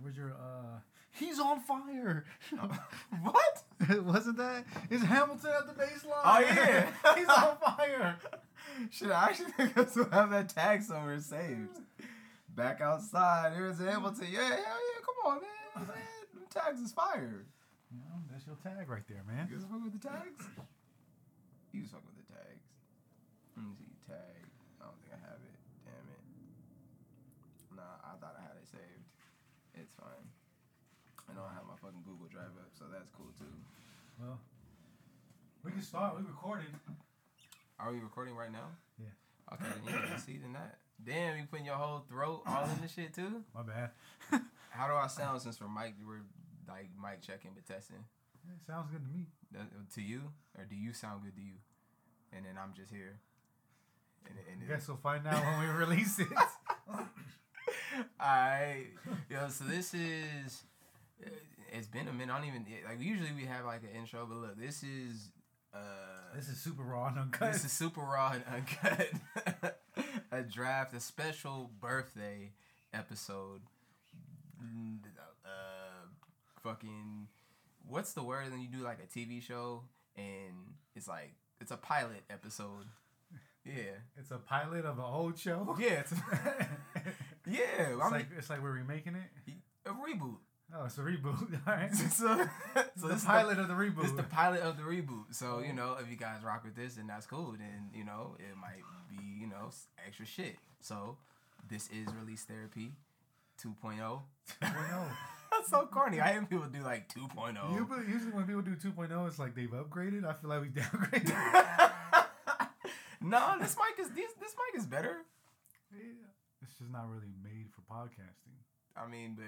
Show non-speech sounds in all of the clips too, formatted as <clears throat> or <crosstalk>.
Where's your uh? He's on fire. <laughs> what? <laughs> Wasn't that? It's Hamilton at the baseline. Oh, yeah. <laughs> he's on fire. Should I actually think I still have that tag somewhere saved? Back outside. Here's Hamilton. Yeah, hell yeah. Come on, man. man. Them tags is fire. You know, that's your tag right there, man. You guys fuck with the tags? You just fuck with the tags. Let me see. Tag. I don't think I have it. Damn it. Nah, I thought I had it saved. It's fine. I know I have my fucking Google Drive up, so that's cool too. Well, we can start. We recording. Are we recording right now? Yeah. Okay, then yeah, see then that. Damn, you putting your whole throat all in the shit too? <laughs> My bad. How do I sound since we're mic we're like mic checking but testing? It sounds good to me. That, to you? Or do you sound good to you? And then I'm just here. And, and I guess we'll find out when we <laughs> release it. <laughs> Alright. Yo, so this is it's been a minute. I don't even like usually we have like an intro, but look, this is uh this is super raw and uncut. This is super raw and uncut. <laughs> a draft, a special birthday episode. Mm, Uh, fucking, what's the word when you do like a TV show and it's like it's a pilot episode. Yeah, It's a pilot of an old show. yeah, it's <laughs> <laughs> yeah. It's I mean, like it's like we're remaking it. a reboot. Oh, it's a reboot. <laughs> All right. so, <laughs> so <laughs> the pilot of the reboot. It's the pilot of the reboot. So, you oh. know, if you guys rock with this, then that's cool. Then, you know, it might be, you know, extra shit. So, this is Release Therapy 2.0. Well, no. That's so corny. I hate people do like oh. 2.0. You, but usually when people do 2.0, it's like they've upgraded. I feel like we downgraded. no, this mic is this, this mic is better. yeah. It's just not really made for podcasting. I mean, but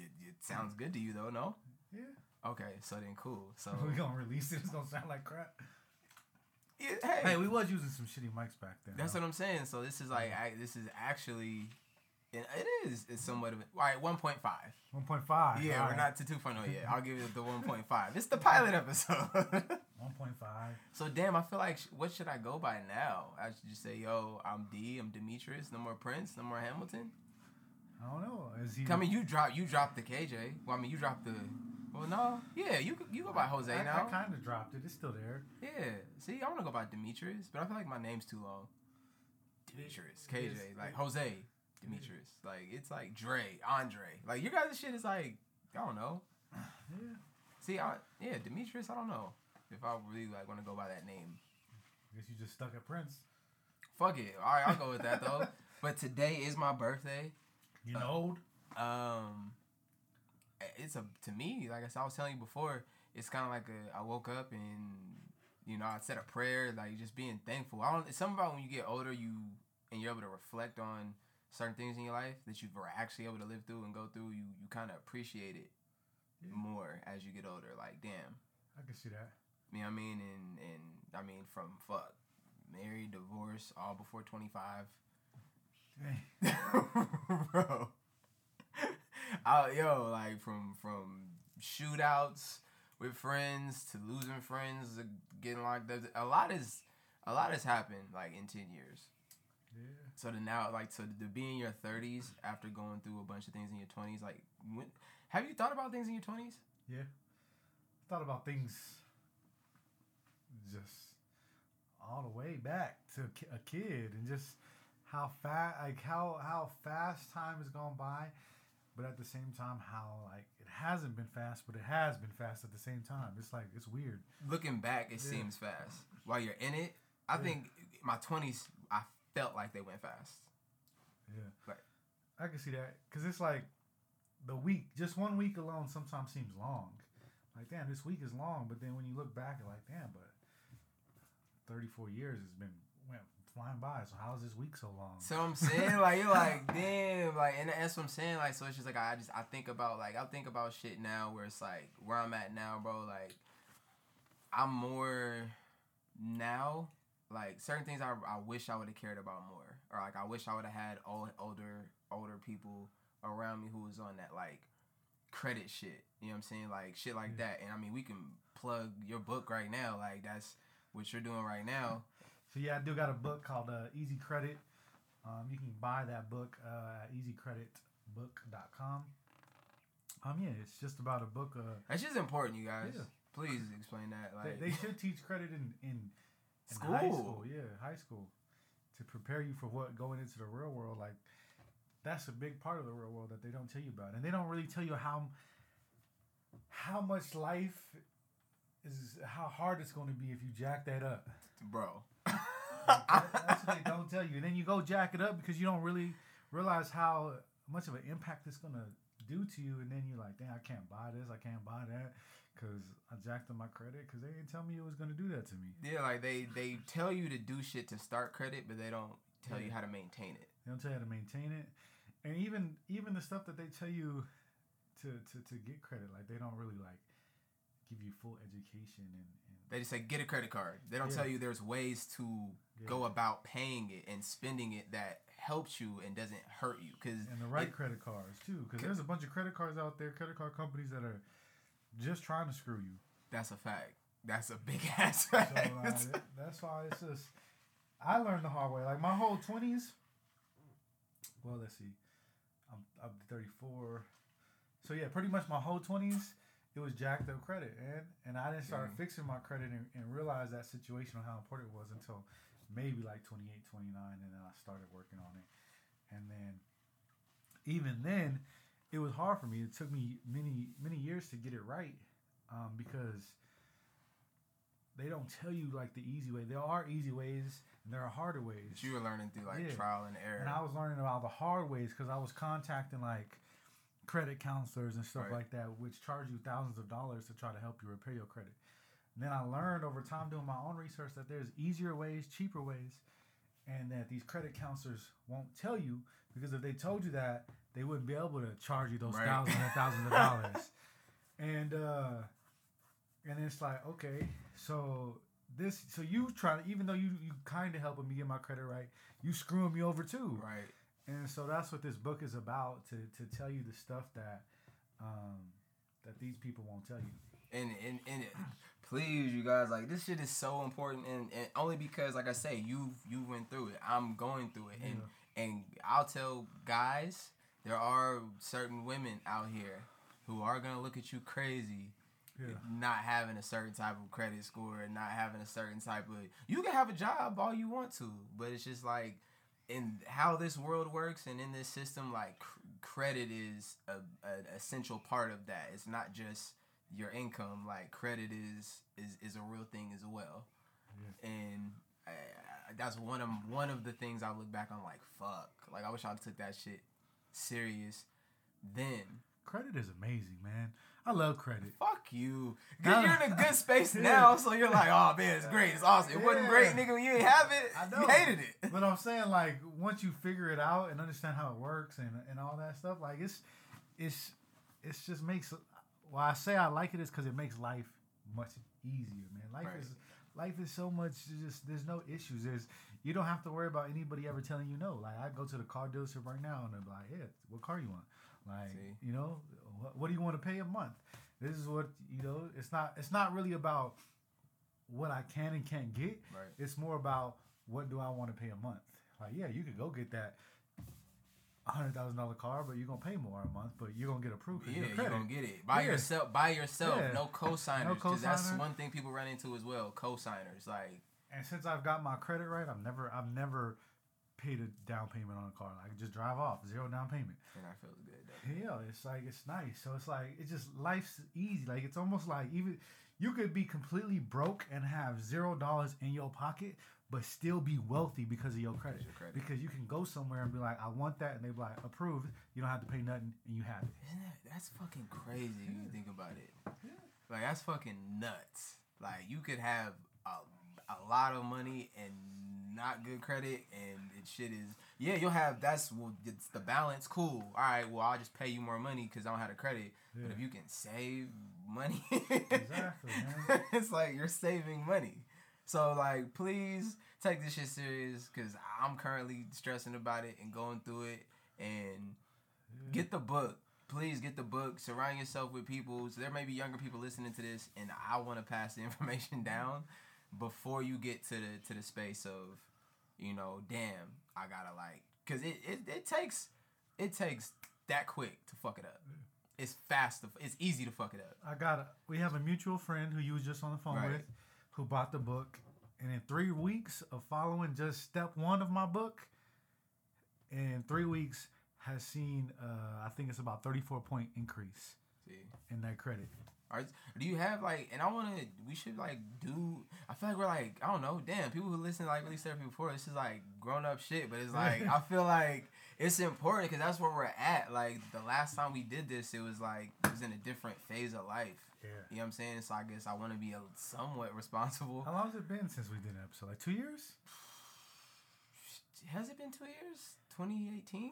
it, it sounds good to you though, no? Yeah. Okay, so then cool. So <laughs> we're gonna release it. It's gonna sound like crap. yeah, hey, Hey, we was using some shitty mics back then. That's though. what I'm saying. So this is like I, this is actually, and it is it's somewhat of a, all right. One point five. 1.5. Yeah, all we're right. not to 2.0 yet. I'll give it the 1.5. It's the pilot episode. <laughs> 1.5. so damn, I feel like sh- what should I go by now? I should just say, yo, I'm D, I'm Demetrius, no more Prince, no more Hamilton. I don't know. Is he? I mean, you drop you dropped the KJ. Well, I mean, you dropped the. Well, no, yeah, you you go by Jose I, now. I kind of dropped it. It's still there. Yeah, see, I want to go by Demetrius, but I feel like my name's too long. Demetrius, KJ, like Jose, Demetrius, like it's like Dre, Andre, like your guys' shit is like I don't know. <sighs> Yeah. See, I yeah, Demetrius, I don't know if I really like want to go by that name. I guess you just stuck at Prince. Fuck it, all right, I'll go with that though. <laughs> but today is my birthday. You know. Um, it's a to me like I said, I was telling you before. It's kind of like a I woke up and you know I said a prayer, like just being thankful. I don't. It's something about when you get older, you and you're able to reflect on certain things in your life that you were actually able to live through and go through. You you kind of appreciate it Yeah. more as you get older. Like damn, I can see that. you know what I mean? And and I mean from fuck married, divorce, all before twenty five. <laughs> Bro. I, yo, like from from shootouts with friends to losing friends, to getting locked up. A lot is a lot has happened like in ten years. Yeah. So to now, like, so to be in your thirties after going through a bunch of things in your twenties, like, when, have you thought about things in your twenties? Yeah. Thought about things just all the way back to a kid and just how fast like how how fast time has gone by but at the same time how like it hasn't been fast but it has been fast at the same time it's like it's weird Looking back, it Yeah. seems fast. While you're in it, I Yeah. think my twenties, I felt like they went fast. yeah Right. i can see that because it's like the week just one week alone sometimes seems long like damn this week is long but then when you look back you're like damn but 34 years has been flying by so how is this week so long So I'm saying, like, you're like, <laughs> damn, like, and that's what I'm saying, like, so it's just like, I just, I think about, like, I think about shit now where it's like, where I'm at now, bro, like, I'm more now, like, certain things I, I wish I would have cared about more, or like, I wish I would have had old, older, older people around me who was on that, like, credit shit, you know what I'm saying, like, shit like Yeah. that, and I mean, we can plug your book right now, like, that's what you're doing right now. So yeah, I do got a book called uh, Easy Credit. Um, you can buy that book uh, at easycreditbook.com. Um, yeah, it's just about a book. Uh, That's just important, you guys. Yeah. Please explain that. they, Like they <laughs> should teach credit in in, in School. high school. Yeah, high school to prepare you for what going into the real world. Like that's a big part of the real world that they don't tell you about, and they don't really tell you how how much life is how hard it's going to be if you jack that up. bro. <laughs> That's what they don't tell you. And then you go jack it up because you don't really realize how much of an impact it's gonna do to you. And then you're like, damn, I can't buy this, I can't buy that, because I jacked up my credit because they didn't tell me it was gonna do that to me. yeah, like they they tell you to do shit to start credit, but they don't tell you how to maintain it. They don't tell you how to maintain it, and even even the stuff that they tell you to to, to get credit, like they don't really like give you full education and. and They just say get a credit card. They don't Yeah. tell you there's ways to Yeah. go about paying it and spending it that helps you and doesn't hurt you. Cause and the right it- credit cards too, because there's a bunch of credit cards out there, credit card companies that are just trying to screw you. that's a fact. That's a big <laughs> ass So fact. uh, that's why it's just I learned the hard way. Like my whole twenties. Well, let's see. I'm I'm 34. So yeah, pretty much my whole twenties, it was jacked up credit, and and I didn't start fixing my credit and, and realize that situation on how important it was until maybe like 28, 29, and then I started working on it, and then even then, it was hard for me. It took me many many years to get it right, um, because they don't tell you like the easy way. There are easy ways and there are harder ways. But you were learning through like Yeah. trial and error. And I was learning about the hard ways because I was contacting like credit counselors and stuff Right. like that, which charge you thousands of dollars to try to help you repair your credit. And then I learned over time doing my own research that there's easier ways, cheaper ways, and that these credit counselors won't tell you because if they told you that, they wouldn't be able to charge you those Right. thousands and thousands of dollars. <laughs> And uh and it's like, okay, so this so you try to, even though you you kind of helping me get my credit right, you screwing me over too. right. And so that's what this book is about to to tell you the stuff that um that these people won't tell you. and and and <clears throat> please you guys like this shit is so important and, and only because like i say you you went through it i'm going through it and and i'll tell guys there are certain women out here who are gonna look at you crazy Yeah. not having a certain type of credit score and not having a certain type of you can have a job all you want to but it's just like in how this world works and in this system like cr- credit is a, an essential part of that. It's not just your income. Like credit is is is a real thing as well. And I, I, that's one of one of the things I look back on like fuck. Like I wish I took that shit serious then. Credit is amazing, man. I love credit. Fuck you. Cause you're in a good <laughs> space Yeah. now, so you're like, oh man, it's great, it's awesome. It wasn't great, Yeah. nigga, when you ain't have it. I You know. hated it. But I'm saying like once you figure it out and understand how it works and and all that stuff, like it's it's it's just makes why I say I like it is because it makes life much easier, man. Life Right. is life is so much just there's no issues. There's you don't have to worry about anybody ever telling you no. Like I go to the car dealership right now and they're like, yeah, what car you want? Like See? you know, what, what do you want to pay a month? This is what you know. It's not it's not really about what I can and can't get. Right. It's more about what do I want to pay a month. Like, yeah, you could go get that hundred thousand dollar car, but you're gonna pay more a month, but you're gonna get approved. Yeah, your you credit. gonna get it by Yeah. yourself. By yourself, Yeah. no co-signers. No Because that's one thing people run into as well. Co-signers, like And since I've got my credit right, I've never I've never paid a down payment on a car. Like just drive off, zero down payment. and that feels good. Yeah, it's like it's nice. So it's like it's just life's easy. Like it's almost like even you could be completely broke and have zero dollars in your pocket, but still be wealthy because of your credit. Your credit. Because you can go somewhere and be like, I want that, and they be like, approved. You don't have to pay nothing, and you have it. Isn't that that's fucking crazy when you think about it? Like that's fucking nuts. Like you could have a, a lot of money and not good credit, and it shit is yeah. You'll have that's well, it's the balance. Cool. All right. Well, I'll just pay you more money because I don't have the credit. But if you can save money, Exactly, <laughs> it's like you're saving money. So like, please take this shit serious because I'm currently stressing about it and going through it and get the book. Please get the book. Surround yourself with people. So there may be younger people listening to this, and I want to pass the <laughs> information down before you get to the to the space of, you know, damn, I gotta like, cause it it, it takes it takes that quick to fuck it up. it's fast. To, it's easy to fuck it up. I got. A, we have a mutual friend who you was just on the phone Right. with, who bought the book, and in three weeks of following just step one of my book, in three weeks has seen. Uh, I think it's about thirty four point increase See. in that credit. Are, do you have like and I wanna we should like do I feel like we're like I don't know, damn, people who listen to like release therapy before, this is like grown up shit, but it's like <laughs> I feel like it's important because that's where we're at. Like the last time we did this, it was like it was in a different phase of life. Yeah. You know what I'm saying? So I guess I wanna be a, somewhat responsible. How long has it been since we did an episode? Like two years? Has it been two years? 2018?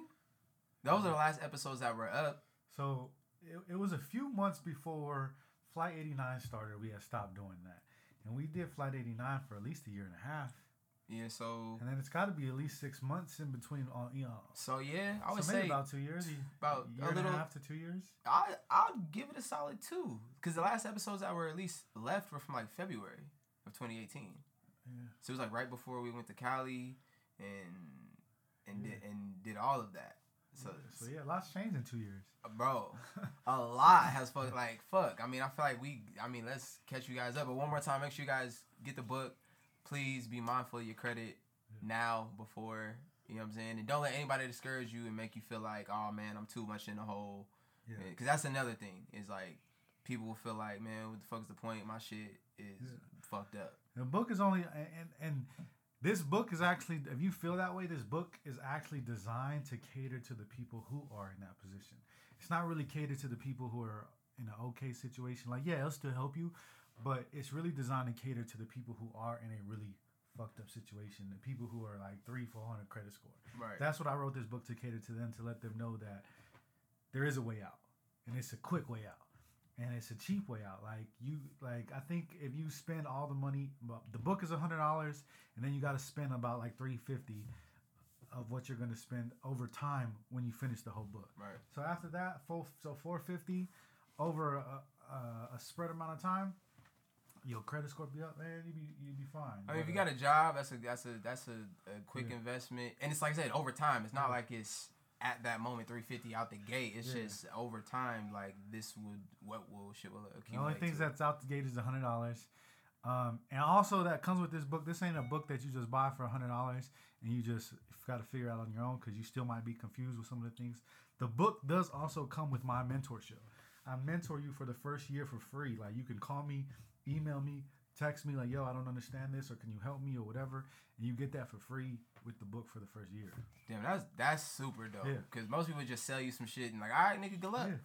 Those are the last episodes that were up. So it, it was a few months before Flight 89 started. We had stopped doing that. And we did Flight 89 for at least a year and a half. Yeah, so And then it's got to be at least six months in between all, you know. so yeah, I would so say about two years. about a a year and little- a half to two years. I I'll give it a solid two because the last episodes that were at least left were from like February of 2018. Yeah. So it was like right before we went to Cali and and did and did all of that. So, So yeah, lots changed in two years. uh, bro, <laughs> a lot has fuck like fuck. I mean, I feel like we. I mean, let's catch you guys up. But one more time, make sure you guys get the book. Please be mindful of your credit now before. You know what I'm saying? And don't let anybody discourage you and make you feel like, oh man, I'm too much in the hole. Yeah. Because that's another thing. Is like people will feel like, man, what the fuck's the point? My shit is Yeah. fucked up. The book is only and and this book is actually if you feel that way, this book is actually designed to cater to the people who are in that position. It's not really catered to the people who are in an okay situation. Like, yeah, it'll still help you, but it's really designed to cater to the people who are in a really fucked up situation. The people who are like three, four hundred credit score. Right. That's what I wrote this book to cater to them to let them know that there is a way out, and it's a quick way out, and it's a cheap way out. Like you, like I think if you spend all the money, the book is a hundred dollars, and then you got to spend about like three fifty of what you're going to spend over time when you finish the whole book. right. So after that, four, so four fifty over a, a, a spread amount of time, your credit score be up, man. You be you be fine. I mean, if you uh, got a job, that's a that's a that's a, a quick Yeah. investment, and it's like I said, over time. It's not Yeah. like it's at that moment 350 out the gate. It's Yeah. just over time. Like this would what will shit will accumulate. The only things that's out the gate is a hundred dollars, um, and also that comes with this book. This ain't a book that you just buy for a hundred dollars and you just got to figure out on your own because you still might be confused with some of the things. The book does also come with my mentorship. I mentor you for the first year for free. Like you can call me, email me, text me like, "Yo, I don't understand this," or "Can you help me?" or whatever, and you get that for free with the book for the first year. Damn, that's that's super dope. Yeah. Because most people just sell you some shit and like, all right, nigga, good luck. <laughs>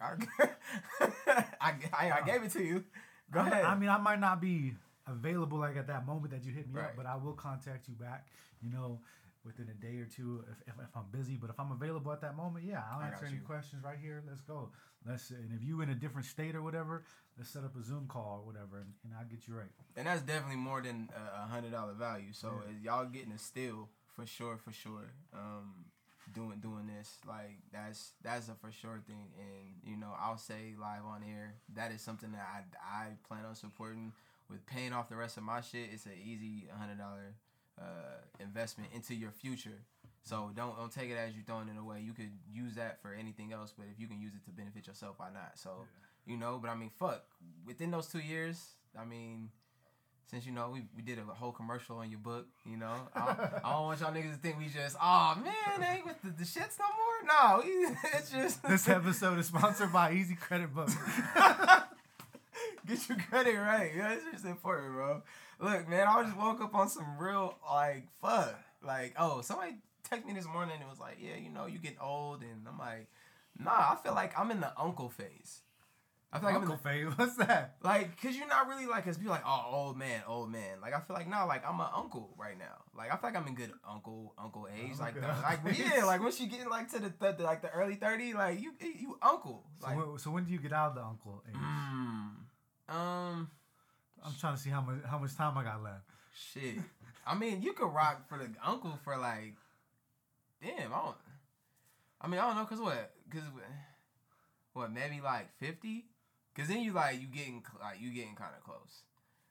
I, I, I gave it to you. Go I- ahead. I mean, I might not be available like at that moment that you hit me Right. up, but I will contact you back. You know, within a day or two if, if, if I'm busy. But if I'm available at that moment, yeah, I'll answer any questions right here. Let's go. Let's and if you in a different state or whatever, let's set up a Zoom call or whatever, and, and I'll get you right. and that's definitely more than a hundred dollar value. So Yeah. y'all getting a steal for sure, for sure. Um, doing doing this like that's that's a for sure thing, and you know I'll say live on air that is something that I I plan on supporting with paying off the rest of my shit. It's an easy hundred dollar uh, investment into your future. So don't don't take it as you're throwing it away. You could use that for anything else, but if you can use it to benefit yourself, why not? So you know, but I mean, fuck. Within those two years, I mean, since you know we, we did a whole commercial on your book, you know, I don't, I don't want y'all niggas to think we just, oh man, they ain't with the, the shits no more. No, we, <laughs> it's just This episode is sponsored by Easy Credit Book. <laughs> Get your credit right. Yeah, it's just important, bro. Look, man, I just woke up on some real like fuck. Like, oh, somebody texted me this morning and was like, yeah, you know, you get old, and I'm like, nah, I feel like I'm in the uncle phase. I feel like Uncle I'm in Faye, <laughs> what's that? like, cause you're not really like, cause people like, oh, old man, old man. Like, I feel like now, like I'm an uncle right now. Like, I feel like I'm in good uncle, uncle age. Like, the, like yeah, like once you get like to the, the, the like the early thirty, like you you uncle. So, Like, when, so when do you get out of the uncle age? mm, um. I'm trying to see how much how much time I got left. Shit. I mean, you could rock for the uncle for like, damn. I don't. I mean, I don't know, cause what? Cause what? Maybe like fifty. Cause then you like you getting like you getting kind of close.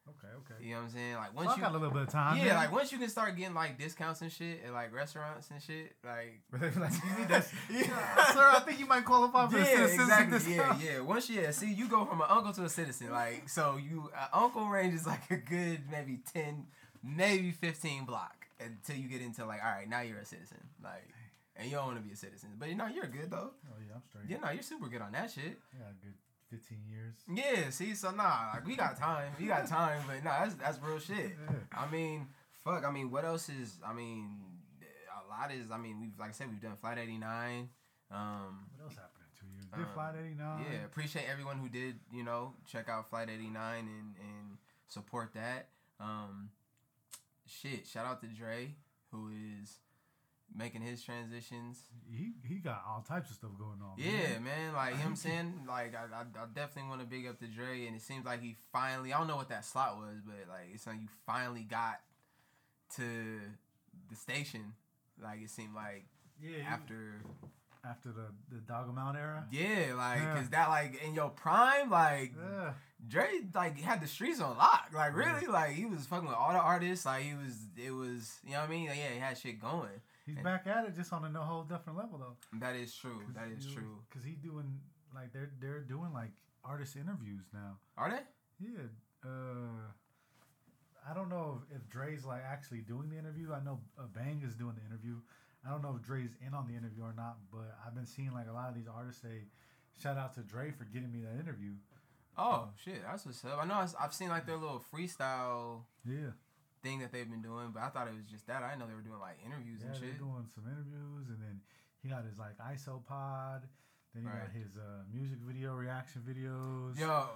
Okay, okay. You know what I'm saying? Like once I you got a little bit of time. Yeah, like once you can start getting like discounts and shit at like restaurants and shit, like <laughs> like, you need that. <laughs> Yeah. <laughs> Sir, I think you might qualify for yeah, citizenship exactly. Yeah, discount. yeah. Once yeah, see, you go from an uncle to a citizen. Like, so you uh, uncle range is like a good maybe ten, maybe fifteen block until you get into like, all right, now you're a citizen. Like, and you don't want to be a citizen, but you know you're good though. Oh yeah, I'm straight. You know you're super good on that shit. A good 15 years. Yeah, see, so nah, like we got time, we got time, but nah, that's that's real shit. Yeah. I mean, fuck. I mean, what else is? I mean, a lot is. I mean, we've like I said, we've done Flight 89. Um, What else happened in two years? Did Um, Flight 89? yeah, appreciate everyone who did. You know, check out Flight 89 and and support that. Um, shit, shout out to Dre who is making his transitions. He he got all types of stuff going on. Yeah, man. man. Like, you know <laughs> saying? Like, I, I, I definitely want to big up to Dre, and it seems like he finally, I don't know what that slot was, but, like, it's like you finally got to the station. Like, it seemed like Yeah. after, after the the Dog Mount era. yeah, like, Yeah. cause that, like, in your prime, like, Yeah. Dre, like, had the streets on lock. Like, really? Like, he was fucking with all the artists. Like, he was, it was, you know what I mean? Like, yeah, he had shit going. He's And- back at it, just on a whole different level though. That is true. That is true. Because he doing like they're they're doing like artist interviews now. Are they? Yeah. Uh, I don't know if, if Dre's like actually doing the interview. I know uh, Bang is doing the interview. I don't know if Dre's in on the interview or not, but I've been seeing like a lot of these artists say, "Shout out to Dre for getting me that interview." Oh, shit. That's what's up. I know I've seen, like, their little freestyle Yeah, thing that they've been doing, but I thought it was just that. I didn't know they were doing like interviews yeah, and shit. doing some interviews, and then he got his like ISO pod. Then he Right. got his uh, music video reaction videos. Yo,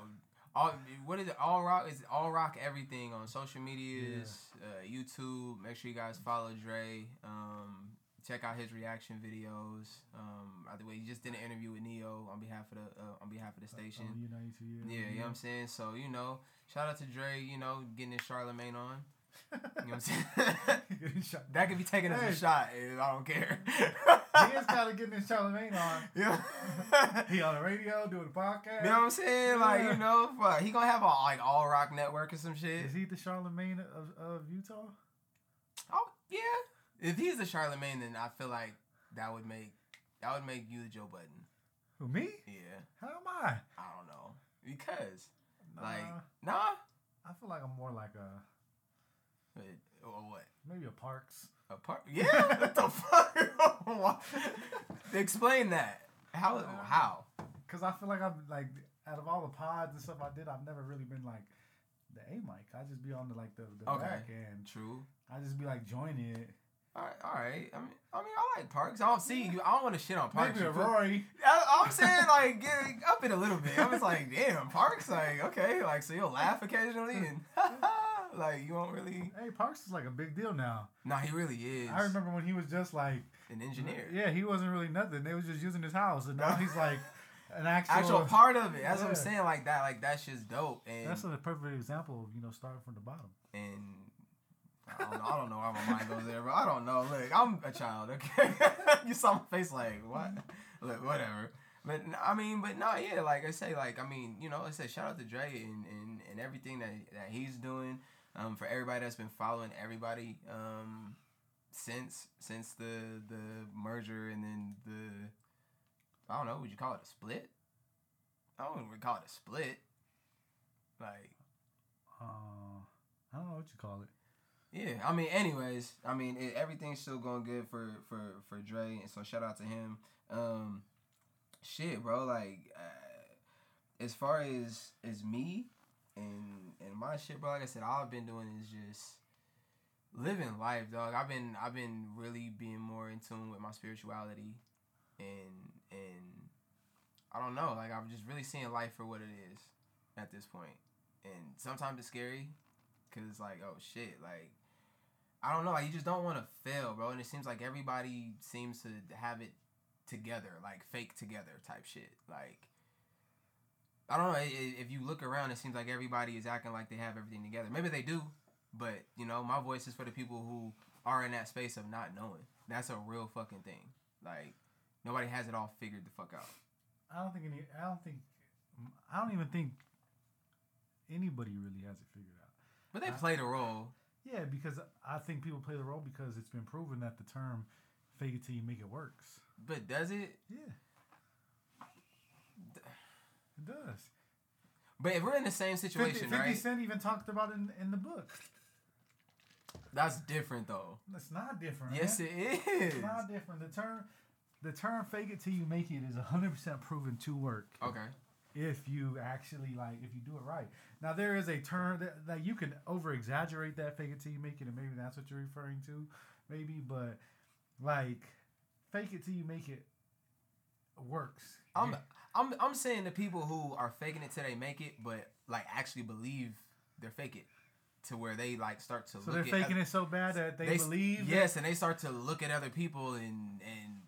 all what is it? All rock is all rock everything on social medias, uh, YouTube. Make sure you guys follow Dre. Um, check out his reaction videos. Um, by the way, he just did an interview with Neo on behalf of the uh, on behalf of the station. Oh, know, you two years. Yeah, you know what I'm saying? So, you know, shout out to Dre, you know, getting his Charlemagne on. You know what I'm saying? <laughs> That could be taken as a shot. and I don't care. he is <laughs> kind of getting his Charlemagne on. <laughs> yeah. He on the radio doing a podcast. You know what I'm saying? Like, Yeah. you know, fuck, he gonna have a like all rock network or some shit. Is he the Charlemagne of, of Utah? Oh yeah. If he's the Charlemagne, then I feel like that would make that would make you the Joe Budden. Who me? Yeah. How am I? I don't know because Nah, like nah. I feel like I'm more like a Uh, or what? maybe a Parks. A park? <laughs> Yeah. what the fuck? <laughs> Explain that. How? Uh, how? Cause I feel like I'm like out of all the pods and stuff I did, I've never really been like the A mic. I just be on the like the, the Okay. back end. True. I just be like joining it. All right, all right. I mean, I mean, I like Parks. I don't see you. I don't want to shit on Parks. Maybe Rory. I, I'm saying like get up it a little bit. I was like, damn, Parks. Like, okay, like so you'll laugh occasionally and <laughs> like you won't really. Hey, Parks is like a big deal now. Nah, he really is. I remember when he was just like an engineer. Uh, yeah, he wasn't really nothing. They was just using his house, and now he's like an <laughs> actual. Actual part of it. That's what I'm saying. Like that. Like that's just dope. And That's a perfect example of you know starting from the bottom. and I don't, know, I don't know why my mind goes there, but I don't know. Look, I'm a child, okay? <laughs> you saw my face like, what? Look, whatever. But I mean, but no, yeah, like I say, like I mean, you know, I say shout out to Dre and, and, and everything that that he's doing. Um, for everybody that's been following everybody um, since since the the merger and then the I don't know, would you call it a split? I don't even call it a split. Like Uh, I don't know what you call it. Yeah, I mean, anyways, I mean, it, everything's still going good for for for Dre, and so shout out to him. Um, shit, bro, like, uh, as far as as me and and my shit, bro, like I said, all I've been doing is just living life, dog. I've been I've been really being more in tune with my spirituality, and and I don't know, like I'm just really seeing life for what it is at this point. and sometimes it's scary Cause it's like, oh shit, like I don't know, like you just don't want to fail, bro. And it seems like everybody seems to have it together, like fake together type shit. Like I don't know. If you look around, it seems like everybody is acting like they have everything together. Maybe they do, but you know, my voice is for the people who are in that space of not knowing. That's a real fucking thing. Like nobody has it all figured the fuck out. I don't think any. I don't think. I don't even think anybody really has it figured out. But they I- play the role. Yeah, because I think people play the role because it's been proven that the term "fake it till you make it" works. But does it? Yeah, it does. But if we're in the same 50, situation, 50 right? Cent even talked about it in, in the book. That's different though. It's not different. Yes, man. it is. It's not different. The term, the term "fake it till you make it" is hundred percent proven to work. Okay. if you actually like if you do it right. Now there is a term that, that you can over exaggerate that fake it till you make it, and maybe that's what you're referring to, maybe. But like fake it till you make it works. I'm I'm I'm saying the people who are faking it till they make it, but like actually believe they're fake it, to where they like start to so they're faking it so bad that they, s- believe. Yes, and they start to look at other people and and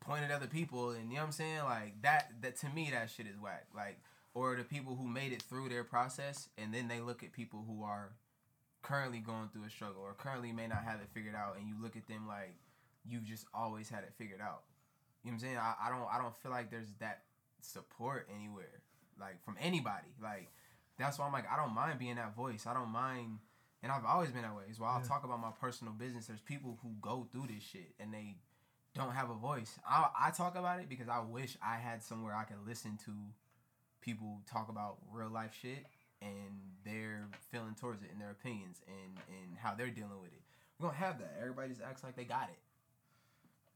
point at other people, and you know what I'm saying? Like that that to me that shit is whack. Like or the people who made it through their process, and then they look at people who are currently going through a struggle or currently may not have it figured out, and you look at them like you've just always had it figured out. You know what I'm saying? I, I don't I don't feel like there's that support anywhere, like from anybody. Like that's why I'm like I don't mind being that voice. I don't mind, and I've always been that way. It's why I'll talk about my personal business. There's people who go through this shit and they don't have a voice. I I talk about it because I wish I had somewhere I could listen to people talk about real life shit and their feeling towards it and their opinions and and how they're dealing with it. We don't have that. Everybody just acts like they got it,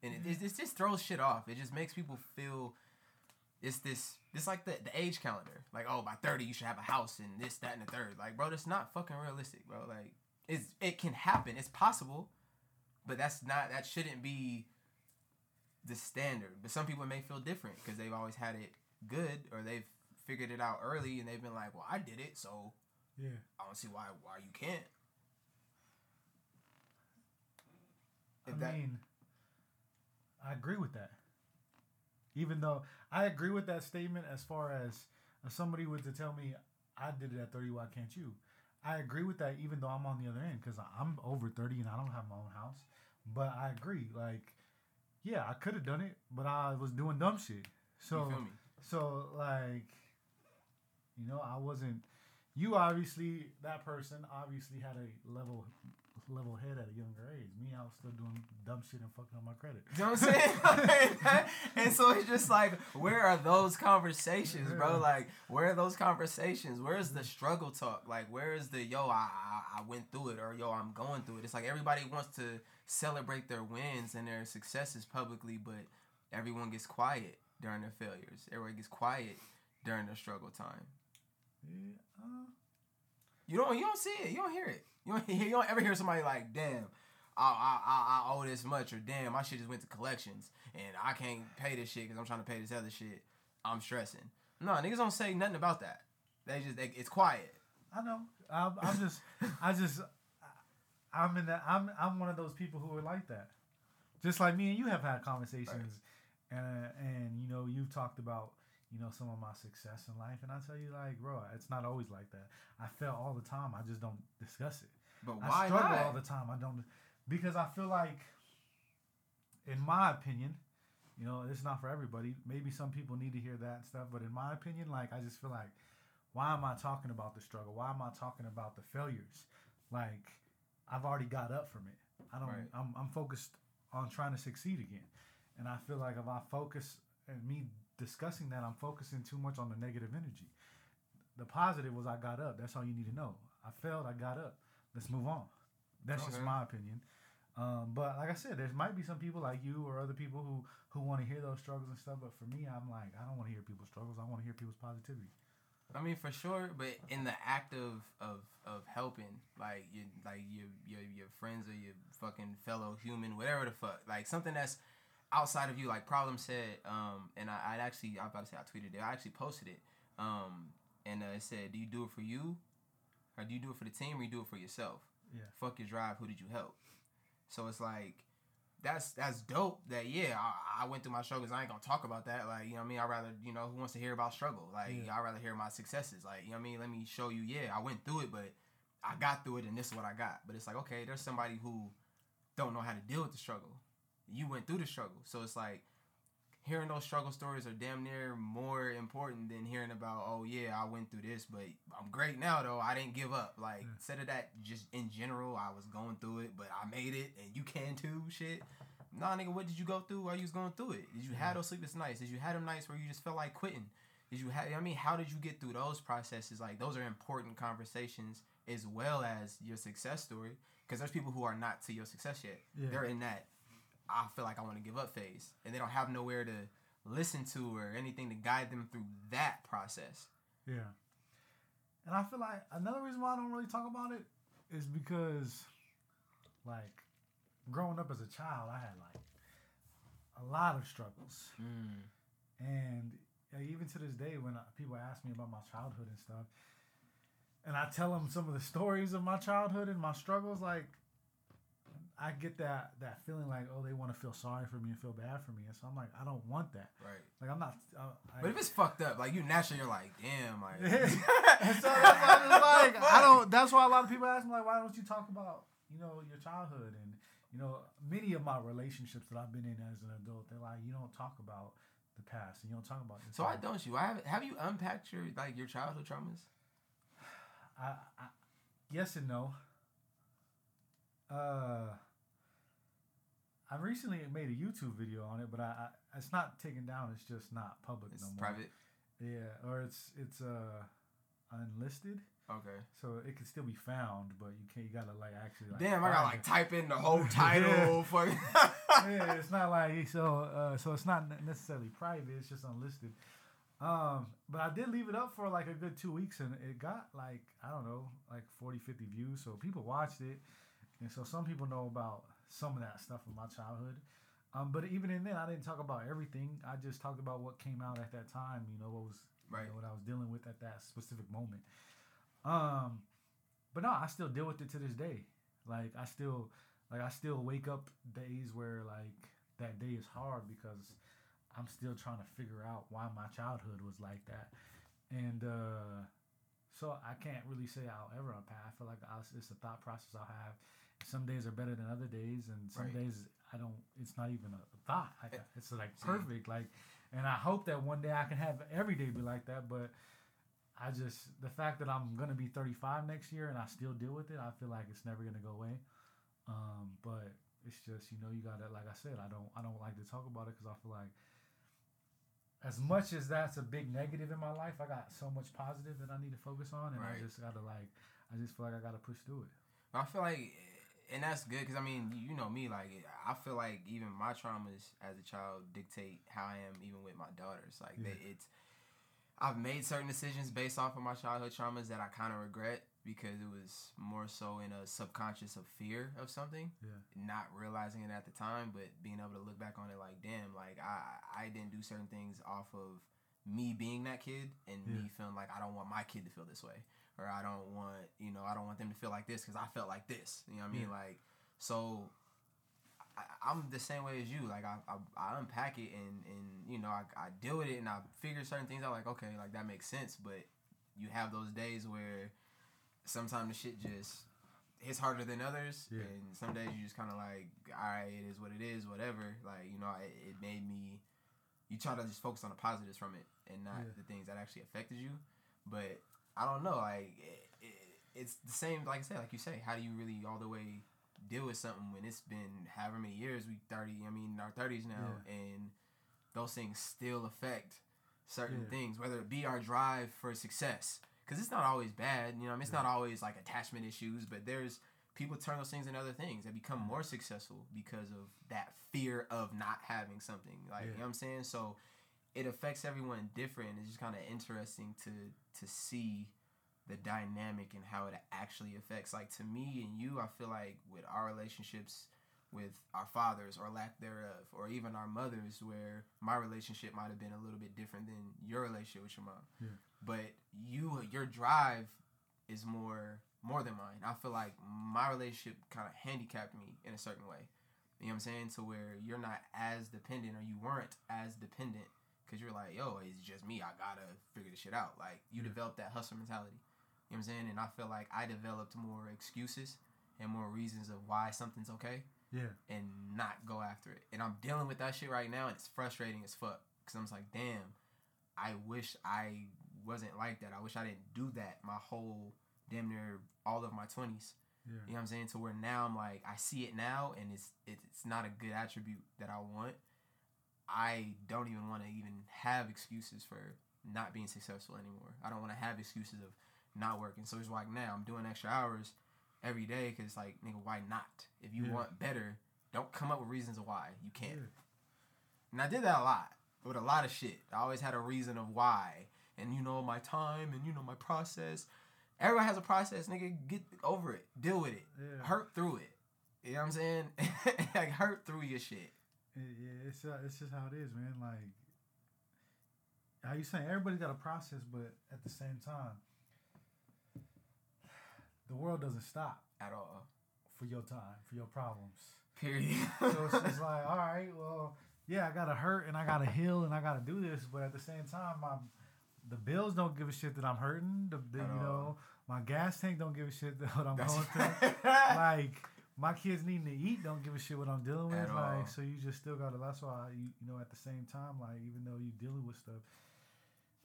and it, mm-hmm. it, it just throws shit off. It just makes people feel it's this it's like the, the age calendar. Like, oh, by 30 you should have a house and this, that, and the third. Like, bro, that's not fucking realistic, bro. Like, it's it can happen. It's possible, but that's not that shouldn't be the standard. But some people may feel different because they've always had it good or they've figured it out early and they've been like, well, I did it, so yeah. I don't see why why you can't. I that- mean, I agree with that. Even though I agree with that statement, as far as if somebody were to tell me I did it at 30, why can't you? I agree with that, even though I'm on the other end, because I'm over 30 and I don't have my own house. But I agree, like, yeah, I could have done it, but I was doing dumb shit. So, you feel me? so like, you know, I wasn't. You obviously, that person obviously had a level level head at a younger age. Me, I was still doing dumb shit and fucking on my credit. You know what I'm saying? <laughs> and so it's just like, where are those conversations, bro? Like, where are those conversations? Where's the struggle talk? Like, where is the yo, I, I I went through it, or yo, I'm going through it? It's like everybody wants to celebrate their wins and their successes publicly, but everyone gets quiet during their failures. Everyone gets quiet during their struggle time. Yeah, uh, You don't you don't see it. You don't hear it. You don't <laughs> you don't ever hear somebody like, damn, I I, I, I owe this much, or damn, my shit just went to collections and I can't pay this shit because I'm trying to pay this other shit. I'm stressing. No, niggas don't say nothing about that. They just they, it's quiet. I know. I'm, I'm just, I just, I'm in that. I'm, I'm one of those people who are like that. Just like me and you have had conversations, and uh, and you know you've talked about you know some of my success in life, and I tell you like, bro, it's not always like that. I fail all the time. I just don't discuss it. But why I struggle not? all the time. I don't because I feel like, in my opinion, you know, it's not for everybody. Maybe some people need to hear that and stuff, but in my opinion, like I just feel like, why am I talking about the struggle? Why am I talking about the failures? Like I've already got up from it. I don't. Right. I'm I'm focused on trying to succeed again, and I feel like if I focus and me discussing that, I'm focusing too much on the negative energy. The positive was I got up. That's all you need to know. I failed. I got up. Let's move on. That's just my opinion. Um, but like I said, there might be some people like you or other people who who want to hear those struggles and stuff. But for me, I'm like, I don't want to hear people's struggles. I want to hear people's positivity. I mean, for sure, but in the act of of, of helping, like you, like your your your friends or your fucking fellow human, whatever the fuck, like something that's outside of you, like problem said, um, and I I actually I was about to say I tweeted it, I actually posted it, um, and uh, it said, do you do it for you, or do you do it for the team, or you do it for yourself? Yeah. Fuck your drive. Who did you help? So it's like. That's that's dope. That yeah, I, I went through my struggles. I ain't gonna talk about that. Like you know what I mean. I rather you know who wants to hear about struggle. Like Yeah. I rather hear my successes. Like you know what I mean. Let me show you. Yeah, I went through it, but I got through it, and this is what I got. But it's like okay, there's somebody who don't know how to deal with the struggle. You went through the struggle, so it's like hearing those struggle stories are damn near more important than hearing about oh yeah I went through this but I'm great now though. I didn't give up. Like Yeah. instead of that just in general I was going through it but I made it and you can too shit. Nah nigga what did you go through while you was going through it? Did you have those sleepless nights? Did you have them nights where you just felt like quitting? Did you have I mean how did you get through those processes? Like those are important conversations as well as your success story because there's people who are not to your success yet. Yeah. they're in that I feel like I want to give up phase, and they don't have nowhere to listen to or anything to guide them through that process. Yeah. And I feel like another reason why I don't really talk about it is because, like, growing up as a child, I had like a lot of struggles, and uh, even to this day, when people ask me about my childhood and stuff, and I tell them some of the stories of my childhood and my struggles, like. I get that that feeling like oh they want to feel sorry for me and feel bad for me and so I'm like I don't want that Right. like I'm not uh, I, But if it's fucked up, like you naturally, you're like, damn, like. <laughs> and so <laughs> that's why I'm like, I don't. That's why a lot of people ask me like, why don't you talk about you know your childhood and you know many of my relationships that I've been in as an adult. They're like, you don't talk about the past and you don't talk about this. So why don't you? I have, have you unpacked your like your childhood traumas? I, I yes and no. Uh, I recently made a YouTube video on it, but I, I it's not taken down. It's just not public It's no more. private. Yeah, or it's it's uh unlisted. Okay. So it can still be found, but you can't. You gotta like actually. Like, Damn, I gotta like it. type in the whole <laughs> title. for <laughs> yeah, it's not like so. Uh, so it's not necessarily private. It's just unlisted. Um, but I did leave it up for like a good two weeks, and it got like I don't know, like 40, 50 views. So people watched it, and so some people know about some of that stuff from my childhood. Um, but even in then, I didn't talk about everything. I just talked about what came out at that time. You know what was you Right. know, what I was dealing with at that specific moment. Um, but no, I still deal with it to this day. Like I still, like I still wake up days where like that day is hard because I'm still trying to figure out why my childhood was like that, and uh, so I can't really say I'll ever unpack. I feel like I'll, it's a thought process I'll have. Some days are better than other days, and some Right. days I don't. It's not even a thought. Like, Eh, it's like perfect. Like, and I hope that one day I can have every day be like that. But I just the fact that I'm gonna be 35 next year and I still deal with it, I feel like it's never gonna go away. Um, but it's just you know you gotta like I said I don't I don't like to talk about it because I feel like as much as that's a big negative in my life, I got so much positive that I need to focus on, and Right. I just gotta like I just feel like I gotta push through it. I feel like, and that's good because I mean, you know me. Like, I feel like even my traumas as a child dictate how I am, even with my daughters. Like, they, it's I've made certain decisions based off of my childhood traumas that I kind of regret because it was more so in a subconscious of fear of something, Yeah. not realizing it at the time, but being able to look back on it like, damn, like I I didn't do certain things off of me being that kid and me feeling like I don't want my kid to feel this way or I don't want you know I don't want them to feel like this because I felt like this. You know what I mean? Yeah. Like so. I, I'm the same way as you. Like I, I, I unpack it and and you know I, I deal with it and I figure certain things out. Like okay, like that makes sense. But you have those days where sometimes the shit just hits harder than others, Yeah. and some days you just kind of like, all right, it is what it is, whatever. Like you know, it, it made me. You try to just focus on the positives from it and not Yeah. the things that actually affected you. But I don't know, like it, it, it's the same. Like I said, like you say, how do you really all the way deal with something when it's been however many years we thirty? I mean, in our thirties now, and those things still affect certain Yeah. things, whether it be our drive for success. Because it's not always bad, you know. I mean, it's Yeah. not always like attachment issues, but there's people turn those things into other things that become more successful because of that fear of not having something. Like you know what I'm saying. So it affects everyone different. It's just kind of interesting to to see the dynamic and how it actually affects. Like to me and you, I feel like with our relationships with our fathers or lack thereof, or even our mothers, where my relationship might have been a little bit different than your relationship with your mom. Yeah. But you, your drive is more more than mine. I feel like my relationship kind of handicapped me in a certain way. You know what I'm saying? To where you're not as dependent, or you weren't as dependent, because you're like, yo, it's just me. I gotta figure this shit out. Like you Yeah. developed that hustle mentality. You know what I'm saying? And I feel like I developed more excuses and more reasons of why something's okay. Yeah. and not go after it. And I'm dealing with that shit right now, and it's frustrating as fuck. Cause I'm just like, damn, I wish I wasn't like that. I wish I didn't do that my whole damn near all of my twenties. Yeah. You know what I'm saying? To where now I'm like, I see it now, and it's it's not a good attribute that I want. I don't even want to even have excuses for not being successful anymore. I don't want to have excuses of not working. So it's like now I'm doing extra hours every day because it's like, nigga, why not? If you Yeah. want better, don't come up with reasons of why you can't. Yeah. And I did that a lot with a lot of shit. I always had a reason of why. And you know, my time and you know, my process. Everybody has a process, nigga. Get over it. Deal with it. Yeah. Hurt through it. You know what I'm saying? <laughs> like, hurt through your shit. It, yeah, it's uh, it's just how it is, man. Like how you saying, everybody's got a process, but at the same time, the world doesn't stop At all. for your time, for your problems. Period. So it's just like, all right, well, yeah, I gotta hurt and I gotta heal and I gotta do this, but at the same time, my the bills don't give a shit that I'm hurting. The, the you know, my gas tank don't give a shit that what I'm That's going through. <laughs> like my kids needing to eat don't give a shit what I'm dealing with. At like all. so you just still gotta that's why you, you know at the same time, like even though you're dealing with stuff,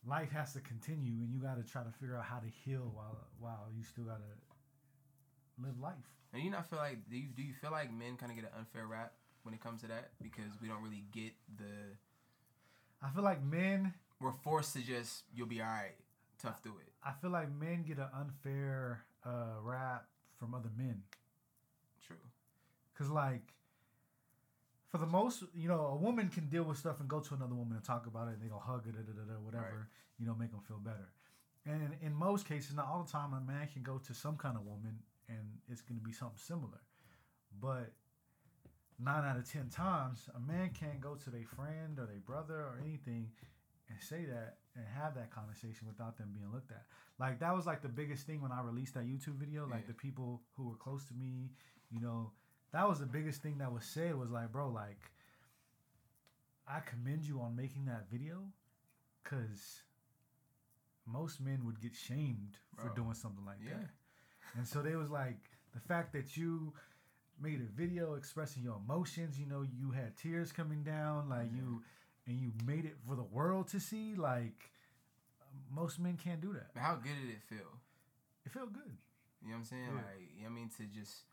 life has to continue and you gotta try to figure out how to heal while while you still gotta live life. And you not feel like do you do you feel like men kind of get an unfair rap when it comes to that because we don't really get the I feel like men we're forced to just you'll be all right, tough through it. I feel like men get an unfair uh, rap from other men. Cause like, for the most, you know, a woman can deal with stuff and go to another woman and talk about it, and they go hug it, da, da, da, da, whatever, Right. you know, make them feel better. And in most cases, not all the time, a man can go to some kind of woman and it's going to be something similar. But nine out of ten times, a man can't go to their friend or their brother or anything and say that and have that conversation without them being looked at. Like that was like the biggest thing when I released that YouTube video. Like Yeah. the people who were close to me, you know, that was the biggest thing that was said was like, bro, like I commend you on making that video because most men would get shamed for doing something like Yeah. that. And so they was like the fact that you made a video expressing your emotions, you know, you had tears coming down, like you and you made it for the world to see, like most men can't do that. How good did it feel? It felt good. You know what I'm saying? Yeah. Like, you know what I mean? To just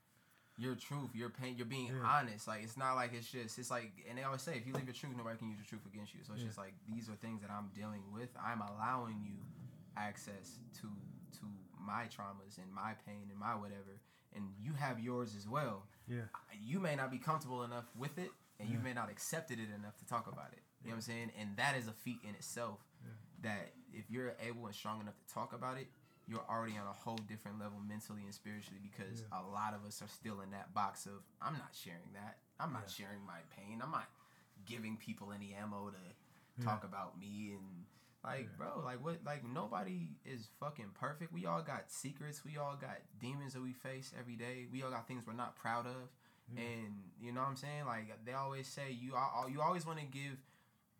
your truth, your pain, you're being Yeah. honest. Like, it's not like it's just, it's like, and they always say, if you leave your truth, nobody can use your truth against you. So it's Yeah. just like, these are things that I'm dealing with. I'm allowing you access to to my traumas and my pain and my whatever. And you have yours as well. Yeah. You may not be comfortable enough with it, and you may not accepted it enough to talk about it. You know what I'm saying? And that is a feat in itself. Yeah. That if you're able and strong enough to talk about it, you're already on a whole different level mentally and spiritually because Yeah. a lot of us are still in that box of I'm not sharing that. I'm not Yeah. sharing my pain. I'm not giving people any ammo to talk about me and like bro, like what like nobody is fucking perfect. We all got secrets. We all got demons that we face every day. We all got things we're not proud of. And you know what I'm saying? Like they always say you are you always want to give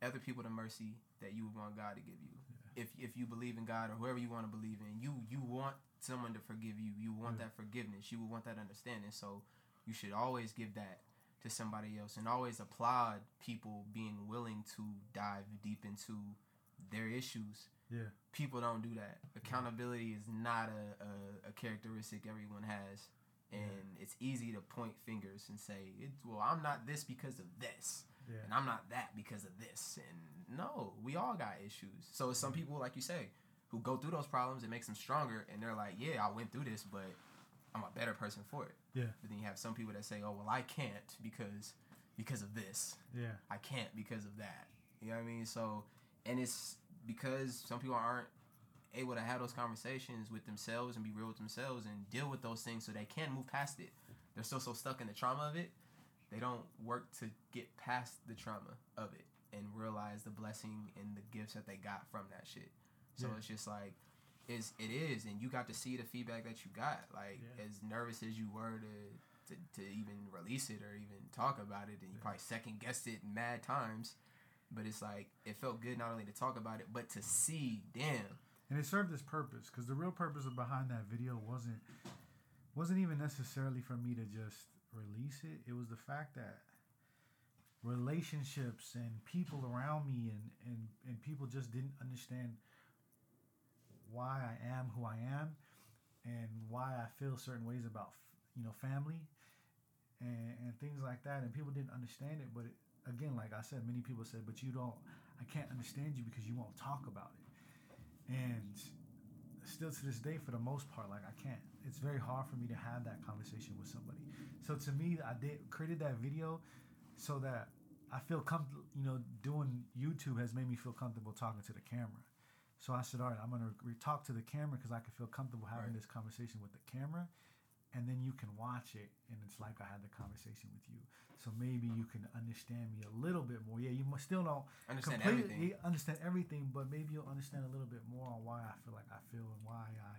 other people the mercy that you would want God to give you. If if you believe in God or whoever you want to believe in, you you want someone to forgive you. You want Yeah. that forgiveness. You would want that understanding. So you should always give that to somebody else and always applaud people being willing to dive deep into their issues. Yeah. People don't do that. Accountability is not a, a, a characteristic everyone has. And it's easy to point fingers and say, well, I'm not this because of this Yeah. and I'm not that because of this. And no, we all got issues. So some mm-hmm. people, like you say, who go through those problems, it makes them stronger, and they're like, yeah, I went through this, but I'm a better person for it. Yeah. But then you have some people that say, oh, well, I can't because because of this. Yeah. I can't because of that. You know what I mean? So, and it's because some people aren't able to have those conversations with themselves and be real with themselves and deal with those things so they can move past it. They're still so stuck in the trauma of it, they don't work to get past the trauma of it and realize the blessing and the gifts that they got from that shit. So Yeah. it's just like, it's, it is, and you got to see the feedback that you got. Like, Yeah. as nervous as you were to, to, to even release it or even talk about it, and you Yeah. probably second guessed it mad times. But it's like it felt good not only to talk about it, but to see, damn, and it served its purpose because the real purpose of behind that video wasn't wasn't even necessarily for me to just release it, it was the fact that relationships and people around me and, and, and people just didn't understand why I am who I am and why I feel certain ways about you know family and, and things like that. And people didn't understand it but it, again like I said many people said but you don't I can't understand you because you won't talk about it. And still to this day for the most part like I can't it's very hard for me to have that conversation with somebody so to me I did created that video so that I feel comfortable you know doing YouTube has made me feel comfortable talking to the camera so I said, all right, I'm going to re- talk to the camera because I can feel comfortable having Right. this conversation with the camera. And then you can watch it, and it's like I had the conversation with you. So maybe you can understand me a little bit more. Yeah, you must still don't Understand completely everything. understand everything, but maybe you'll understand a little bit more on why I feel like I feel and why I,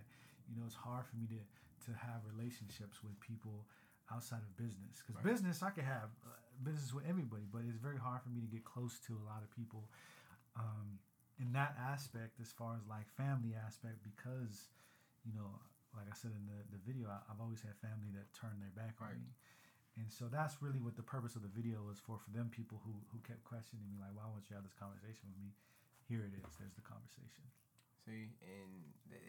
you know, it's hard for me to to have relationships with people outside of business. Because Right. business, I can have uh, business with everybody, but it's very hard for me to get close to a lot of people. Um, in that aspect, as far as like family aspect, because you know, like I said in the, the video, I, I've always had family that turned their back Right. on me, and so that's really what the purpose of the video was for. For them people who who kept questioning me, like, why won't you have this conversation with me? Here it is. There's the conversation. See, and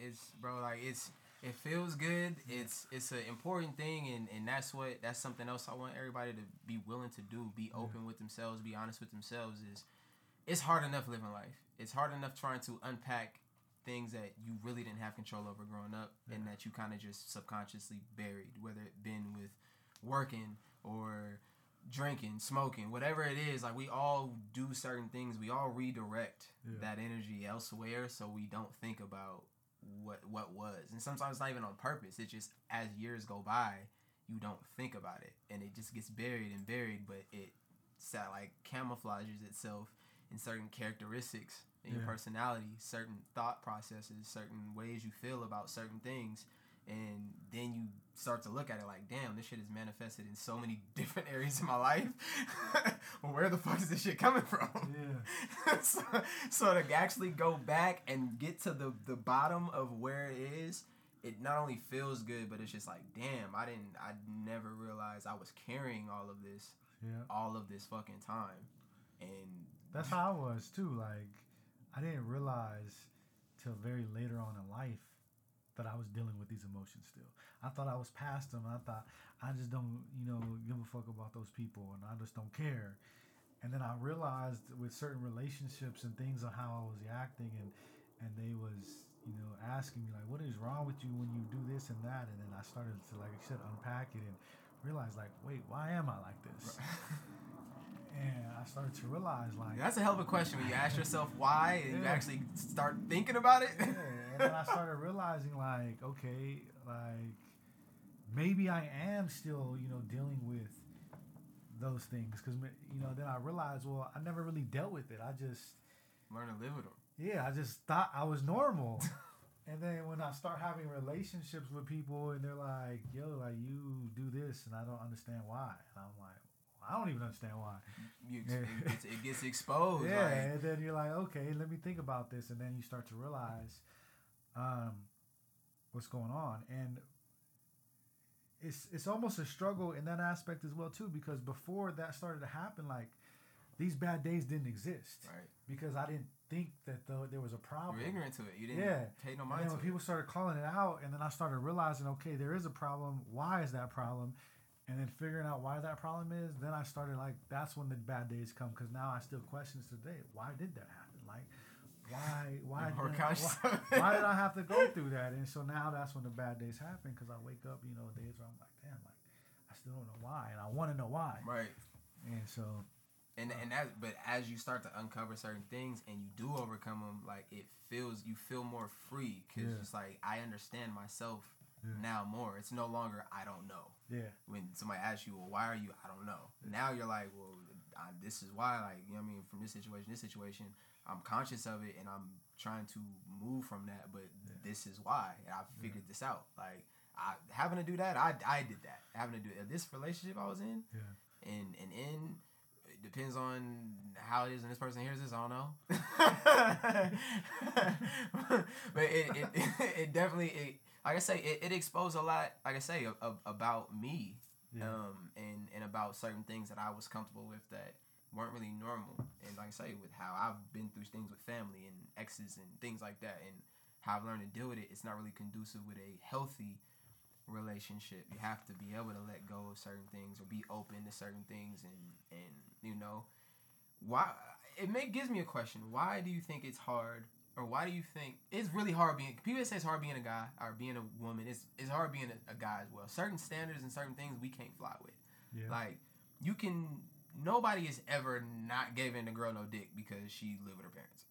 it's bro, like it's it feels good. It's it's an important thing, and and that's what that's something else I want everybody to be willing to do. Be open with themselves. Be honest with themselves. Is it's hard enough living life. It's hard enough trying to unpack things that you really didn't have control over growing up, and that you kind of just subconsciously buried, whether it been with working or drinking, smoking, whatever it is, like we all do certain things. We all redirect Yeah. that energy elsewhere, so we don't think about what what was. And sometimes it's not even on purpose. It's just as years go by, you don't think about it, and it just gets buried and buried. But it like camouflages itself in certain characteristics in your personality, certain thought processes, certain ways you feel about certain things. And then you start to look at it like, damn, this shit is manifested in so many <laughs> different areas of my life. <laughs> well, where the fuck is this shit coming from? Yeah. <laughs> so, so to actually go back and get to the, the bottom of where it is, it not only feels good, but it's just like, damn, I didn't, I never realized I was carrying all of this, Yeah. all of this fucking time. And That's how I was too. Like, I didn't realize till very later on in life that I was dealing with these emotions still. I thought I was past them. I thought I just don't, you know, give a fuck about those people and I just don't care. And then I realized with certain relationships and things on how I was acting and and they was, you know, asking me like, what is wrong with you when you do this and that? And then I started to, like I said, unpack it and realize like, wait, why am I like this? <laughs> And I started to realize like that's a hell of a question when you ask yourself why and you actually start thinking about it. yeah, and then I started realizing like, okay, like maybe I am still, you know, dealing with those things because you know then I realized, well, I never really dealt with it. I just, Learn to live with them. yeah, I just thought I was normal. <laughs> and then when I start having relationships with people and they're like, yo, like you do this and I don't understand why, and I'm like, I don't even understand why. You, it, gets, it gets exposed. <laughs> Yeah, like- and then you're like, okay, let me think about this, and then you start to realize um, what's going on, and it's it's almost a struggle in that aspect as well too, because before that started to happen, like these bad days didn't exist right. because I didn't think that though there was a problem. You're ignorant to it. You didn't Yeah. pay no And mind then to when it. people started calling it out, and then I started realizing, okay, there is a problem. Why is that problem? And then figuring out why that problem is, then I started like that's when the bad days come because now I still question today. Why did that happen? Like, why? Why? Did, why, why did I have to go through that? And so now that's when the bad days happen because I wake up, you know, days where I'm like, damn, like I still don't know why, and I want to know why. Right. And so And uh, and that, but as you start to uncover certain things and you do overcome them, like it feels you feel more free because Yeah. it's like I understand myself Yeah. now more. It's no longer I don't know. Yeah, When somebody asks you, well, why are you? I don't know. Now you're like, well, I, this is why. Like you know, what I mean, from this situation, this situation, I'm conscious of it and I'm trying to move from that. But Yeah. this is why. And I figured this out. Like I having to do that, I I did that. Having to do this relationship I was in yeah, and and in it depends on how it is and this person hears this. I don't know, <laughs> <laughs> but it it, <laughs> it, definitely it, like I say it, it exposed a lot. Like I say a, a- about me Yeah. um, and and about certain things that I was comfortable with that weren't really normal. And like I say, with how I've been through things with family and exes and things like that, and how I've learned to deal with it, it's not really conducive with a healthy relationship. You have to be able to let go of certain things or be open to certain things, and and you know, why it may gives me a question. Why do you think it's hard? Or why do you think it's really hard being people say it's hard being a guy or being a woman? It's it's hard being a, a guy as well. Certain standards and certain things we can't fly with. Yeah. Like you can nobody has ever not giving a girl no dick because she lived with her parents.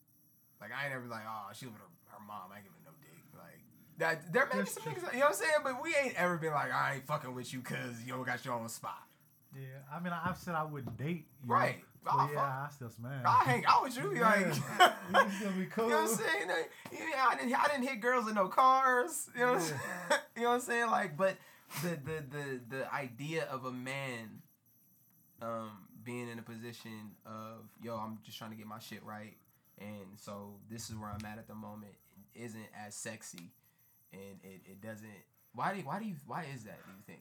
Like I ain't ever like, oh, she lived with her, her mom, I ain't giving no dick. Like that there may be some true. niggas, you know what I'm saying? But we ain't ever been like, I ain't fucking with you cause you don't got your own spot. yeah. I mean, I've said I wouldn't date. You Right. Know? Oh, But fuck. yeah, I still smash. I hang out with you, <laughs> Yeah. like can <laughs> still be cool. You know what I'm saying? Like, yeah, I didn't, I didn't hit girls in no cars. You know, what I'm saying? <laughs> you know what I'm saying? Like, but the the the the idea of a man, um, being in a position of yo, I'm just trying to get my shit right, and so this is where I'm at at the moment, isn't as sexy, and it, it doesn't. Why do you, why do you why is that? Do you think?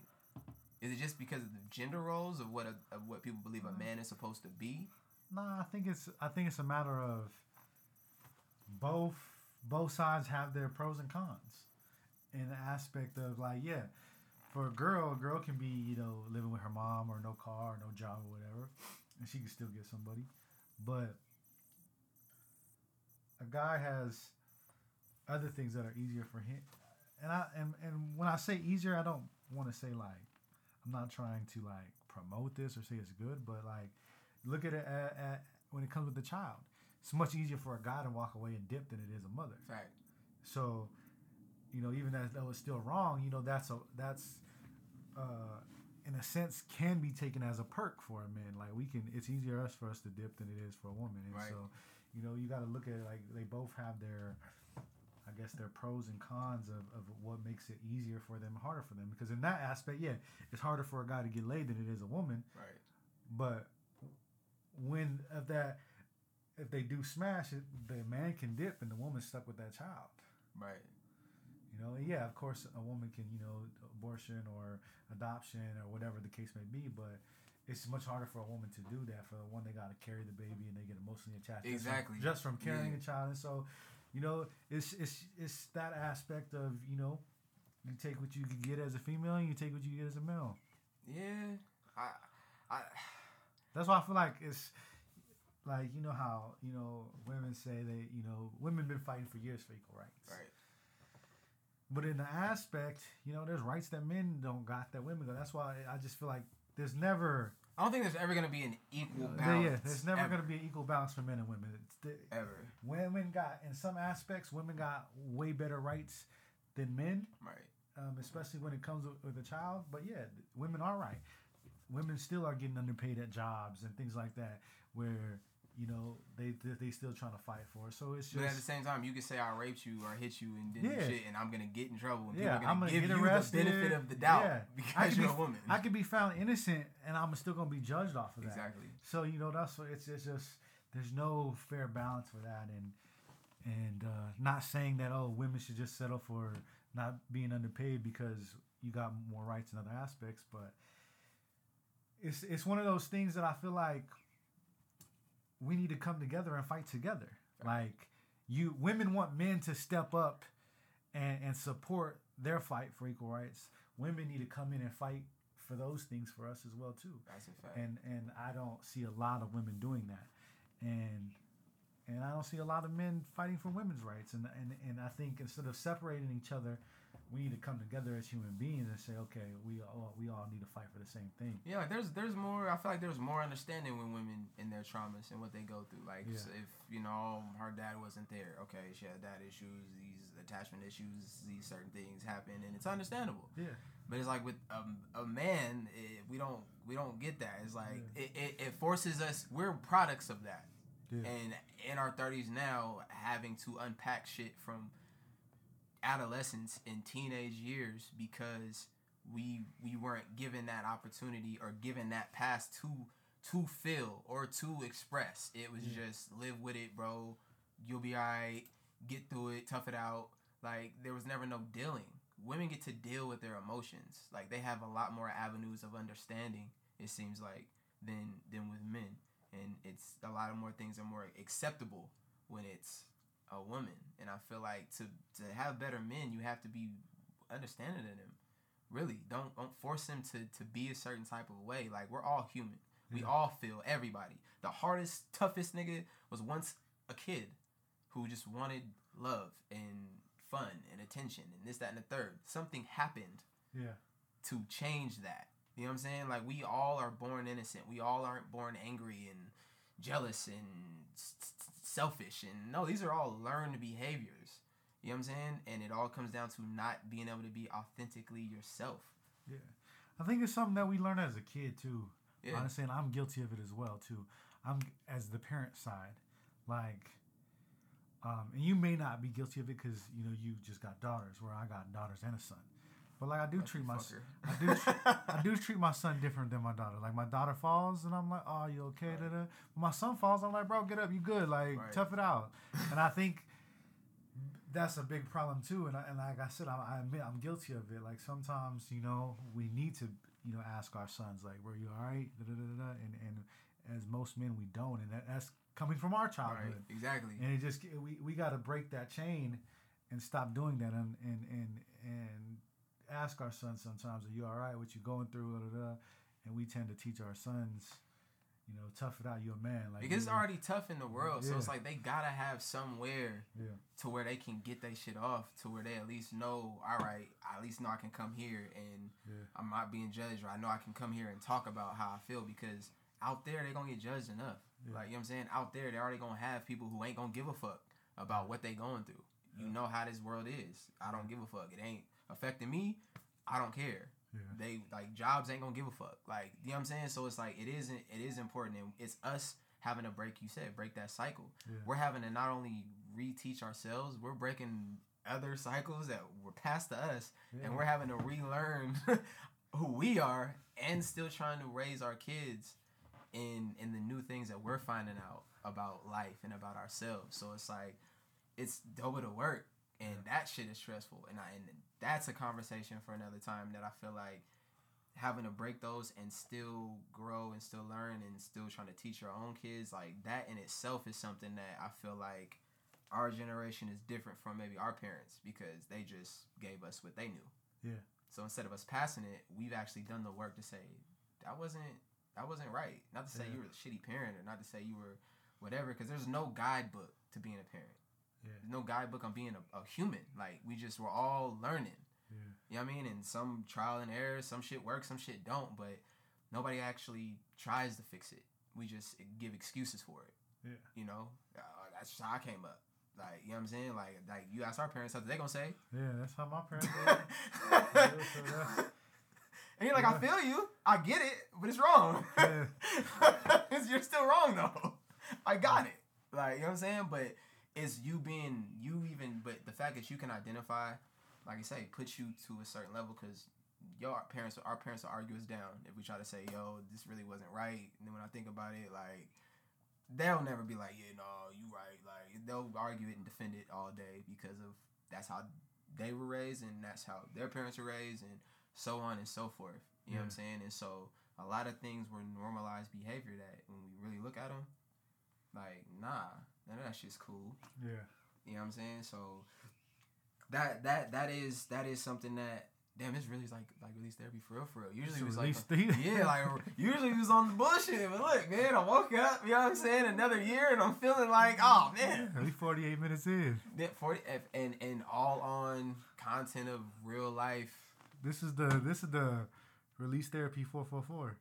Is it just because of the gender roles of what a, of what people believe a man is supposed to be? Nah, I think it's I think it's a matter of both both sides have their pros and cons. In the aspect of like, yeah, for a girl, a girl can be, you know, living with her mom or no car or no job or whatever, and she can still get somebody. But a guy has other things that are easier for him. And I and, and when I say easier, I don't want to say like I'm not trying to like promote this or say it's good, but like look at it at, at when it comes with the child. It's much easier for a guy to walk away and dip than it is a mother. Right. So, you know, even as though it's still wrong, you know, that's a that's uh in a sense can be taken as a perk for a man. Like we can it's easier us for us to dip than it is for a woman. And Right. so, you know, you gotta look at it like they both have their I guess their pros and cons of, of what makes it easier for them, harder for them. Because in that aspect, yeah, it's harder for a guy to get laid than it is a woman. Right. But when of that if they do smash it, the man can dip and the woman's stuck with that child. Right. You know, yeah, of course, a woman can, you know, abortion or adoption or whatever the case may be, but it's much harder for a woman to do that. For the one, they got to carry the baby and they get emotionally attached. just from- Exactly. Just from, carrying Yeah. a child, and so, you know, it's it's it's that aspect of you know, you take what you can get as a female, and you take what you get as a male. Yeah. I. I. That's why I feel like it's like you know how you know women say they you know women been fighting for years for equal rights. Right. But in the aspect, you know, there's rights that men don't got that women got. That's why I just feel like there's never, I don't think there's ever gonna be an equal yeah, balance. yeah, there's never ever, gonna be an equal balance for men and women. It's the, ever. women got in some aspects, women got way better rights than men, Right. um, especially when it comes with, with a child. But yeah, women are right. Women still are getting underpaid at jobs and things like that, where you know they they, they still trying to fight for. So it's just. But at the same time, you can say I raped you or hit you and did Yeah. shit, and I'm gonna get in trouble. And yeah, people are I'm gonna gonna give get you arrested. the benefit of the doubt Yeah. <laughs> Because you're be, a woman. I could be found innocent, and I'm still gonna be judged off of that. exactly. So you know that's what it's, it's just there's no fair balance for that, and and uh, not saying that oh women should just settle for not being underpaid because you got more rights in other aspects, but it's it's one of those things that I feel like we need to come together and fight together. Like you women want men to step up and, and support their fight for equal rights. Women need to come in and fight for those things for us as well too That's a fact. and and I don't see a lot of women doing that, and and I don't see a lot of men fighting for women's rights, and and and I think instead of separating each other, we need to come together as human beings and say, okay, we all we all need to fight for the same thing. Yeah, like there's there's more. I feel like there's more understanding when women in their traumas and what they go through. Like Yeah. so if you know her dad wasn't there, okay, she had dad issues, these attachment issues, these certain things happen, and it's understandable. Yeah, But it's like with um, a man, it, we don't we don't get that. It's like it, it, it forces us. We're products of that. yeah, And in our thirties now, having to unpack shit from adolescence and teenage years because we we weren't given that opportunity or given that pass to to feel or to express. It was Yeah. just live with it, bro. You'll be alright. Get through it. Tough it out. Like there was never no dealing women get to deal with their emotions. Like they have a lot more avenues of understanding. It seems like than than with men, and it's a lot of more things are more acceptable when it's a woman. And I feel like to to have better men, you have to be understanding of them. Really, don't don't force them to to be a certain type of way. Like we're all human. We Yeah. all feel everybody. The hardest, toughest nigga was once a kid who just wanted love and fun and attention and this, that, and the third. Something happened Yeah. to change that. You know what I'm saying? Like we all are born innocent. We all aren't born angry and jealous and selfish. And no, these are all learned behaviors. You know what I'm saying? And it all comes down to not being able to be authentically yourself. Yeah. I think it's something that we learn as a kid too. Yeah. Honestly, and I'm guilty of it as well too. I'm as the parent side, like, um, and you may not be guilty of it because you know you just got daughters, where I got daughters and a son. But like I do treat my, I do, <laughs> I do treat my son different than my daughter. Like my daughter falls, and I'm like, "Oh, you okay?" Right. Da-da. When my son falls, I'm like, "Bro, get up, you good? Like, Right. tough it out." and I think that's a big problem too. And, I, and like I said, I, I admit I'm guilty of it. Like sometimes, you know, we need to, you know, ask our sons, like, "Were you all right?" Da-da-da-da-da. And and as most men, we don't, and that, that's coming from our Right. childhood. Exactly. And it just we, we got to break that chain and stop doing that and and and and ask our sons sometimes, "Are you all right? What you going through?" Da, da, da. And we tend to teach our sons, you know, tough it out. You're a man. Like because it's already tough in the world, so it's like they gotta have somewhere yeah, to where they can get that shit off, to where they at least know, all right, I at least know I can come here and yeah, I'm not being judged, or I know I can come here and talk about how I feel because out there they're gonna get judged enough. Yeah. Like you know what I'm saying? Out there they're already gonna have people who ain't gonna give a fuck about what they going through. You know how this world is. I don't give a fuck. It ain't affecting me. I don't care. yeah, They like jobs ain't gonna give a fuck. Like you know what I'm saying? So it's like it isn't it is important and it's us having to break you said, break that cycle. yeah. We're having to not only reteach ourselves, we're breaking other cycles that were passed to us yeah. and we're having to relearn <laughs> who we are and still trying to raise our kids in in the new things that we're finding out about life and about ourselves. So it's like it's double the work and that shit is stressful and I and that's a conversation for another time that I feel like having to break those and still grow and still learn and still trying to teach your own kids like that in itself is something that I feel like our generation is different from maybe our parents because they just gave us what they knew. Yeah. So instead of us passing it, we've actually done the work to say that wasn't that wasn't right. Not to say Yeah. you were a shitty parent or not to say you were whatever because there's no guidebook to being a parent. Yeah. There's no guidebook on being a, a human. Like we just were all learning. Yeah. You know what I mean? And some trial and error, some shit works, some shit don't, but nobody actually tries to fix it. We just give excuses for it. Yeah. You know? Uh, that's just how I came up. Like, you know what I'm saying? Like, like you ask our parents something, they gonna say. Yeah, that's how my parents <laughs> and did. so that's- you're like, I feel you. I get it, but it's wrong. Yeah. <laughs> you're still wrong though. <laughs> I got it. Like, you know what I'm saying? But it's you being you even but the fact that you can identify, like I say, puts you to a certain level because your parents our parents will argue us down if we try to say, yo, this really wasn't right. And then when I think about it, like they'll never be like, yeah, no, you right. Like they'll argue it and defend it all day because of that's how they were raised and that's how their parents were raised and so on and so forth. You know what I'm saying? And so a lot of things were normalized behavior that when we really look at them, like nah, none of that shit's cool. yeah. You know what I'm saying? So that that that is that is something that damn, it's really like like release therapy for real for real. Usually it was like the- <laughs> yeah, like usually we was on the bullshit. But look, man, I woke up. You know what I'm saying? Another year, and I'm feeling like, oh man, Yeah, we 48 minutes in. that forty and and all on content of real life. This is the this is the release therapy four four four.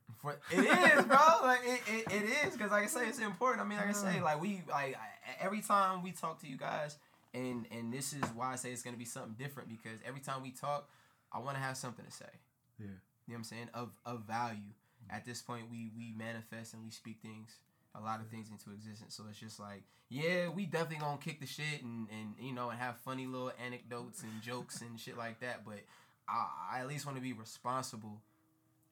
It is, bro. Like it, it, it is because, like I say, it's important. I mean, like I say, uh-huh. like we like every time we talk to you guys, and and this is why I say it's gonna be something different because every time we talk, I want to have something to say. Yeah. You know what I'm saying? Of of value. At this point, we we manifest and we speak things, a lot of things into existence. So it's just like, yeah, we definitely gonna kick the shit and and you know and have funny little anecdotes and jokes and shit like that. But I, I at least want to be responsible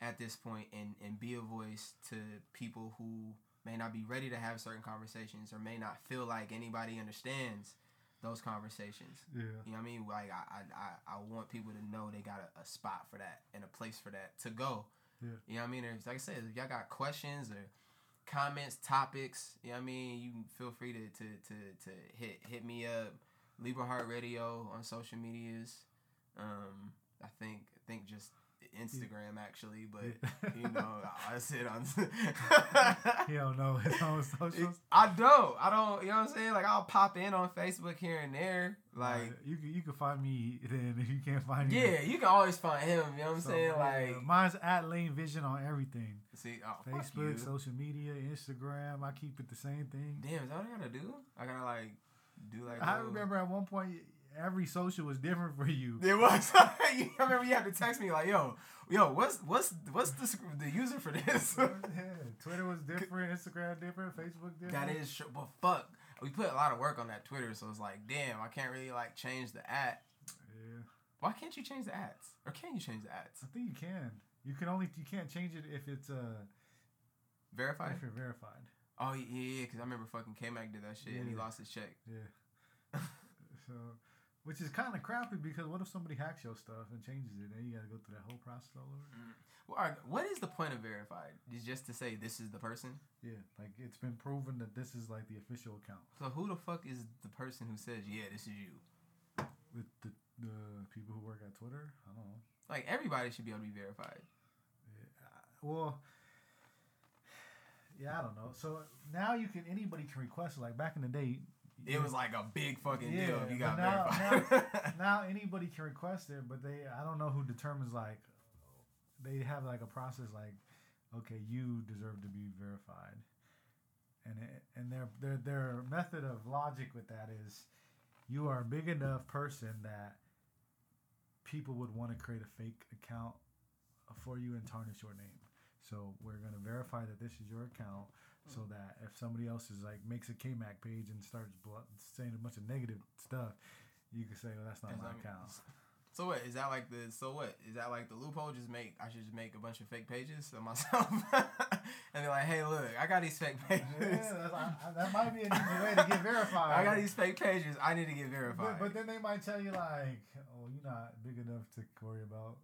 at this point and and be a voice to people who may not be ready to have certain conversations or may not feel like anybody understands those conversations. Yeah. You know what I mean? Like I, I, I, want people to know they got a, a spot for that and a place for that to go. Yeah. You know what I mean? Like I said, if y'all got questions or comments, topics, you know what I mean? You can feel free to to, to, to hit hit me up. Libra Heart Radio on social medias. Um, I think I think just Instagram actually, but you know, I sit on. <laughs> <laughs> he don't know his own socials. I don't. I don't. You know what I'm saying? Like I'll pop in on Facebook here and there. Like you can you can find me then if you can't find me. yeah, you can always find him. You know what I'm So, saying? yeah, Like mine's at Lane Vision on everything. see, oh, Facebook, social media, Instagram. I keep it the same thing. Damn, is that what I gotta do? I gotta like do like. I little- remember at one point every social was different for you. It was. <laughs> I remember you had to text me like, "Yo, yo, what's what's what's the the user for this?" yeah, <laughs> Twitter was different, Instagram different, Facebook different. that is true, but fuck, we put a lot of work on that Twitter, so it's like, damn, I can't really like change the at. Yeah, Why can't you change the ads? Or can you change the ads? I think you can. You can only you can't change it if it's uh Verified? if you're verified. Oh yeah, yeah, because I remember fucking K Mac did that shit and he lost his check. Yeah. <laughs> so, which is kind of crappy because what if somebody hacks your stuff and changes it? Then you got to go through that whole process all over. Mm. Well, alright, what is the point of verified? Is just to say this is the person? Yeah, like it's been proven that this is like the official account. So who the fuck is the person who says, yeah, this is you? The, the, the people who work at Twitter, I don't know. Like everybody should be able to be verified. Yeah, well, yeah, I don't know. So now you can anybody can request it. Like back in the day, It was like a big fucking deal if you got now- verified. <laughs> now anybody can request it, but they I don't know who determines like they have like a process like okay you deserve to be verified, and it, and their their their method of logic with that is you are a big enough person that people would want to create a fake account for you and tarnish your name. So we're gonna verify that this is your account, so mm-hmm. that if somebody else is like makes a KMAC page and starts blo- saying a bunch of negative stuff, you can say, "Well, that's not That's my account." <laughs> So what is that like the so what is that like the loophole? Just make I should just make a bunch of fake pages of myself <laughs> and be like, hey, look, I got these fake pages. Yeah, that's, I, I, that might be an easy way to get verified. <laughs> I got these fake pages. I need to get verified. But, but then they might tell you like, "Oh, you're not big enough to worry about."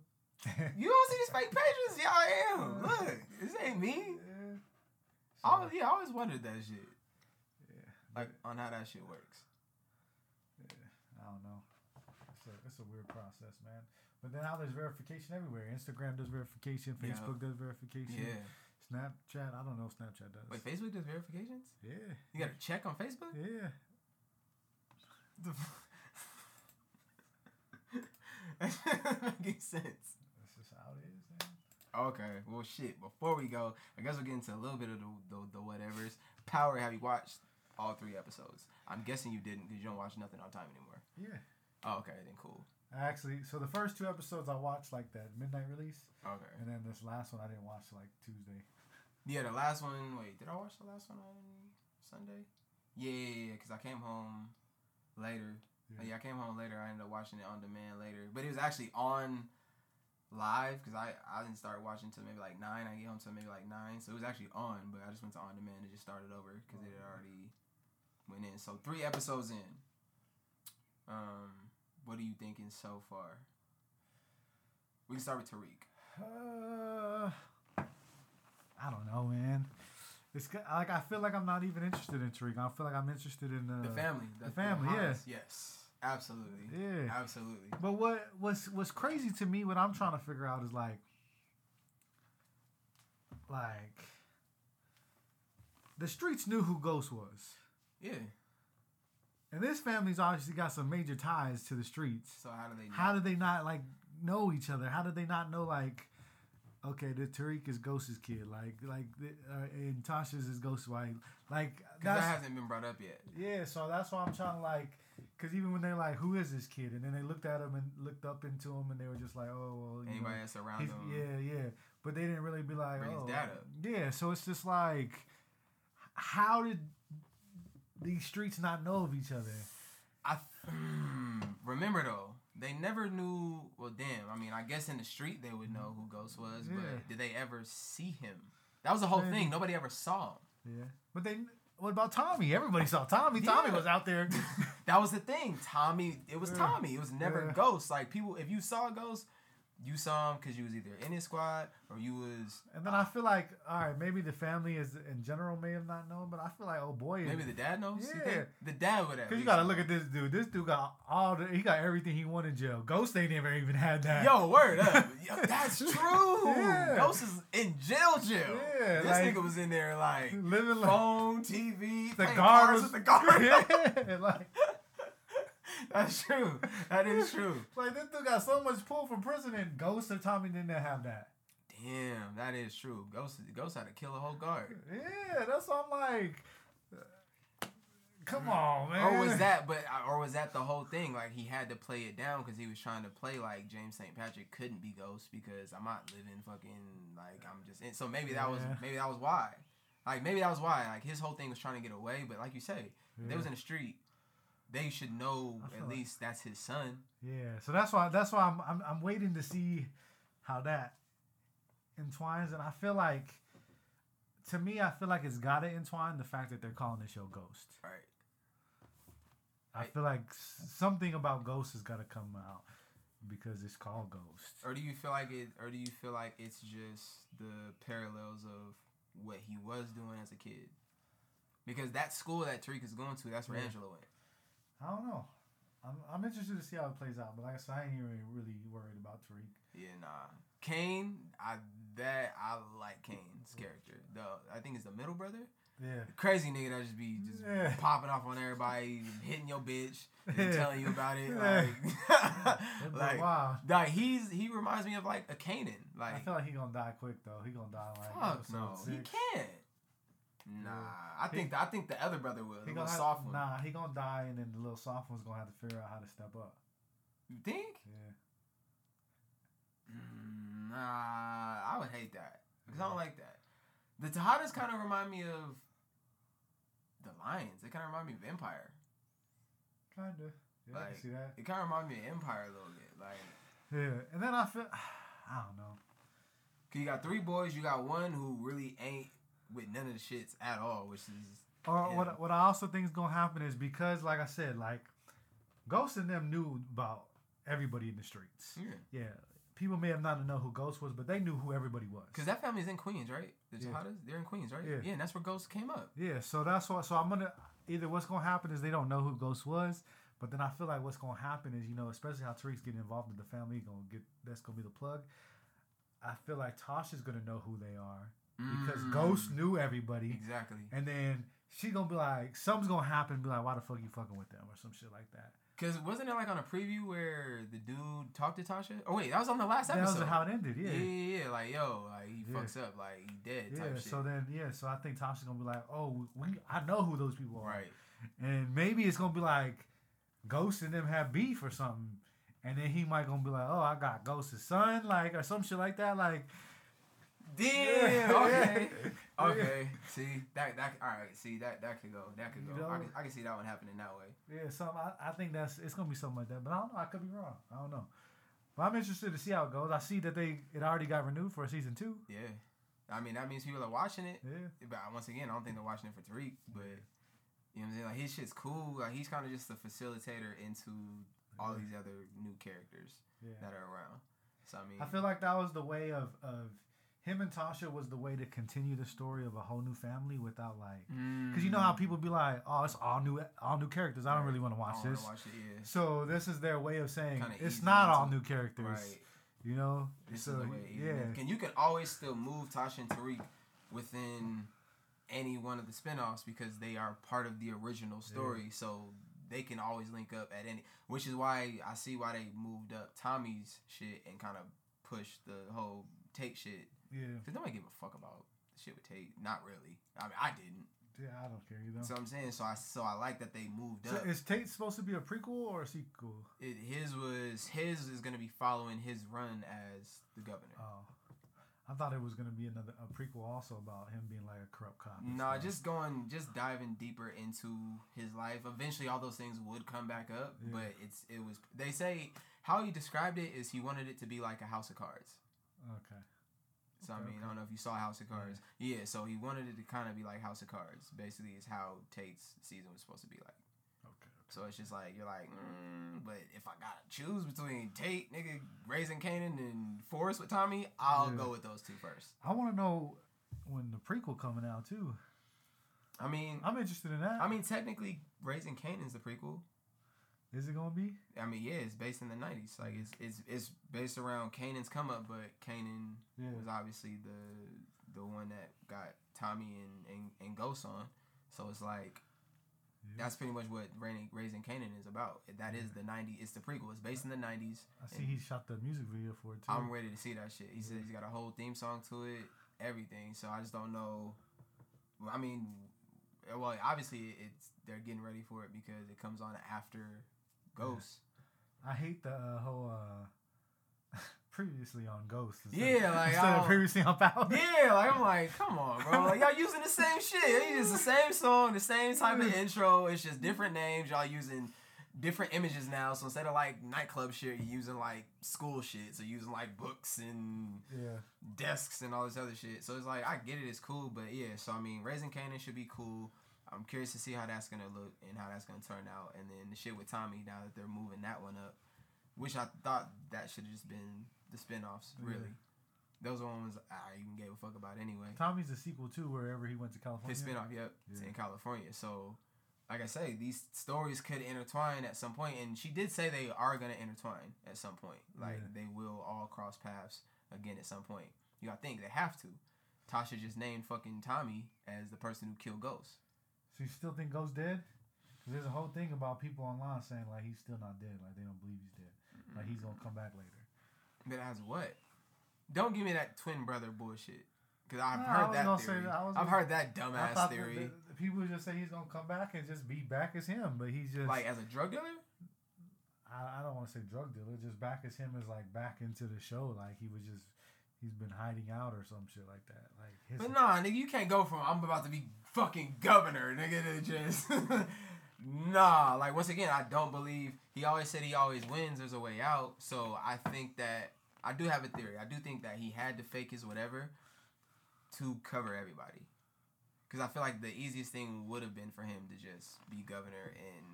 you don't see these fake pages? Yeah, I am. Look, this ain't me. Yeah. I always, yeah, I always wondered that shit, yeah. like on how that shit works. Yeah, I don't know. It's a, it's a weird process, man. But then now there's verification everywhere. Instagram does verification. Yeah. Facebook does verification. Yeah. Snapchat. I don't know. if Snapchat does. Wait, Facebook does verifications? Yeah. You got to check on Facebook? Yeah. The f- <laughs> that doesn't <laughs> make sense. That's just how it is, man. Okay, well, shit. Before we go, I guess we'll get into a little bit of the the, the whatever's. Power, have you watched all three episodes? I'm guessing you didn't because you don't watch nothing on time anymore. Yeah. Oh, okay, then cool. Actually, so the first two episodes I watched like that midnight release, Okay. and then this last one I didn't watch like Tuesday. Yeah, the last one. Wait, did I watch the last one on Sunday? Yeah, yeah, yeah. Because I came home later. Yeah. Yeah. I came home later. I ended up watching it on demand later, but it was actually on live because I I didn't start watching until maybe like nine. I get home till maybe like nine, so it was actually on. But I just went to on demand and just started over because it had already went in. So three episodes in. Um, what are you thinking so far? We can start with Tariq. Uh, I don't know, man. It's like I feel like I'm not even interested in Tariq. I feel like I'm interested in uh, The family. the family, yeah. Hans. Yes. Absolutely. Yeah. Absolutely. But what what's what's crazy to me, what I'm trying to figure out is like, like, the streets knew who Ghost was, Yeah. and this family's obviously got some major ties to the streets. So how do they? know? How do they not like know each other? How do they not know like, okay, the Tariq is Ghost's kid, like like, uh, and Tasha's is Ghost's wife, like that hasn't been brought up yet. yeah. So that's why I'm trying to like, cause even when they're like, who is this kid, and then they looked at him and looked up into him, and they were just like, oh well, Anybody know, that's around them. yeah, yeah. But they didn't really be like, Bring oh, yeah. So it's just like, how did these streets not know of each other? I hmm, remember though. They never knew. Well, damn. I mean, I guess in the street they would know who Ghost was, Yeah. but did they ever see him? That was the whole thing. Nobody ever saw him. Yeah, but they what about Tommy? Everybody saw Tommy. Tommy Yeah. was out there. <laughs> That was the thing. Tommy, it was. Tommy. It was never Yeah. Ghost. Like people, if you saw Ghost, you saw him because you was either in his squad or you was and then I feel like, all right, maybe the family is in general may have not known, but I feel like, oh boy, maybe the dad knows. Yeah. the dad would have. Because you gotta look at this dude. This dude got all the, he got everything he wanted in jail. Ghost ain't never even had that. Yo, word up. <laughs> Yo, that's true. Yeah. Ghost is in jail, jail. Yeah, this like- nigga was in there like living like phone, TV, the guard was with the guard. yeah, like That's true. That is true. <laughs> like this dude got so much pull from prison, and Ghost and Tommy didn't have that. Damn, that is true. Ghost, Ghost had to kill a whole guard. Yeah, that's what I'm like. Come on, man. Or was that, but or was that the whole thing? Like he had to play it down because he was trying to play like James St. Patrick couldn't be Ghost because I'm not living fucking like I'm just. In. So maybe that was maybe that was why. Like maybe that was why. Like his whole thing was trying to get away. But like you say, if they was in the street. They should know at like- least that's his son. Yeah, so that's why that's why I'm, I'm I'm waiting to see how that entwines, and I feel like, to me, I feel like it's gotta entwine the fact that they're calling the show Ghost. Right. I feel like something about Ghost has got to come out because it's called Ghost. Or do you feel like it? Or do you feel like it's just the parallels of what he was doing as a kid? Because that school that Tariq is going to, that's where Yeah. Angela went. I don't know. I'm, I'm interested to see how it plays out, but like I said, I ain't even really worried about Tariq. Yeah, nah. Cane, I that I like Cane's character. The I think it's the middle brother. Yeah. Crazy nigga that just be just Yeah. popping off on everybody, hitting your bitch, and telling you about it. <laughs> Yeah. Like, like, wow. like he's he reminds me of like a Kanan. I feel like he gonna die quick though. He gonna die like fuck no, he can't. Nah, I He- think the, I think the other brother will, the He little gonna one. Nah, he gonna die, and then the little soft one's gonna have to figure out how to step up. You think? Yeah. Mm, nah, I would hate that because I don't like that. The Tejadas kind of remind me of the Lyons. They kind of remind me of Empire. Kinda. Yeah, I Like- can see that. It kind of remind me of Empire a little bit. Like, Yeah, and then I feel, <sighs> I don't know. cause you got three boys. You got one who really ain't with none of the shits at all, which is Or Yeah. what what I also think is gonna happen is because, like I said, like Ghost and them knew about everybody in the streets. yeah. Yeah, people may have not known who Ghost was, but they knew who everybody was. Cause that family's in Queens, right? The Yeah. They're in Queens, right? Yeah. Yeah, and that's where Ghost came up. Yeah, so that's what. So I'm gonna either what's gonna happen is they don't know who Ghost was, but then I feel like what's gonna happen is you know, especially how Tariq's getting involved in the family, gonna get that's gonna be the plug. I feel like Tasha's gonna know who they are because Mm, Ghost knew everybody, Exactly. and then she gonna be like, something's gonna happen, be like, why the fuck you fucking with them or some shit like that. Cause wasn't it like on a preview where the dude talked to Tasha? Oh wait, that was on the last That episode. was how it ended. yeah. Yeah. yeah, yeah, Like yo, like he Yeah. fucks up, like he dead Yeah, type shit. so then yeah, so I think Tasha's gonna be like, oh, we, I know who those people are, right. and maybe it's gonna be like Ghost and them have beef or something, and then he might gonna be like, oh, I got Ghost's son, like or some shit like that, like Damn. Yeah. Okay. Okay. See that that all right. See that that could go. That could You go. I can, I can see that one happening that way. yeah, some I, I think that's it's gonna be something like that, but I don't know, I could be wrong, I don't know, but I'm interested to see how it goes. I see that they it already got renewed for a season two. Yeah. I mean that means people are watching it. Yeah, But once again, I don't think they're watching it for Tariq. But you know what I'm saying? Like his shit's cool. Like he's kind of just a facilitator into all these other new characters yeah. that are around. So I mean, I feel like that was the way of of him and Tasha was the way to continue the story of a whole new family without like because you know how mm. people be like, oh, it's all new all new characters. I don't Right. really want to watch this. Watch it, yeah. So this is their way of saying Kinda it's not all new characters. Right. You know, This so is the way. yeah. And you can always still move Tasha and Tariq within any one of the spinoffs because they are part of the original story. So they can always link up at any. Which is why I see why they moved up Tommy's shit and kind of pushed the whole Tate shit. Yeah, Because nobody gave a fuck about shit with Tate. Not really. I mean, I didn't. yeah. I don't care. You know. So I'm saying, so I so I like that they moved So up. is Tate supposed to be a prequel or a sequel? It, his was his is gonna be following his run as the governor. Oh, I thought it was gonna be another a prequel also about him being like a corrupt cop. No, stuff. just going, just diving deeper into his life. Eventually, all those things would come back up, Yeah. but it's it was. They say how he described it is he wanted it to be like a house of cards. okay. So I mean, okay. I don't know if you saw House of Cards. Yeah, so he wanted it to kind of be like House of Cards. Basically, is how Tate's season was supposed to be like. Okay. So it's just like you're like, mm, but if I gotta choose between Tate, nigga, raising Kanan, and Force with Tommy, I'll Yeah. go with those two first. I want to know when the prequel coming out too. I mean, I'm interested in that. I mean, technically, Raising Kanan's the prequel. Is it gonna be? I mean, yeah, it's based in the '90s. Like it's it's it's based around Kanan's come up, but Kanan Yeah. was obviously the the one that got Tommy and and, and Ghost on. So it's like Yeah. that's pretty much what Raising, Raising Kanan is about. That is the '90s. It's the prequel. It's based in the '90s. I see he shot the music video for it too. I'm ready to see that shit. He says he's got a whole theme song to it, everything. So I just don't know. I mean, well, obviously it's they're getting ready for it because it comes on after Ghost. I hate the uh, whole uh, <laughs> previously on Ghost. Yeah, like, instead of previously on Power. Yeah, like I'm like, come on, bro. Like y'all <laughs> using the same shit. It's the same song, the same type of intro. It's just different names. Y'all using different images now. So instead of like nightclub shit, you're using like school shit. So using like books and Yeah. desks and all this other shit. So it's like I get it, it's cool, but yeah. So I mean, raising Kanan should be cool. I'm curious to see how that's gonna look and how that's gonna turn out. And then the shit with Tommy now that they're moving that one up, which I thought that should have just been the spinoffs. Really, those ones I even gave a fuck about anyway. Tommy's a sequel too, wherever he went to California. His spinoff, yep, Yeah. in California. So, like I say, these stories could intertwine at some point, and she did say they are gonna intertwine at some point. Like Yeah. they will all cross paths again at some point. You gotta think they have to. Tasha just named fucking Tommy as the person who killed Ghost. So you still think Ghost dead? 'Cause there's a whole thing about people online saying like he's still not dead, like they don't believe he's dead, like he's gonna come back later. But as what? Don't give me that twin brother bullshit. Cause I've heard that theory. that. I've gonna- heard that I dumbass theory. the, the people just say he's gonna come back and just be back as him, but he's just like as a drug dealer? I, I don't want to say drug dealer, just back as him as like back into the show, like he was just he's been hiding out or some shit like that. Like his, But nah, nigga, you can't go from I'm about to be fucking governor, nigga, just <laughs> nah. Like once again, I don't believe he always said he always wins. There's a way out. So I think that I do have a theory. I do think that he had to fake his whatever to cover everybody. Because I feel like the easiest thing would have been for him to just be governor and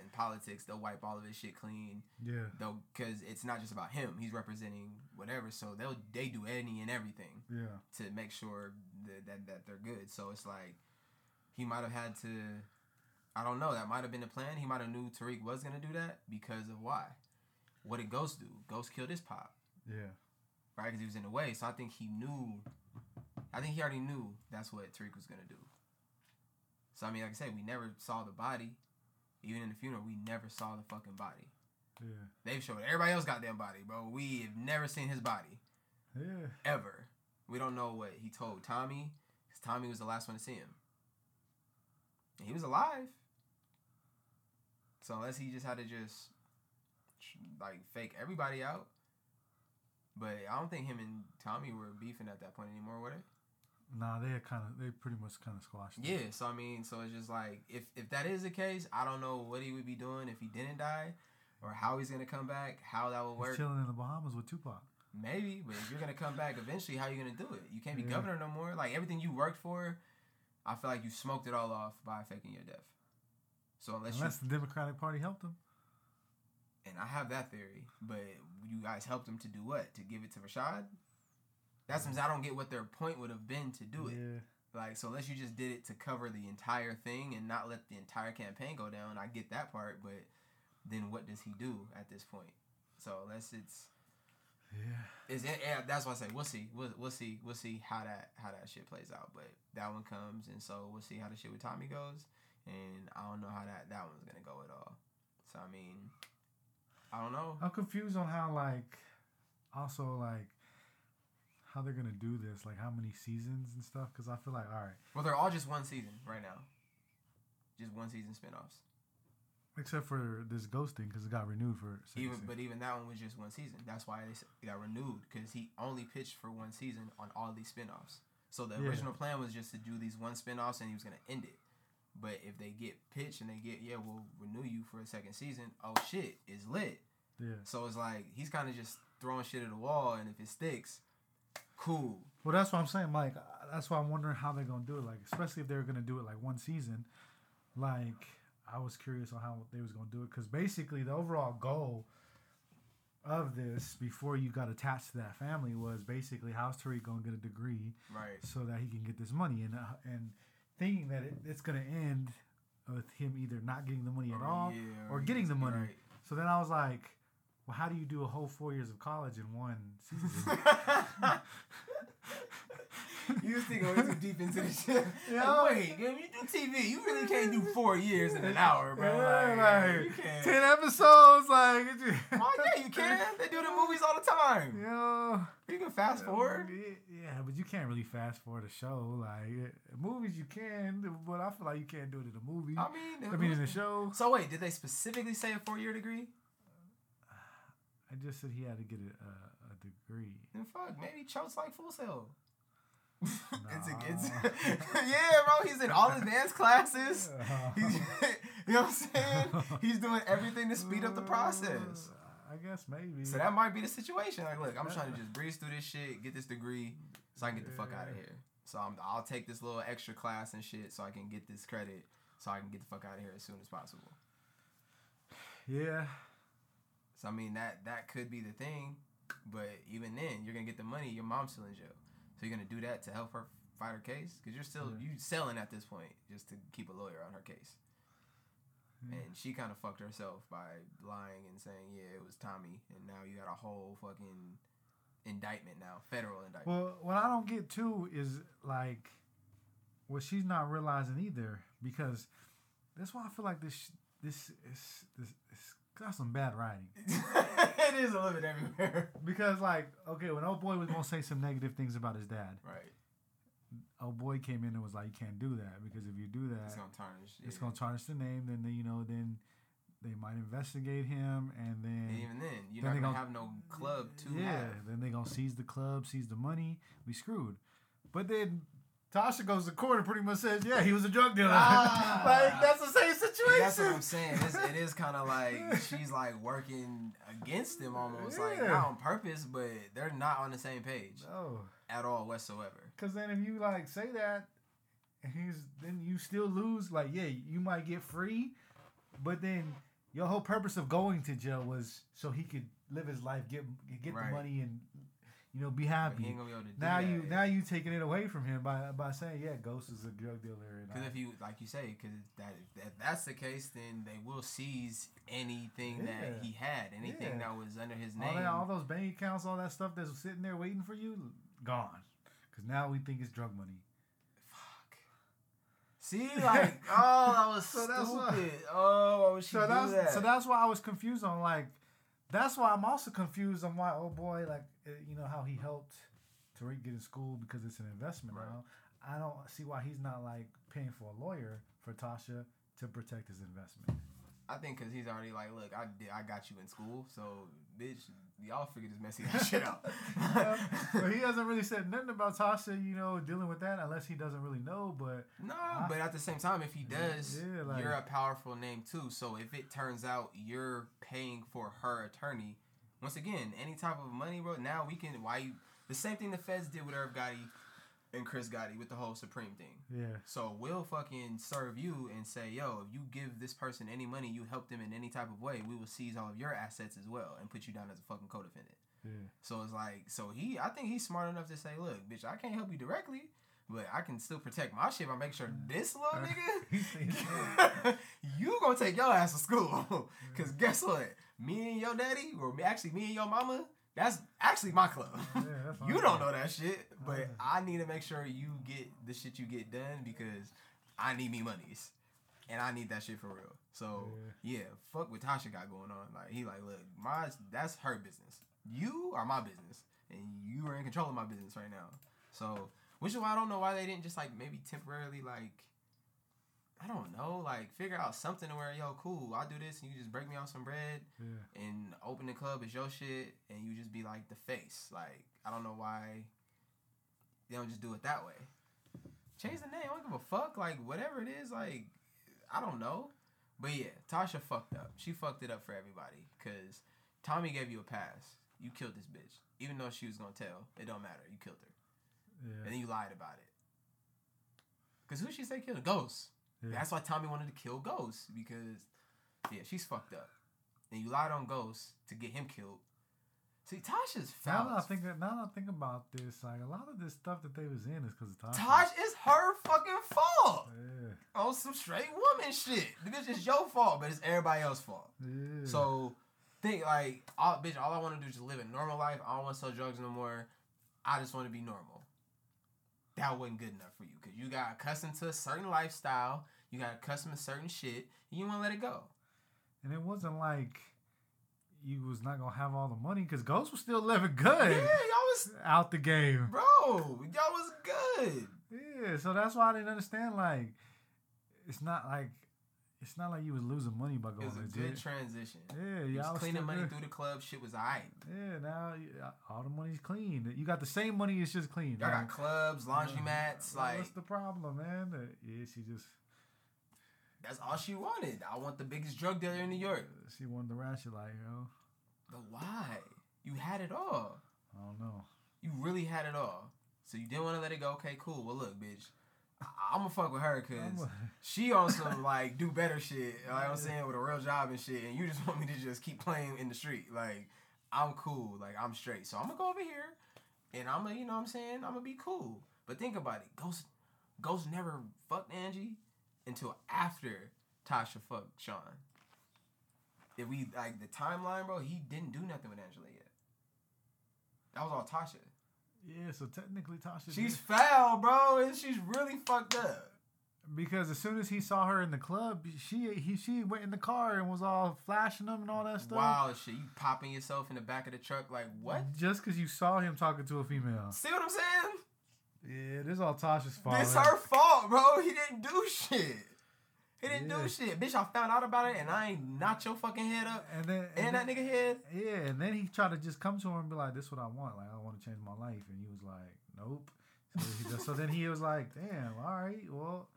and politics. They'll wipe all of his shit clean. yeah, Though, because it's not just about him. He's representing whatever. So they'll they do any and everything yeah, to make sure that, that, that they're good. So it's like he might have had to. I don't know. That might have been the plan. He might have knew Tariq was gonna do that because of why. What did Ghost do? Ghost killed his pop, yeah. right? Because he was in the way. So I think he knew. I think he already knew that's what Tariq was gonna do. So I mean, like I said, we never saw the body. Even in the funeral, we never saw the fucking body. Yeah, They've showed everybody else got goddamn body, bro. We have never seen his body yeah. ever. We don't know what he told Tommy, because Tommy was the last one to see him. He was alive. So unless he just had to just like fake everybody out. But I don't think him and Tommy were beefing at that point anymore, were they? Nah, they kind of they pretty much kind of squashed. it. Yeah, so I mean, so it's just like if if that is the case, I don't know what he would be doing if he didn't die, or how he's gonna come back, how that He's work. chilling in the Bahamas with Tupac. Maybe, but if you're gonna come back eventually, how you gonna do it? You can't be Yeah. governor no more. Like everything you worked for, I feel like you smoked it all off by faking your death. So unless, Unless the Democratic Party helped him. and I have that theory, but you guys helped him to do what? To give it to Rashad? That's means I don't get what their point would have been to do it. Yeah, Like so, unless you just did it to cover the entire thing and not let the entire campaign go down, I get that part. But then what does he do at this point? So unless it's yeah. Is it? Yeah, that's why I say we'll see. We'll, we'll see. We'll see how that how that shit plays out. But that one comes, and so we'll see how the shit with Tommy goes. And I don't know how that that one's gonna go at all. So I mean, I don't know. I'm confused on how like, also like, how they're gonna do this, like how many seasons and stuff. Because I feel like, all right, Well, they're all just one season right now. Just one season spinoffs. Except for this Ghost thing, because it got renewed for. Even season. but even that one was just one season. That's why they it got renewed because he only pitched for one season on all these spinoffs. So the Yeah. original plan was just to do these one spinoffs and he was gonna end it. But if they get pitched and they get yeah, we'll renew you for a second season. Oh shit, it's lit. yeah, So it's like he's kind of just throwing shit at the wall, and if it sticks, cool. Well, that's what I'm saying. Like, uh, that's why I'm wondering how they're gonna do it. Like, especially if they're gonna do it like one season. Like, I was curious on how they was gonna do it because basically the overall goal of this before you got attached to that family was basically how's Tariq gonna get a degree Right. so that he can get this money and uh, and thinking that it, it's gonna end with him either not getting the money at all yeah, or getting the money. right. So then I was like, well, how do you do a whole four years of college in one season? <laughs> you was thinking way too deep into the shit. <laughs> Yeah. Like, wait, when you do TV, you really can't do four years in an hour, bro. Yeah, like, you like, ten episodes, like. <laughs> Oh yeah, you can. They do the movies all the time. Yo. You can fast forward. Yeah, but you can't really fast forward a show. Like eh, movies, you can, but I feel like you can't do it in a movie. I mean, I mean, in a show. So wait, did they specifically say a four-year degree? I just said he had to get a, a, a degree. Then fuck, maybe Cho's like full sail. <laughs> it's a, it's <laughs> yeah, bro. He's in all advanced classes. <laughs> He's, Uh, you know what I'm saying? He's doing everything to speed up the process. I guess maybe. So that might be the situation. Like, look, I'm trying to just breeze through this shit, get this degree, so I can get the fuck out of here. So I'm, I'll take this little extra class and shit, so I can get this credit, so I can get the fuck out of here as soon as possible. yeah. So I mean that that could be the thing, but even then, you're gonna get the money. Your mom's still in jail, so you're gonna do that to help her fight her case because you're still Yeah. you selling at this point just to keep a lawyer on her case. Yeah. And she kind of fucked herself by lying and saying, yeah, it was Tommy, and now you got a whole fucking indictment now, federal indictment. Well, what I don't get too is like what she's not realizing either because that's why I feel like this this is this, got some bad writing. <laughs> it is a little bit everywhere. Because like okay, when old boy was gonna say some negative things about his dad, Right. old boy came in and was like, you can't do that because if you do that, It's gonna tarnish. it's yeah. gonna tarnish the name. Then they, you know then they might investigate him and then And even then, you're Then not they gonna gonna- have no club to yeah, have. then they gonna seize the club, seize the money. We screwed. But then Tasha goes to court and pretty much says, "Yeah, he was a drug dealer." <laughs> Ah. like that's the same situation. That's what I'm saying. It's, it is kind of like she's like working against them almost, like not on purpose, but they're not on the same page No, at all whatsoever. because then if you like say that, and he's then you still lose. Like, yeah, you might get free, but then your whole purpose of going to jail was so he could live his life, get get Right. the money, and you know be happy. he ain't gonna be able to now that. you now you taking it away from him by by saying yeah, Ghost is a drug dealer. Because if you, like you say, because that if that's the case, then they will seize anything that he had, anything Yeah. that was under his name. all, that, all those bank accounts, all that stuff that's sitting there waiting for you, gone. Because now we think it's drug money. Fuck. See, like, <laughs> oh, that was So that's why- stupid. oh, why would she So do that's that? so that's why I was confused on like, that's why I'm also confused on why oh boy like Uh, you know how he helped Tariq get in school because it's an investment Right. now. I don't see why he's not like paying for a lawyer for Tasha to protect his investment. I think because he's already like, look, I did, I got you in school, so bitch, y'all figure this messy <laughs> ass shit out. but he hasn't really said nothing about Tasha, you know, dealing with that unless he doesn't really know. But no, but at the same time, if he does, Yeah, like- you're a powerful name too. So if it turns out you're paying for her attorney, once again, any type of money, bro. Now we can why you the same thing the feds did with Irv Gotti and Chris Gotti with the whole Supreme thing. yeah, So we'll fucking serve you and say, yo, if you give this person any money, you help them in any type of way, we will seize all of your assets as well and put you down as a fucking co-defendant. yeah. So it's like, so he, I think he's smart enough to say, look, bitch, I can't help you directly, but I can still protect my shit by making sure this little <laughs> nigga, <laughs> you gonna take your ass to school. <laughs> Cause guess what? Me and your daddy, or actually me and your mama, that's actually my club. Yeah, <laughs> you don't know that shit, but Yeah. I need to make sure you get the shit you get done because I need me monies. And I need that shit for real. So yeah, fuck what Tasha got going on. Like he like, look, my that's her business. You are my business. And you are in control of my business right now. So which is why I don't know why they didn't just like maybe temporarily like I don't know, like figure out something to where yo, cool, I'll do this and you just break me off some bread Yeah. and open the club is your shit and you just be like the face. Like, I don't know why they don't just do it that way. Change the name, I don't give a fuck. Like, whatever it is, like, I don't know. But yeah, Tasha fucked up. She fucked it up for everybody. Cause Tommy gave you a pass. you killed this bitch, even though she was gonna tell. It don't matter. You killed her, Yeah. and then you lied about it. Cause who she say killed? Ghost. Yeah. That's why Tommy wanted to kill Ghost because, yeah, she's fucked up. And you lied on Ghost to get him killed. See, Tasha's Now that I think now that I think about this, like a lot of this stuff that they was in is because of Tasha. Tosh is her fucking fault. Yeah. On some straight woman shit. Bitch is your fault, but it's everybody else's fault. Yeah. So think like, all, bitch, all I want to do is just live a normal life. I don't want to sell drugs no more. I just want to be normal. That wasn't good enough for you because you got accustomed to a certain lifestyle. You got accustomed to certain shit. And you want to let it go. and it wasn't like you was not gonna have all the money because Ghost was still living good. Yeah, y'all was, out the game. bro, y'all was good. Yeah, so that's why I didn't understand. Like, it's not like it's not like you was losing money by going. It was a legit. good transition. Yeah, You was cleaning money good. through the club. Shit was alright. Yeah, now all the money's clean. You got the same money. It's just clean. Y'all Like, got clubs, laundromats. uh, Like what's the problem, man? Uh, yeah, she just that's all she wanted. I want the biggest drug dealer in New York. she wanted the ratchet life, you know. But why? You had it all. I don't know. You really had it all. So you didn't want to let it go. Okay, cool. Well, look, bitch. I'm gonna fuck with her because a- she also like do better shit. Like I'm saying with a real job and shit, and you just <laughs> want me to just keep playing in the street. Like I'm cool. Like I'm straight. So I'm gonna go over here, and I'm gonna, you know, what I'm saying I'm gonna be cool. But think about it. Ghost, Ghost never fucked Angie until after Tasha fucked Sean. If we like the timeline, bro, he didn't do nothing with Angela yet. That was all Tasha. Yeah, so technically Tasha. She's did- foul, bro, and she's really fucked up. because as soon as he saw her in the club, she he she went in the car and was all flashing him and all that stuff. Wow, shit. You popping yourself in the back of the truck like what? Just because you saw him talking to a female. See what I'm saying? Yeah, this is all Tasha's fault. It's her fault, bro. He didn't do shit. He didn't Yeah. do shit. Bitch, I found out about it and I ain't knocked your fucking head up And then and that then- nigga head. Yeah, and then he tried to just come to her and be like, "This is what I want. Like, I want to change my life." And he was like, "Nope." So, he just, so then he was like, "Damn, all right, well,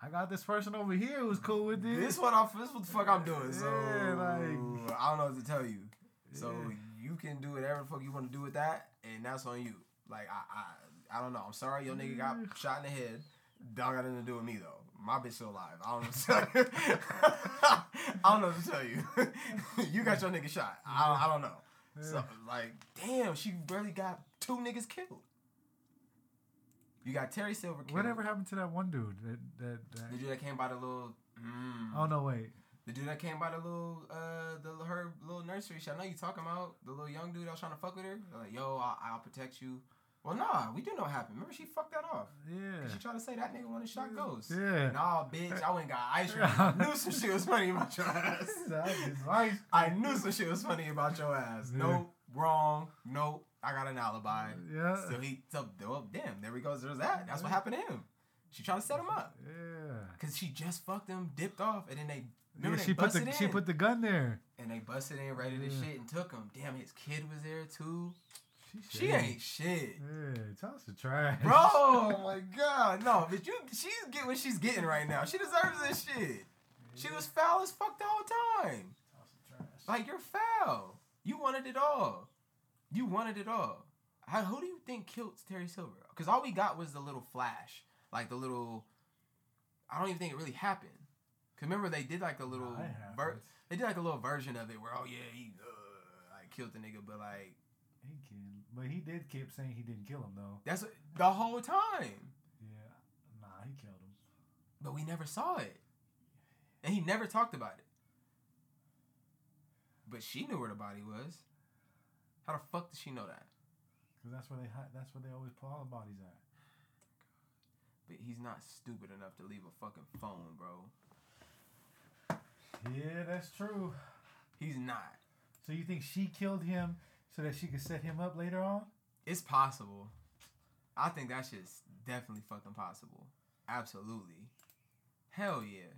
I got this person over here who's cool with this." This what I this what the fuck I'm doing. So Yeah, like- I don't know what to tell you. So Yeah. you can do whatever the fuck you want to do with that, and that's on you. Like I I I don't know. I'm sorry your nigga got shot in the head. Don't got nothing to do with me though. My bitch still alive. I don't know what to tell you. <laughs> I don't know what to tell you. <laughs> you got your nigga shot. I don't, I don't know. So like, damn, she barely got two niggas killed. You got Terry Silver killed. Whatever happened to that one dude? That that. that The dude that came by the little. Mm, oh no, wait. the dude that came by the little, uh, the her little nursery shit. I know you talking about the little young dude that was trying to fuck with her. They're like, yo, I'll, I'll protect you. Well, nah, we do know what happened. Remember, she fucked that off. Yeah. She tried to say that nigga wanted shot ghosts. Yeah. Nah, bitch, I went and got ice cream. I <laughs> knew some shit was funny about your ass. <laughs> I knew some shit was funny about your ass. Yeah. Nope, wrong. Nope, I got an alibi. Yeah. So he, so well, damn, there he goes. There's that. That's what happened to him. She tried to set him up Yeah. because she just fucked him, dipped off, and then they Yeah, remember they she put the in. she put the gun there. and they busted in, raided his Yeah. shit, and took him. Damn, his kid was there too. She shady. ain't shit. Yeah, Tasha trash. Bro, <laughs> oh my god, no, but you, she's getting what she's getting right now. She deserves this shit. She was foul as fuck the whole time. Like you're foul. You wanted it all. You wanted it all. How, who do you think killed Terry Silver? Because all we got was the little flash, like the little. I don't even think it really happened. Cause remember they did like a little it ver- they did like a little version of it where oh yeah he uh, like killed the nigga, but like but he did keep saying he didn't kill him though. that's what- the whole time. Yeah, nah, he killed him. But we never saw it. And he never talked about it. But she knew where the body was. How the fuck did she know that? Cause that's where they that's where they always put all the bodies at. But he's not stupid enough to leave a fucking phone, bro. Yeah, that's true. He's not. So you think she killed him so that she could set him up later on? It's possible. I think that shit's definitely fucking possible. Absolutely. Hell yeah.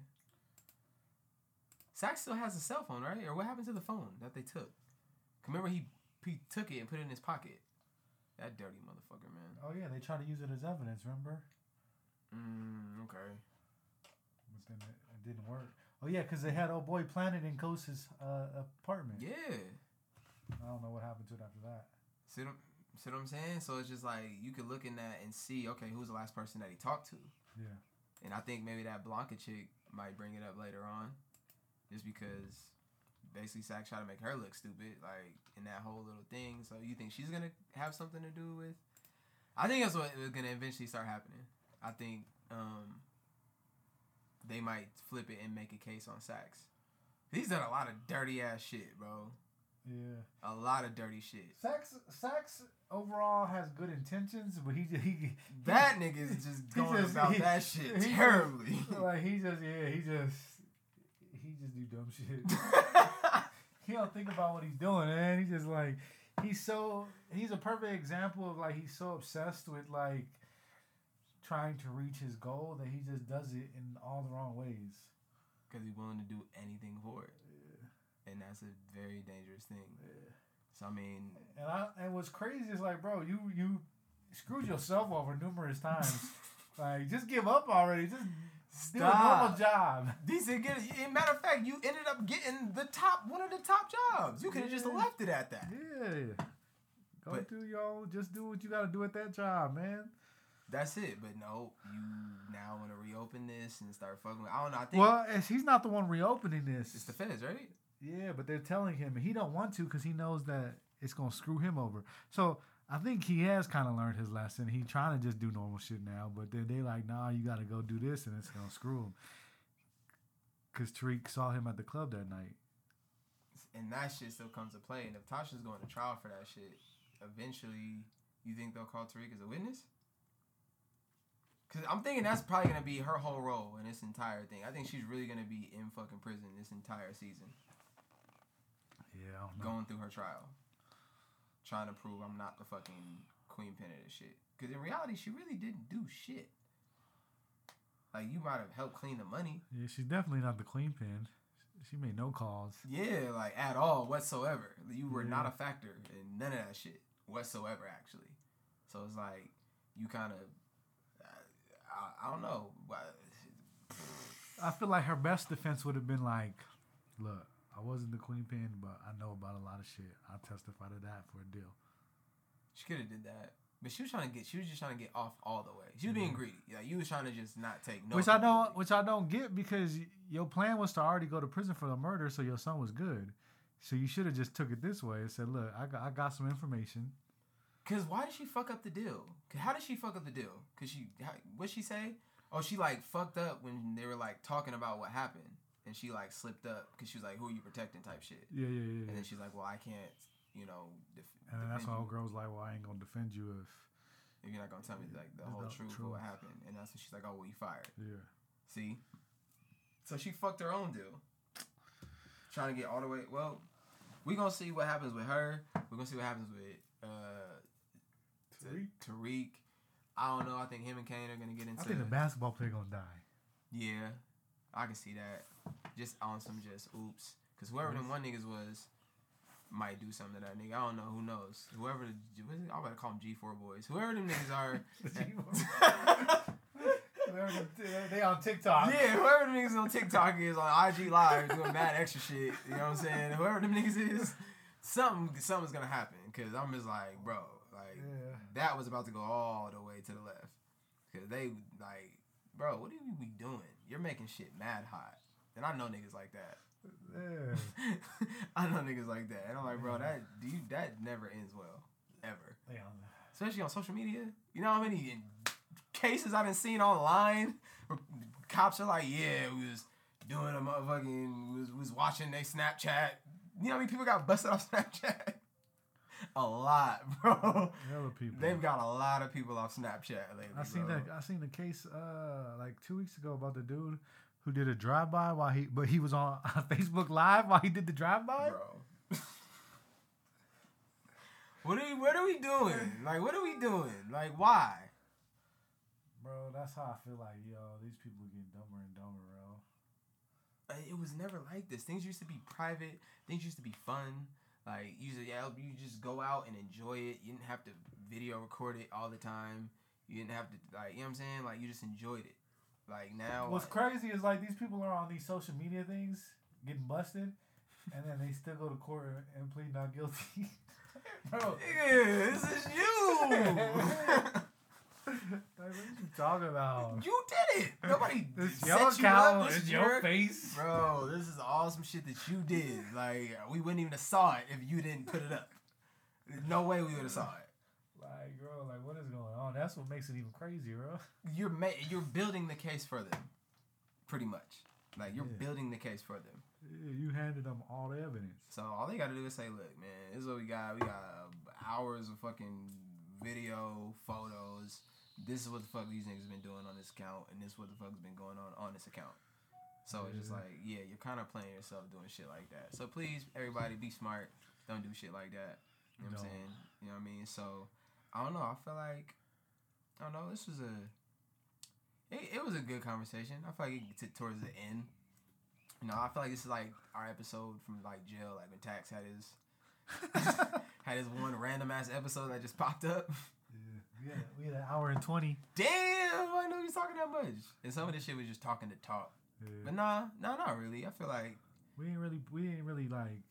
Saxe still has a cell phone, right? Or what happened to the phone that they took? Remember he he took it and put it in his pocket. That dirty motherfucker, man. Oh yeah, they tried to use it as evidence. Remember? Mm, okay. But then it, it didn't work. Oh yeah, cause they had old boy planted in Coast's uh, apartment. Yeah. I don't know what happened to it after that. See what, see what I'm saying? So it's just like you could look in that and see, okay, who's the last person that he talked to? Yeah. And I think maybe that Blanca chick might bring it up later on, just because basically Saxe tried to make her look stupid, like in that whole little thing. So you think she's gonna have something to do with? I think that's what is gonna eventually start happening. I think um, they might flip it and make a case on Saxe. He's done a lot of dirty ass shit, bro. Yeah. A lot of dirty shit. Saxe Saxe overall has good intentions, but he he That nigga is just going just- about he- that shit he- terribly. like he just yeah he just he just do dumb shit. <laughs> he don't think about what he's doing, man. He just like he's so he's a perfect example of like he's so obsessed with like trying to reach his goal that he just does it in all the wrong ways. Because he's willing to do anything for it. And that's a very dangerous thing. So, I mean, And I and what's crazy is like, bro, you you screwed yourself over numerous times. <laughs> like, just give up already. Just do a normal job. decent get it. Matter of fact, you ended up getting the top, one of the top jobs. You could have just left it at that. Yeah. Go But- do yo. Just do what you got to do at that job, man. That's it. But no, you now want to reopen this and start fucking with. I don't know. I think Well, he's not the one reopening this. it's the feds, right? Yeah, but they're telling him he don't want to because he knows that it's gonna screw him over. So I think he has kind of learned his lesson. He trying to just do normal shit now, but then they like, nah, you got to go do this, and it's gonna screw him. Cause Tariq saw him at the club that night. And that shit still comes to play. And if Tasha's going to trial for that shit, eventually, you think they'll call Tariq as a witness? Because I'm thinking that's probably to be her whole role in this entire thing. I think she's really to be in fucking prison this entire season, Yeah, I don't know. going through her trial. Trying to prove I'm not the fucking queen pin of this shit. Because in reality, she really didn't do shit. Like, you might have helped clean the money. Yeah, she's definitely not the queen pin. She made no calls. Yeah, like at all whatsoever. You were not a factor in none of that shit whatsoever, actually. So it's like you kind of, I, I don't know. I feel like her best defense would have been like, look, I wasn't the queen pin, but I know about a lot of shit. I'll testify to that for a deal. She could have did that, but she was trying to get. She was just trying to get off all the way. She was being greedy. Like you was trying to just not take no. which I don't, which I don't get because your plan was to already go to prison for the murder, so your son was good. So you should have just took it this way and said, "Look, I got, I got some information." Cause why did she fuck up the deal? How did she fuck up the deal? Cause she, what she say? Oh, she like fucked up when they were like talking about what happened, and she like slipped up because she was like, "Who are you protecting?" type shit. Yeah, yeah, yeah. And yeah. then she's like, "Well, I can't, you know, def- And then that's why you old girl was like, "Well, I ain't gonna defend you if." if you're not gonna tell me like the whole whole truth of what happened." And that's when she's like, "Oh, well, you fired." Yeah. See, so she fucked her own deal, trying to get all the way. Well, we gonna see what happens with her. We're gonna see what happens with uh Tariq? Tariq. I don't know. I think him and Cane are gonna get into. I think the basketball player gonna die. Yeah, I can see that. Just on some just oops. Because whoever them mm-hmm. one niggas was might do something to that nigga. I don't know. Who knows? Whoever the what is it? I'm about to call them G4 boys. Whoever them niggas are. <laughs> <laughs> They on TikTok. yeah, whoever them niggas on TikTok is on IG Live doing mad extra shit. You know what I'm saying? Whoever them niggas is, something something's gonna happen. Cause I'm just like, bro, like Yeah. that was about to go all the way to the left. Cause they like, bro, what are you be doing? You're making shit mad hot. And I know niggas like that. Yeah. <laughs> I know niggas like that. And I'm like, bro, that do you that never ends well. Ever. On Especially on social media. You know how many cases I've been seeing online where cops are like, yeah, we was doing a motherfucking was was watching they Snapchat. You know how many people got busted off <laughs> Snapchat? <laughs> a lot, bro. hella people. They've got a lot of people off Snapchat lately. I seen bro. that. I seen the case uh like two weeks ago about the dude who did a drive by while he, but he was on, <laughs> Facebook Live while he did the drive by. bro. what are we, what are we doing? Like, what are we doing? Like, why? Bro, that's how I feel like yo, these people are getting dumber and dumber, bro. Uh, It was never like this. Things used to be private. Things used to be fun. Like, usually, yeah, you just go out and enjoy it. You didn't have to video record it all the time. You didn't have to, like, you know what I'm saying? Like, you just enjoyed it. Like, now. What's like, crazy is like these people are on these social media things getting busted, and then they still go to court and plead not guilty. <laughs> bro. Nigga, this is you. <laughs> <laughs> Like, what are you talking about? you did it. Nobody <laughs> This set your you account, up. This is your face. Bro, this is awesome shit that you did. Like, we wouldn't even have saw it if you didn't put it up. No way we would have saw it. Like, bro, like, what is going on? That's what makes it even crazier, bro. You're ma- you're building the case for them, pretty much. Like you're Yeah. building the case for them. Yeah, You handed them all the evidence. So all they got to do is say, "Look, man, this is what we got. We got hours of fucking video, photos. This is what the fuck these niggas been doing on this account, and this is what the fuck's been going on on this account." So it's just like, yeah, you're kind of playing yourself doing shit like that. So please, everybody, be smart. Don't do shit like that. You know what I'm saying? You know what I mean? So I don't know. I feel like I don't know. This was a it, it was a good conversation. I feel like it get towards the end. You know, I feel like this is like our episode from like jail, like when Tax had his <laughs> had his one random ass episode that just popped up. <laughs> Yeah, we had, we had an hour and 20. Damn, I know was talking that much. And some of this shit was just talking to talk. Yeah. But nah, nah, not really. I feel like We ain't really, we ain't really like.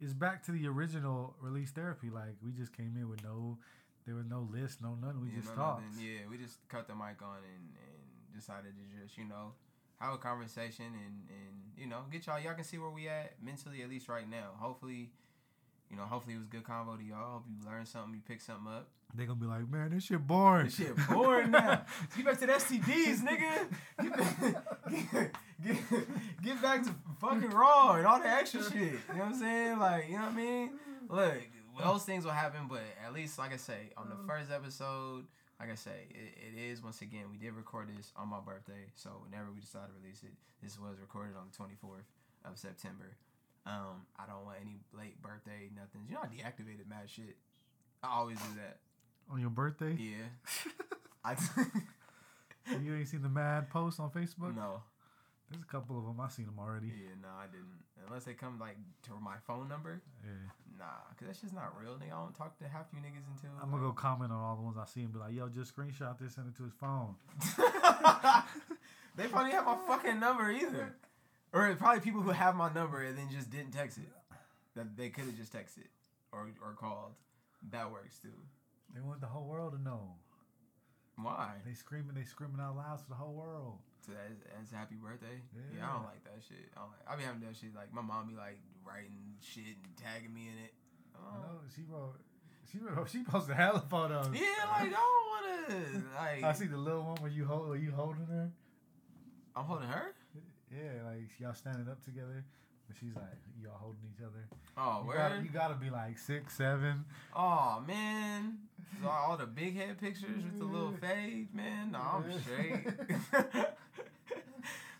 It's back to the original release therapy. Like we just came in with no, there was no list, no nothing. We yeah, just no, talked. nothing. Yeah, we just cut the mic on and, and decided to just, you know, have a conversation and, and you know, get y'all y'all can see where we at mentally at least right now. Hopefully, you know, hopefully it was good convo to y'all. Hope you learned something, you picked something up. They gonna be like, man, this shit boring. This shit boring now. <laughs> Get back to the STDs, nigga. Get back, get, get, get back to fucking raw and all the extra shit. You know what I'm saying? Like, you know what I mean? Look, those things will happen, but at least, like I say, on the mm. first episode, like I say, it, it is once again we did record this on my birthday. So whenever we decide to release it, this was recorded on the 24th of September. Um, I don't want any late birthday, nothing. You know, I deactivated mad shit. I always do that. On your birthday, Yeah. <laughs> I you ain't seen the mad post on Facebook? no. There's a couple of them. I seen them already. Yeah, no, I didn't. Unless they come like to my phone number. Yeah. Nah, cause that's just not real, nigga. I don't talk to half you niggas until. I'm gonna go comment on all the ones I see and be like, yo, just screenshot this, and send it to his phone. <laughs> they probably have my fucking number either, or probably people who have my number and then just didn't text it. That they could have just texted or or called. That works too. They want the whole world to know. Why? They screaming, they screaming out loud to the whole world. So that's, that's happy birthday. Yeah. I don't like that shit. I, don't like, I be having that shit like my mom be like writing shit and tagging me in it. I Oh. know she wrote, she wrote, <laughs> she posted hella photos. Yeah, like I don't wanna <laughs> like. I see the little one where you hold, where you holding her. I'm holding her. Yeah, like y'all standing up together, but she's like y'all holding each other. Oh, You gotta, you gotta be like six, seven. Oh man, So all the big head pictures with the little fade, man. No, I'm straight. <laughs>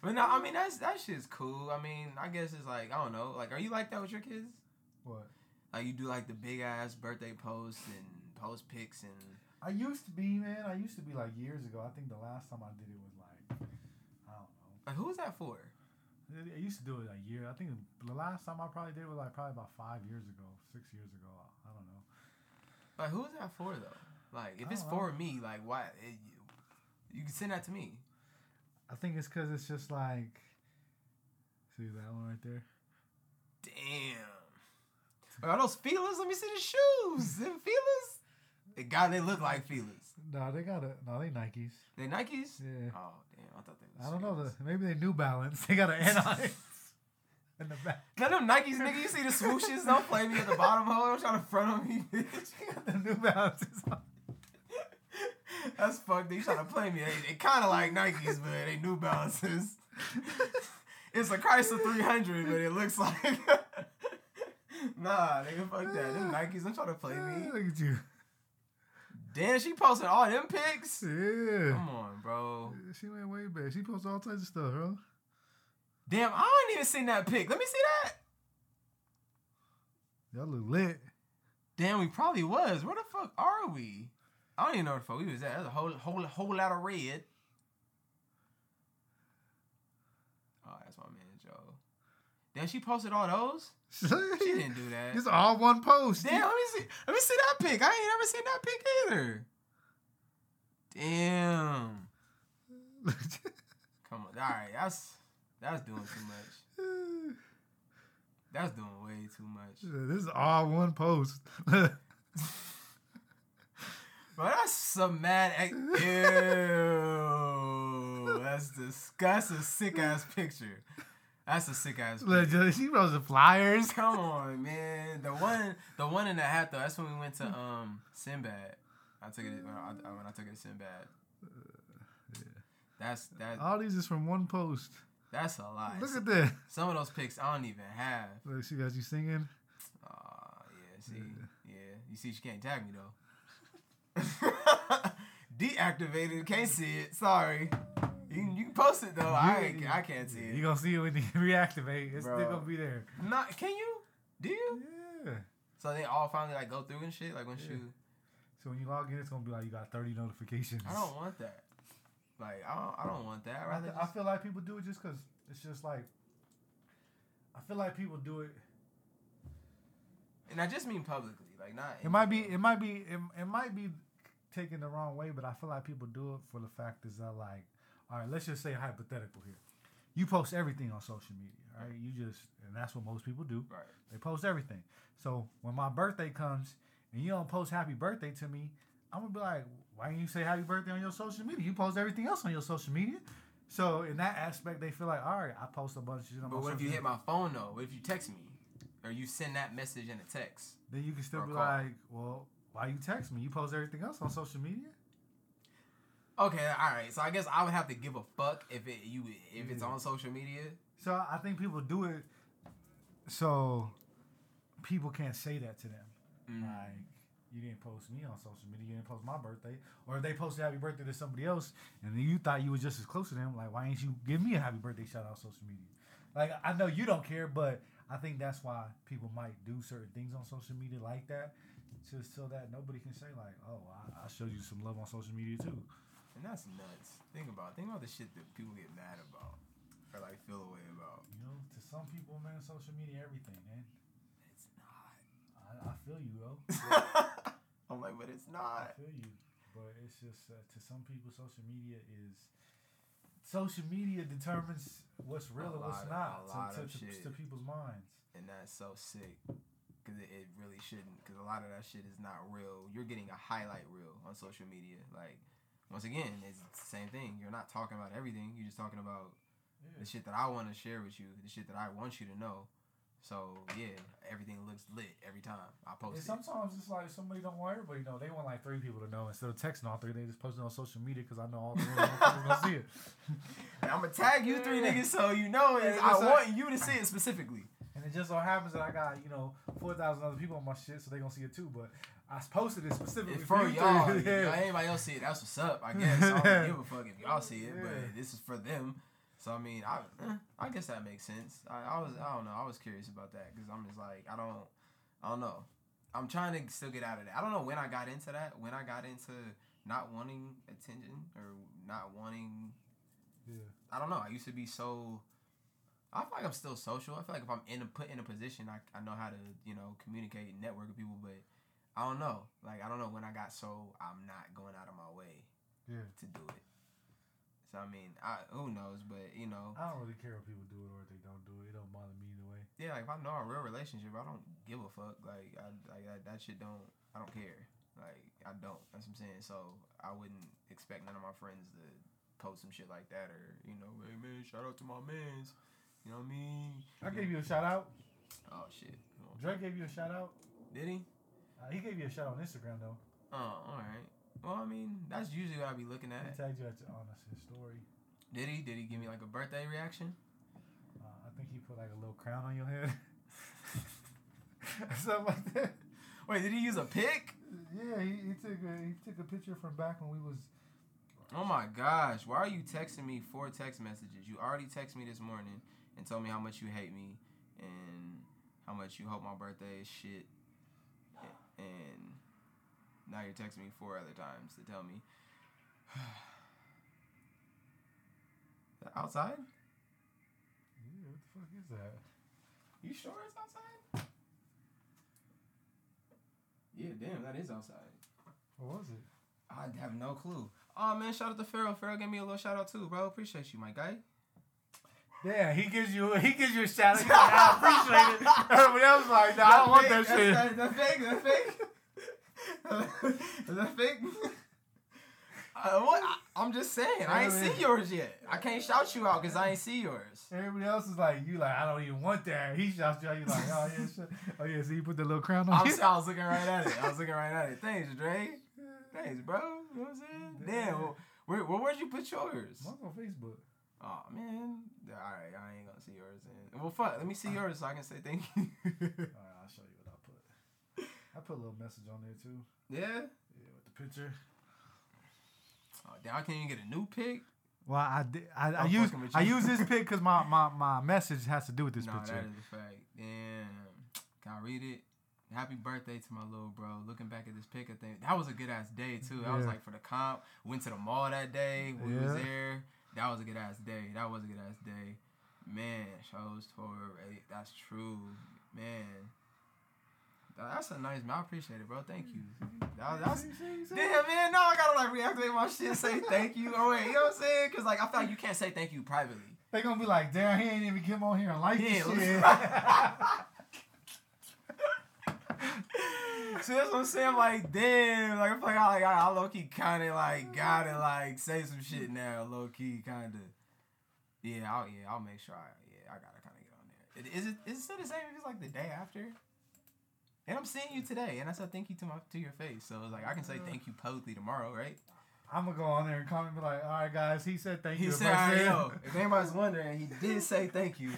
but no, I mean that's that shit's cool. I mean, I guess it's like I don't know. Like, are you like that with your kids? What? Like you do like the big ass birthday posts and post pics and I used to be, man. I used to be like years ago. I think the last time I did it was like, I don't know. Like who was that for? I used to do it a year. I think the last time I probably did it was like probably about five years ago, six years ago. I don't know. Like who is that for though? Like if it's for me, like why? Eh, it, you can send that to me. I think it's because it's just like, see that one right there. Damn. Are those Filas? Let me see the shoes. Them Filas? They got. They look like Filas. No, they got a no. They Nikes. They Nikes. Yeah. Oh damn! I thought they. I don't know. The, maybe they New Balance. <laughs> They got an <laughs> N on it in the back. Now them Nikes, nigga. You see the swooshes? Don't play me at the bottom hole. Don't try to front on me, bitch. <laughs> Got the New Balances on. That's fucked. They trying to play me. They, they kind of like Nikes, but they New Balances. it's a Chrysler 300, but it looks like. nah, nigga, fuck that. Them Nikes, don't try to play me. Look at you. Damn, she posted all them pics. Yeah. Come on, bro. She went way back. She posted all types of stuff, bro. Damn, I ain't even seen that pic. Let me see that. Y'all look lit. Damn, we probably was. Where the fuck are we? I don't even know where the fuck we was at. There's a whole whole whole lot of red. Oh, that's my man Joe. Damn, she posted all those. <laughs> She didn't do that. It's all one post. Damn, let me see. Let me see that pic. I ain't never seen that pic either. Damn. <laughs> Come on. All right, that's that's doing too much. That's doing way too much. This is all one post. <laughs> Bro, that's some mad. Ex- Ew. That's disgusting. Sick ass picture. That's a sick ass Look, she wrote the flyers. <laughs> Come on, man. The one, the one in the hat though. That's when we went to um Sinbad. I took it when I, when I took it to Sinbad. That's that. All these is from one post. That's a lot. Look at that. Some of those pics I don't even have. Look, she got you singing. Aw, yeah. See, yeah. You see, she can't tag me though. <laughs> Deactivated. Can't see it. Sorry. Can- post it though. I I can't see it. You gonna see it when you <laughs> reactivate. It's Bro. still gonna be there. Not. Can you? Do you? Yeah. So they all finally like go through and shit. Like when Yeah. you. So when you log in, it's gonna be like you got 30 notifications. I don't want that. Like I don't. I don't want that. I th- I feel like people do it just because it's just like. I feel like people do it. and I just mean publicly. Like not. It might be. It might be. It, it might be taken the wrong way, but I feel like people do it for the fact is that like, all right, let's just say hypothetical here. You post everything on social media, right? You just, and that's what most people do. Right. They post everything. So when my birthday comes and you don't post happy birthday to me, I'm gonna be like, why didn't you say happy birthday on your social media? You post everything else on your social media. So in that aspect, they feel like, all right, I post a bunch of shit on But my what if you hit my phone though? What if you text me, or you send that message in a text? Then you can still be call. like, well, why you text me? You post everything else on social media. Okay, all right. So I guess I would have to give a fuck if it you if it's on social media. So I think people do it so people can't say that to them. Mm. Like, you didn't post me on social media, you didn't post my birthday. Or if they posted happy birthday to somebody else and then you thought you was just as close to them, like, why ain't you give me a happy birthday shout out on social media? Like, I know you don't care, but I think that's why people might do certain things on social media like that. Just so that nobody can say like, "Oh, I, I showed you some love on social media too." And that's nuts. Think about it. think about the shit that people get mad about or like feel away about. You know, to some people, man, social media everything, man. It's not. I, I feel you though. <laughs> I'm like, but it's not. I feel you, but it's just uh, to some people, social media is social media determines what's real and what's of- not to, to, to, people's minds. And that's so sick. Cause it, it really shouldn't. Cause a lot of that shit is not real. You're getting a highlight reel on social media. Like, once again, it's the same thing. You're not talking about everything. You're just talking about the shit that I want to share with you, the shit that I want you to know. So yeah, everything looks lit every time I post And it. sometimes it's like somebody don't want everybody to know. They want like three people to know instead of texting all three. They just post it on social media because I know all three gonna see it. <laughs> I'm gonna tag you three Yeah. niggas so you know it. Yeah, I want you to see it specifically. And it just so happens that I got you know four thousand other people on my shit, so they gonna see it too. But I posted it specifically It's for you y'all. <laughs> yeah. anybody else see it, that's what's up. I guess I don't give a fuck if y'all see it, Yeah. but this is for them. So I mean, I eh, I guess that makes sense. I, I was I don't know. I was curious about that because I'm just like I don't I don't know. I'm trying to still get out of that. I don't know when I got into that. When I got into not wanting attention or not wanting. Yeah. I don't know. I used to be so. I feel like I'm still social. I feel like if I'm in a put in a position, I, I know how to you know communicate and network with people. But I don't know. Like I don't know when I got so I'm not going out of my way Yeah. to do it. So I mean, I who knows? But you know, I don't really care if people do it or if they don't do it. It don't bother me either way. yeah. Like if I know a real relationship, I don't give a fuck. Like I like that, that shit don't. I don't care. Like I don't. That's what I'm saying. So I wouldn't expect none of my friends to post some shit like that or you know, hey man, shout out to my mans. You know what I mean? I gave you a shout out. Oh shit. Drake gave you a shout out. Did he? Uh, he gave you a shout out on Instagram though. Oh, all right. Well, I mean, that's usually what I be looking at. He tagged you at on his story. Did he? Did he give me like a birthday reaction? Uh, I think he put like a little crown on your head. <laughs> Something like that. Wait, did he use a pic? Yeah, he, he took a he took a picture from back when we was. Oh my gosh, why are you texting me four text messages? You already texted me this morning and told me how much you hate me and how much you hope my birthday is shit. And now you're texting me four other times to tell me. <sighs> outside? Yeah, what the fuck is that? You sure it's outside? Yeah, damn, that is outside. What was it? I have no clue. Oh man, shout out to Pharaoh. Pharaoh gave me a little shout out too, bro. Appreciate you, my guy. Yeah, he gives you he gives you a shout. He's like, I appreciate it. <laughs> Everybody else is like, nah, I don't want that shit. That's, that's fake. That's fake. Is that fake? <laughs> Uh, what? I, I'm just saying. I ain't see yours yet. I can't shout you out because I ain't see yours. Everybody else is like, you like, I don't even want that. He shouts you out. You like, oh yeah, shit. oh yeah. So you put the little crown on. I I was looking right at it. I was looking right at it. Thanks, Dre. Thanks, bro. You know what I'm saying? Damn. Well, where, where, where'd you put yours? On Facebook. Oh man. All right, I ain't gonna see yours then. Well, fuck. Let me see yours so I can say thank you. <laughs> <laughs> All right, I'll show you what I put. I put a little message on there too. yeah. Yeah, with the picture. Oh, damn, I can't even get a new pic. Well, I did. I, I I'm use I use this pic because my, my my message has to do with this no, picture. that is a fact. Damn. Can I read it? Happy birthday to my little bro. Looking back at this pic, I think that was a good ass day too. I was like for the comp. Went to the mall that day. We was there. That was a good ass day. That was a good ass day. Man, shows for that's true. Man. That's a nice man. I appreciate it, bro. Thank you. Mm-hmm. That, that's mm-hmm. see? Damn, man, No, I gotta like reactivate my shit, say thank you. Oh wait, you know what I'm saying? Cause like I feel like you can't say thank you privately. They gonna be like, damn, he ain't even come on here and like Yeah, this <laughs> shit. <laughs> See, that's what I'm saying. I'm like, damn, like I feel like I, like, I low key kind of like gotta like say some shit now, low key kind of. Yeah, I'll yeah, I'll make sure. I, yeah, I gotta kind of get on there. It- Is it is it still the same if it's like the day after? And I'm seeing you today, and I said thank you to my to your face. So it's like I can say mm-hmm. thank you publicly tomorrow, right? I'm gonna go on there and comment and be like, all right, guys, he said thank He you. said, If I "Alright, yo, <laughs> if anybody's wondering, he did say thank you.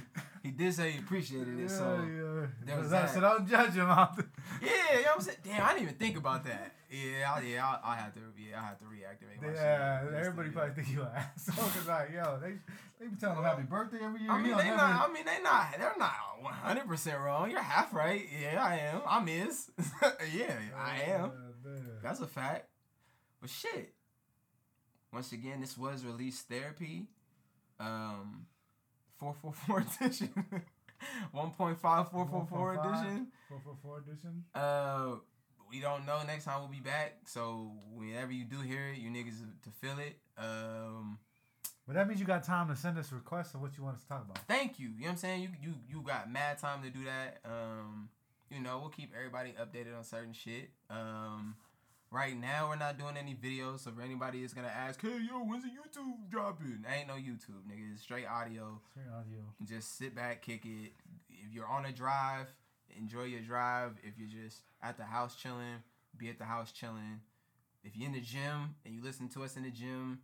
He did say he appreciated it. So yeah. there was that. so don't judge him yeah, you know I'm saying. Damn, I didn't even think about that. Yeah, I, yeah, I, I had to. Yeah, I had to reactivate my Yeah, shit. everybody probably think you an <laughs> asshole. Cause like, yo, they they be telling him happy birthday every year. I mean, they not. I mean, they not. They're not 100 percent wrong. You're half right. Yeah, I am. I'm is. <laughs> yeah, I am. Yeah. That's a fact. But shit. Once again, this was release therapy. Um, 444 <laughs> edition. 1.5 444 edition. 444 edition. Uh, we don't know. Next time we'll be back. So whenever you do hear it, you niggas to feel it. Um, But that means you got time to send us requests of what you want us to talk about. thank you. You know what I'm saying? You you you got mad time to do that. Um, you know, we'll keep everybody updated on certain shit. Um, right now we're not doing any videos, so if anybody is gonna ask, hey yo, when's the YouTube dropping? Ain't no YouTube, nigga. It's straight audio. Straight audio. Just sit back, kick it. If you're on a drive, enjoy your drive. If you're just at the house chilling, be at the house chilling. If you're in the gym and you listen to us in the gym,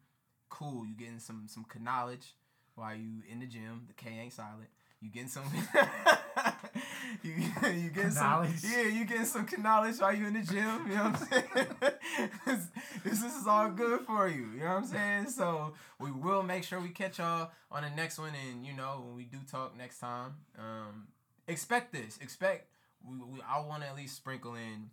cool. You getting some some knowledge while you in the gym. The K ain't silent. You getting some. <laughs> <laughs> you you getting some. Yeah, you getting some knowledge while you in the gym. You know what I'm saying? <laughs> this, this is all good for you. You know what I'm saying? So we will make sure we catch y'all on the next one, and you know when we do talk next time, um, expect this. Expect we, we I want to at least sprinkle in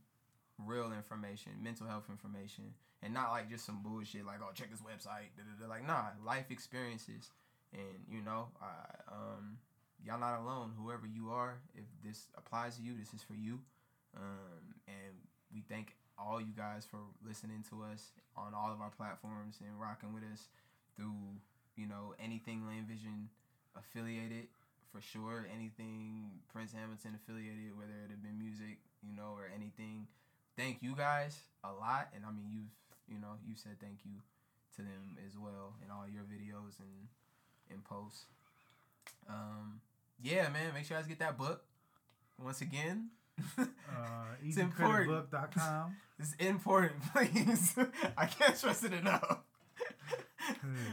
real information, mental health information, and not like just some bullshit like oh check this website. Da, da, da. Like nah, life experiences, and you know I um y'all not alone. Whoever you are, if this applies to you, this is for you. Um, and we thank all you guys for listening to us on all of our platforms and rocking with us through you know anything Lane Vision affiliated for sure. Anything Prince Hamilton affiliated, whether it have been music, you know, or anything. Thank you guys a lot, and I mean you've you know you said thank you to them as well in all your videos and in posts. Um, yeah, man, make sure you guys get that book. Once again, Uh, <laughs> It's important. <laughs> it's important, please. <laughs> I can't stress it enough.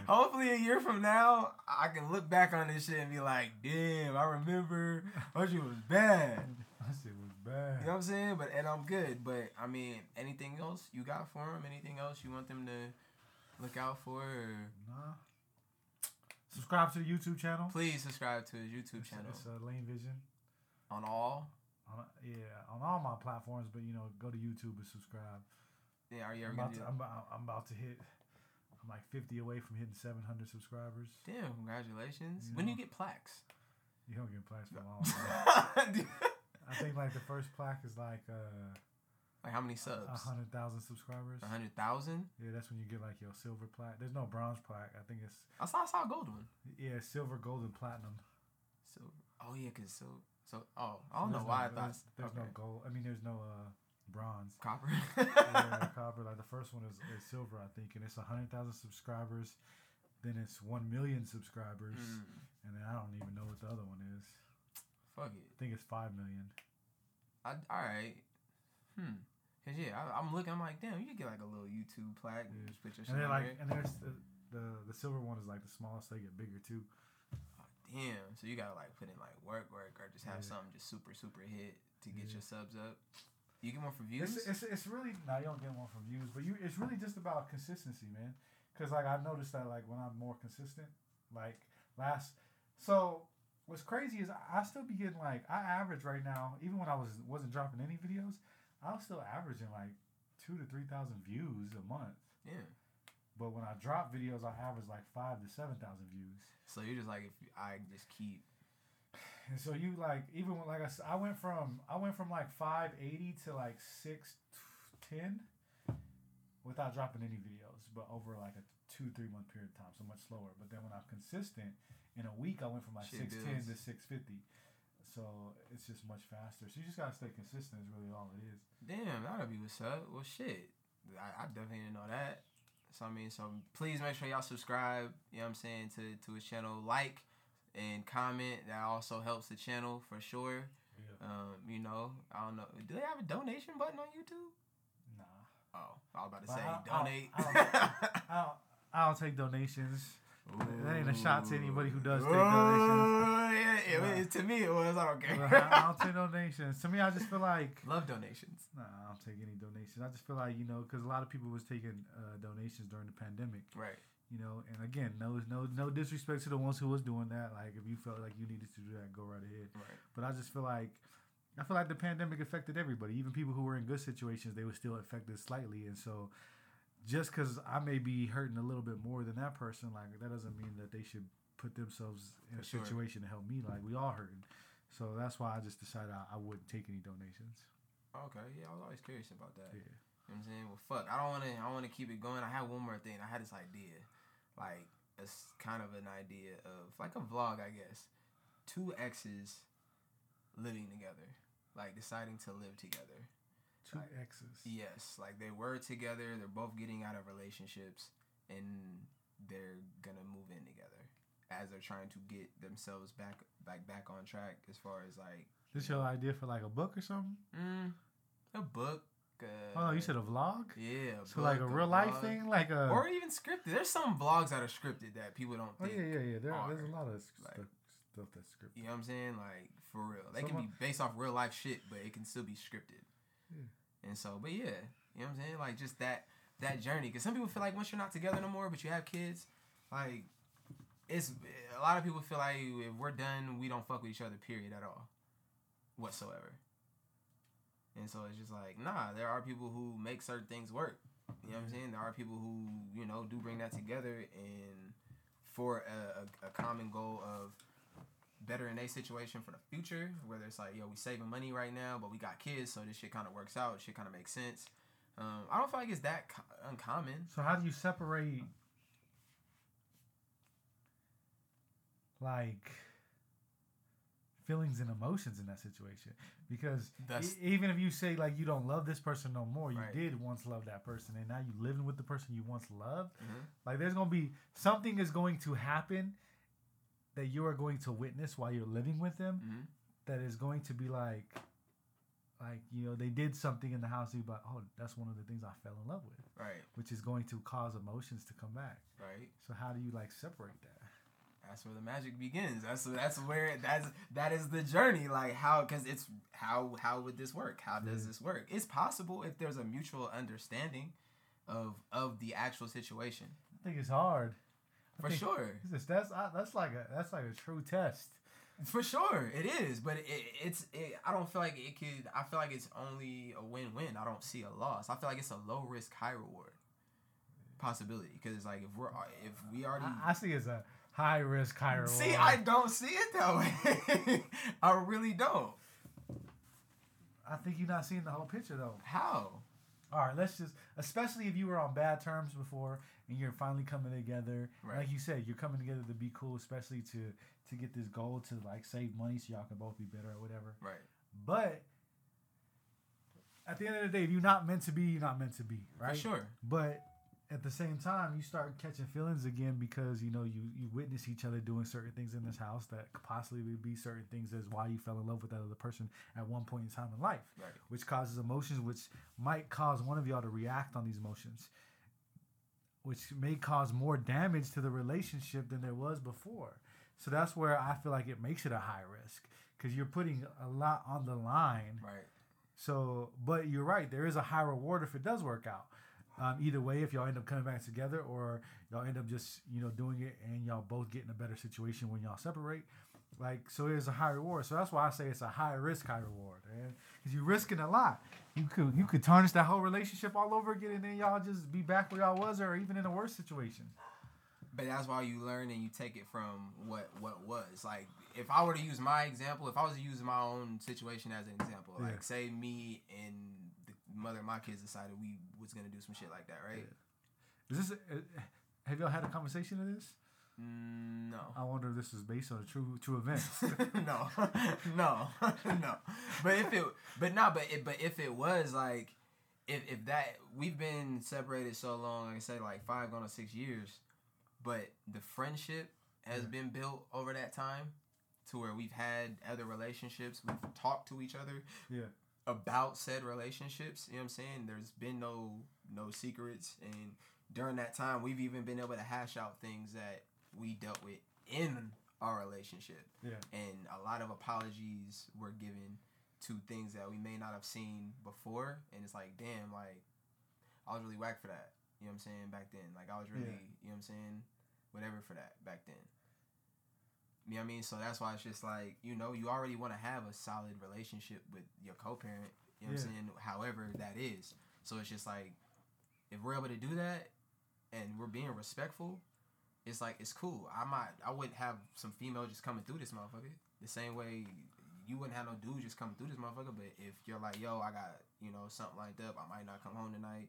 Hopefully, a year from now, I can look back on this shit and be like, "Damn, I remember shit was bad." Shit was bad. You know what I'm saying? But and I'm good. But I mean, anything else you got for them? Anything else you want them to look out for? Or Nah. Subscribe to the YouTube channel. please subscribe to his YouTube It's- channel It's uh, Lane Vision. on all. On, yeah, on all my platforms, but you know, go to YouTube and subscribe. Yeah, are you ever I'm about, to, I'm, about, I'm about to hit. I'm like 50 away from hitting 700 subscribers. Damn, congratulations! You When do you get plaques? You don't get plaques for long. <laughs> <laughs> I think like the first plaque is like uh Like how many subs? A hundred thousand subscribers. A hundred thousand. Yeah, that's when you get like your silver plaque. There's no bronze plaque. I think it's I saw I saw a gold one. yeah, silver, gold, and platinum. So oh yeah, cause so so oh I don't know why no, I thought there's, there's no gold. I mean, there's no uh bronze. copper. yeah, <laughs> copper. Like the first one is, is silver, I think, and it's a hundred thousand subscribers. Then it's one million subscribers, Mm, and then I don't even know what the other one is. fuck it. I think it's five million. I all right. Hmm. Cause yeah, I, I'm looking. I'm like, damn, you get like a little YouTube plaque. Yeah. Just put your And then like, there. and there's the, the the silver one is like the smallest. They get bigger too. Oh, damn. So you gotta like put in like work, work, or just have Yeah. something just super, super hit to get Yeah. your subs up. You get one for views. It's, it's, it's really no, you don't get one from views, but you it's really just about consistency, man. Because like I noticed that like when I'm more consistent, like last, so what's crazy is I, I still be getting like I average right now, even when I was wasn't dropping any videos, I was still averaging like two to three thousand views a month. yeah. But when I drop videos, I average like five to seven thousand views. So you're just like, if I just keep. <sighs> And so you like even when like I went from I went from like five eighty to like six ten without dropping any videos, but over like a two three month period of time, so much slower. But then when I'm consistent, in a week I went from like six ten to six fifty. So it's just much faster. So you just gotta stay consistent. Is really all it is. Damn, that'll be what's up. Well, shit. I, I definitely didn't know that. So I mean, so please make sure y'all subscribe. You know what I'm saying to to his channel, like and comment. That also helps the channel for sure. Yeah. Um, you know, I don't know. Do they have a donation button on YouTube? Nah. Oh, I was about to But say I- I- donate. I don't. I don't take donations. That ain't a shot to anybody who does take donations. Oh, yeah, it Nah. to me it was. I don't care. I, I don't take donations. To me, I just feel like <laughs> Love donations. Nah, I don't take any donations. I just feel like you know, because a lot of people was taking uh, donations during the pandemic. Right. You know, and again, no, no, no disrespect to the ones who was doing that. Like, if you felt like you needed to do that, go right ahead. Right. But I just feel like, I feel like the pandemic affected everybody. Even people who were in good situations, they were still affected slightly. And so, just because I may be hurting a little bit more than that person, like that doesn't mean that they should put themselves in For a sure. situation to help me. Like we all hurting. So that's why I just decided I, I wouldn't take any donations. Okay. Yeah, I was always curious about that. Yeah. You know what I'm saying? Well, fuck. I don't want to. I want to keep it going. I have one more thing. I had this idea, like it's kind of an idea of like a vlog, I guess. Two exes living together, like deciding to live together. Two Right. exes. Yes, like they were together. They're both getting out of relationships, and they're gonna move in together as they're trying to get themselves back, back, back on track. As far as like, This your idea for like a book or something? mm, a book. Uh, Oh, you said a vlog? yeah. So like a book, real life thing, like a. or even scripted. There's some vlogs that are scripted that people don't oh yeah, yeah, yeah. There, are, there's a lot of like- stuff, stuff that's scripted. You know what I'm saying? Like for real, they can be based off real life shit, but it can still be scripted. Yeah. And so, but yeah, you know what I'm saying? Like just that that journey, because some people feel like once you're not together no more, but you have kids, like it's a lot of people feel like if we're done, we don't fuck with each other. Period at all, whatsoever. And so it's just like, nah, there are people who make certain things work. You know what I'm mm-hmm. saying? There are people who, you know, do bring that together and for a, a, a common goal of bettering their situation for the future, whether it's like, yo, we saving money right now, but we got kids, so this shit kind of works out. Shit kind of makes sense. Um, I don't feel like it's that co- uncommon. So how do you separate like feelings and emotions in that situation? Because That's- e- even if you say like you don't love this person no more, you Right. did once love that person, and now you're living with the person you once loved. Mhm. Like there's gonna be something is going to happen that you are going to witness while you're living with them. Mhm. That is going to be like, like you know, they did something in the house. You but oh, that's one of the things I fell in love with, Right, which is going to cause emotions to come back. right. So how do you like separate that? That's where the magic begins. That's that's where that's that is the journey. Like how, because it's how how would this work? How does Yeah. this work? It's possible if there's a mutual understanding of of the actual situation. I think it's hard. For think- sure. Just- that's that's like a that's like a true test. For sure, it is, but it, it's. It, I don't feel like it could. I feel like it's only a win-win. I don't see a loss. I feel like it's a low risk, high reward possibility. Because it's like if we're if we already I, I see it as a high risk, high reward. see, I don't see it that way. <laughs> I really don't. I think you're not seeing the whole picture though. How? All right, let's just, especially if you were on bad terms before and you're finally coming together. Right. Like you said, you're coming together to be cool, especially to to get this goal to like save money so y'all can both be better or whatever. Right. But at the end of the day, if you're not meant to be, you're not meant to be, right? For sure. But at the same time, you start catching feelings again because you know you you witness each other doing certain things in this house that could possibly be certain things as why you fell in love with that other person at one point in time in life, Right. which causes emotions, which might cause one of y'all to react on these emotions, which may cause more damage to the relationship than there was before. So that's where I feel like it makes it a high risk because you're putting a lot on the line. Right. So, but you're right. There is a high reward if it does work out. Um, either way, if y'all end up coming back together, or y'all end up just you know doing it, and y'all both get in a better situation when y'all separate. Like so, it's a high reward. So that's why I say it's a high risk, high reward, man. Because you're risking a lot. You could you could tarnish that whole relationship all over again, and then y'all just be back where y'all was, or even in a worse situation. But that's why you learn and you take it from what what was. Like if I were to use my example, if I was to use my own situation as an example, Yeah. like say me and mother of my kids decided we was gonna do some shit like that, right? Is this? Uh, have y'all had a conversation of this? Mm, no. I wonder if this is based on a true true events. <laughs> no, <laughs> no, <laughs> no. But if it, but not, but it, but if it was like, if if that we've been separated so long, like I said, like five going to six years, but the friendship has Yeah. been built over that time, to where we've had other relationships, we've talked to each other yeah, about said relationships. You know what I'm saying? There's been no no secrets, and during that time, we've even been able to hash out things that we dealt with in our relationship. Yeah, and a lot of apologies were given to things that we may not have seen before. And it's like damn like i was really whack for that. You know what i'm saying? Back then. Like i was really Yeah. you know what i'm saying? Whatever for that back then you know what i mean so that's why it's just like you know you already want to have a solid relationship with your co-parent you know what i'm saying however that is so it's just like if we're able to do that and we're being respectful it's like it's cool. I might I wouldn't have some female just coming through this motherfucker the same way you wouldn't have no dude just coming through this motherfucker. But if you're like, yo, I got you know something lined up, I might not come home tonight.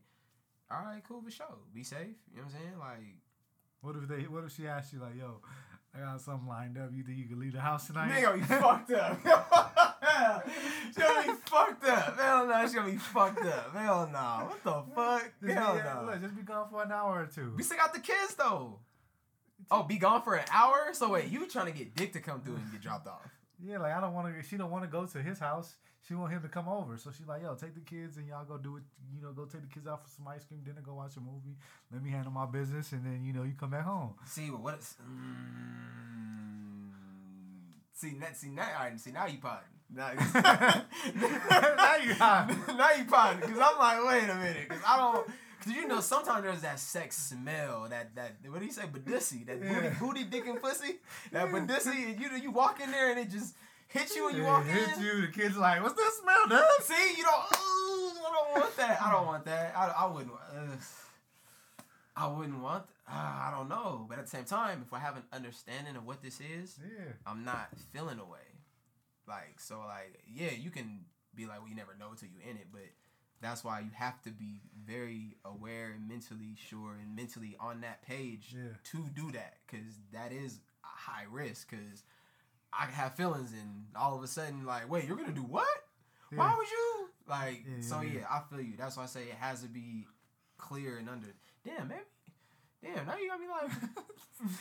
All right, cool for sure. Be safe. You know what I'm saying? Like, What if they? What if she asked you like, "Yo, I got something lined up. You think you can leave the house tonight?" nigga, be fucked up. <laughs> she gonna be fucked up. Hell no, she gonna be fucked up. Hell no. What the fuck? Just be, Hell yeah, no. look, just be gone for an hour or two. We still got the kids though. Oh, be gone for an hour? So wait, you trying to get Dick to come through and get dropped off? Yeah, like I don't want to. She don't want to go to his house. She want him to come over. So she's like, "Yo, take the kids and y'all go do it. You know, go take the kids out for some ice cream dinner. Go watch a movie. Let me handle my business, and then you know you come back home." See what what is? Mm, see that. See now. All right. See now you potting. Now, Now you hot. <laughs> now you <laughs> potting. Cause I'm like, wait a minute. Cause I don't. Cause you know sometimes there's that sex smell. That that what do you say? Badissy. That booty, Yeah. booty, dick and pussy. That badissy. And you you walk in there and it just hits you when you It walk hits in. you. The kids like, "What's that smell, dude?" See, you don't. Ooh, I don't want that. I don't want that. I, I wouldn't. Uh, I wouldn't want. Uh, I don't know. But at the same time, if I have an understanding of what this is, Yeah. I'm not feeling away. Like so, like yeah, you can be like, well, you never know until you in it, but that's why you have to be very aware and mentally sure and mentally on that page Yeah. to do that, because that is a high risk. Because I have feelings, and all of a sudden, like, wait, you're gonna do what? Why would you? Like, Yeah, so yeah, yeah, yeah. I feel you. That's why I say it has to be clear and under. Damn, maybe. Damn, now you gotta be like. <laughs>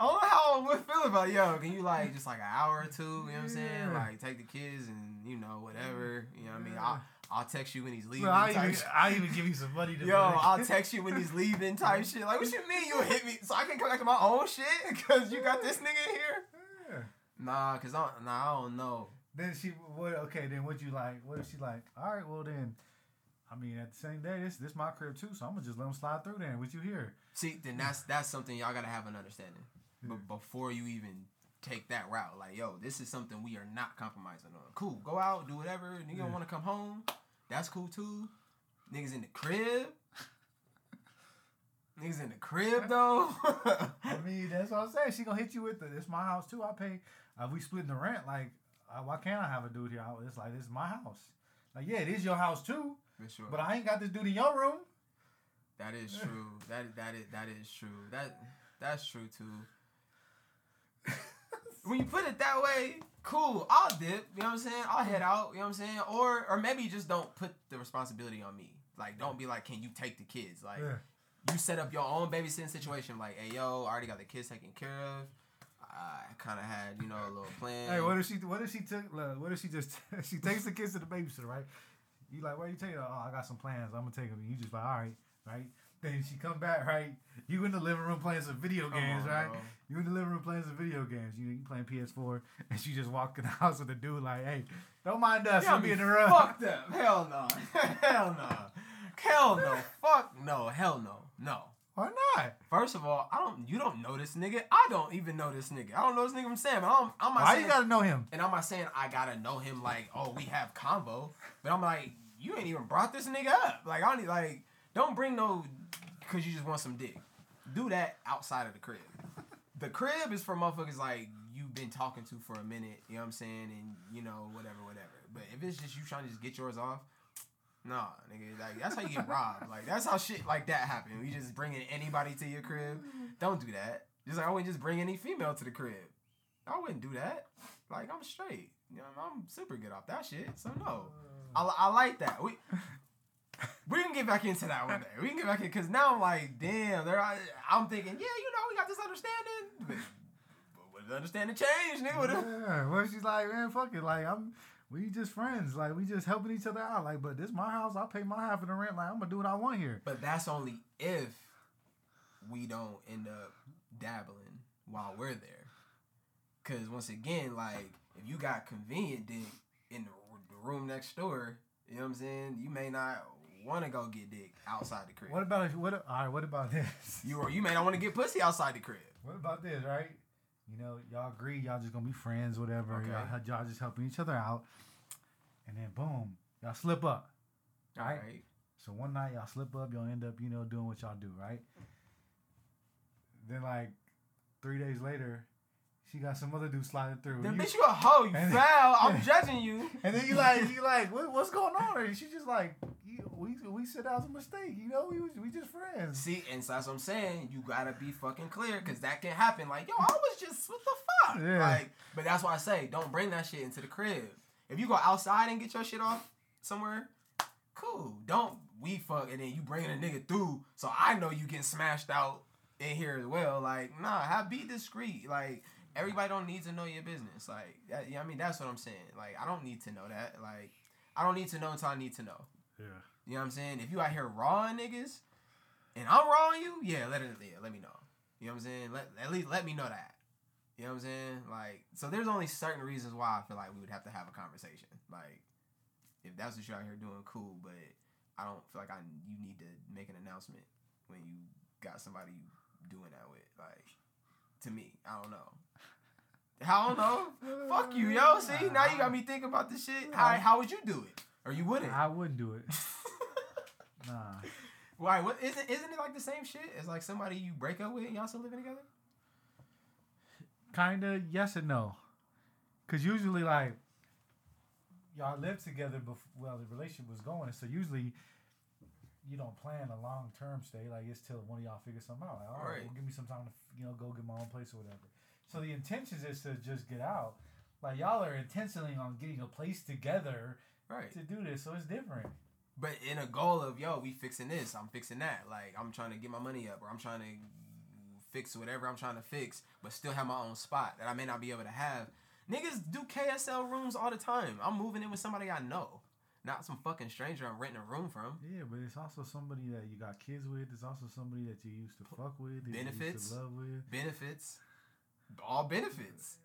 I don't know how I would feel about it. yo. Can you like just like an hour or two? You know what I'm saying? Yeah. Like take the kids and you know whatever. You know what I mean? Yeah. I'll, I'll text you when he's leaving. Well, I type even shit. I even give you some money to Yo, I'll text you when he's leaving type <laughs> shit. Like, what you mean you hit me so I can come back to my own shit? <laughs> Because you got this nigga here? Yeah. Nah, because I, don't- nah, I don't know. Then she what? Okay, then what you like? What if she like? All right, well then. I mean, at the same day, this this my crib too, so I'm gonna just let them slide through then. What you hear? See, then that's that's something y'all gotta have an understanding. Yeah. But before you even take that route, like, yo, this is something we are not compromising on. Cool, go out, do whatever. Nigga Yeah. don't want to come home. That's cool too. Niggas in the crib. <laughs> Niggas in the crib though. <laughs> I mean, that's what I'm saying. She gonna hit you with the. It's my house too. I pay. Uh, we splitting the rent. Like, uh, why can't I have a dude here? It's like this is my house. Like yeah, it is your house too, For sure. but I ain't got this dude in your room. That is <laughs> true. That that is that is true. That that's true too. when you put it that way, cool. I'll dip. You know what I'm saying? I'll head mm. out. You know what I'm saying? Or or maybe just don't put the responsibility on me. Like don't be like, can you take the kids? Like Yeah. you set up your own babysitting situation. Like, hey yo, I already got the kids taken care of. I kind of had you know a little plan. Hey, what if she? What if she took? look, What if she just? <laughs> she takes the kids to the babysitter, right? You like, where you taking? her? Oh, I got some plans. I'm gonna take them. You just like, all right, right. Then she come back, right? You in the living room playing some video games, on, right? bro. You in the living room playing some video games. You you playing PS4, and she just walk in the <laughs> house with a dude like, hey, don't mind us. We'll be in the room. Fuck them. Hell no. <laughs> hell no. Hell no. Fuck no. Hell no. No. Why not? First of all, I don't. You don't know this nigga. I don't even know this nigga. I don't know this nigga from Sam. I'm, I'm not Why saying, you gotta know him? and I'm not saying I gotta know him like, oh, we have combo. But I'm like, you ain't even brought this nigga up. Like, I don't need like, don't bring no, cause you just want some dick. Do that outside of the crib. The crib is for motherfuckers like you've been talking to for a minute. You know what I'm saying? And you know whatever, whatever. But if it's just you trying to just get yours off. Nah, nigga, like that's how you get robbed. Like that's how shit like that happen. We just bringing anybody to your crib. Don't do that. Just like I wouldn't just bring any female to the crib. I wouldn't do that. Like I'm straight. You know, I'm super good off that shit. So no, I, I like that. We we can get back into that one day. We can get back in because now I'm like, damn. There, I, I'm thinking, yeah, you know, we got this understanding. But, but what the understanding change, nigga? What the- Yeah. Well, she's like, man, fuck it. Like I'm. We just friends. Like we just helping each other out. Like, but this my house. I pay my half of the rent. Like I'm gonna do what I want here. But that's only if we don't end up dabbling while we're there. Cause once again, like if you got convenient dick in the, the room next door, you know what I'm saying? You may not want to go get dick outside the crib. What about if, what? All right. What about this? you or you may not want to get pussy outside the crib. What about this, right? You know, y'all agree, y'all just gonna be friends, whatever. Okay. Y'all, y'all just helping each other out, and then boom, y'all slip up. All Right. right. So one night y'all slip up, y'all end up, you know, doing what y'all do, right? Then like three days later, she got some other dude sliding through. Then You- bitch, you a hoe. You And- foul. I'm <laughs> judging you. and then you like, you like, what, what's going on? And she just like, we we said that was a mistake, you know, we we just friends. See, and so that's what I'm saying. You gotta be fucking clear, cause that can happen. Like, yo, I was just what the fuck. Yeah. Like, but that's why I say, don't bring that shit into the crib. If you go outside and get your shit off somewhere, cool. Don't we fuck and then you bringing a nigga through, so I know you getting smashed out in here as well. Like, nah, have be discreet. Like, everybody don't need to know your business. Like, that, yeah, I mean, that's what I'm saying. Like, I don't need to know that. Like, I don't need to know until I need to know. Yeah. You know what I'm saying? If you out here rawing niggas, and I'm rawing you, yeah, let it, yeah, let me know. You know what I'm saying? Let at least let me know that. You know what I'm saying? Like, so there's only certain reasons why I feel like we would have to have a conversation. Like, if that's what you're out here doing, cool. But I don't feel like I you need to make an announcement when you got somebody you doing that with. Like, to me, I don't know. I don't know. Fuck you, yo. See, now you got me thinking about this shit. How, how would you do it? Or you wouldn't? I wouldn't do it. <laughs> Nah. Why? What isn't? Isn't it like the same shit as like somebody you break up with and y'all still living together? Kinda yes and no. Cause usually like y'all lived together before well the relationship was going, so usually you don't plan a long term stay. Like it's till one of y'all figure something out. Like, all right, Right. well, give me some time to you know go get my own place or whatever. So the intentions is to just get out. Like y'all are intentionally on getting a place together Right. to do this, so it's different. But in a goal of yo, we fixing this, I'm fixing that. Like I'm trying to get my money up, or I'm trying to fix whatever I'm trying to fix, but still have my own spot that I may not be able to have. Niggas do KSL rooms all the time. I'm moving in with somebody I know, not some fucking stranger I'm renting a room from. Yeah, but it's also somebody that you got kids with. It's also somebody that you used to fuck with, Benefits. used to love with. Benefits, all benefits.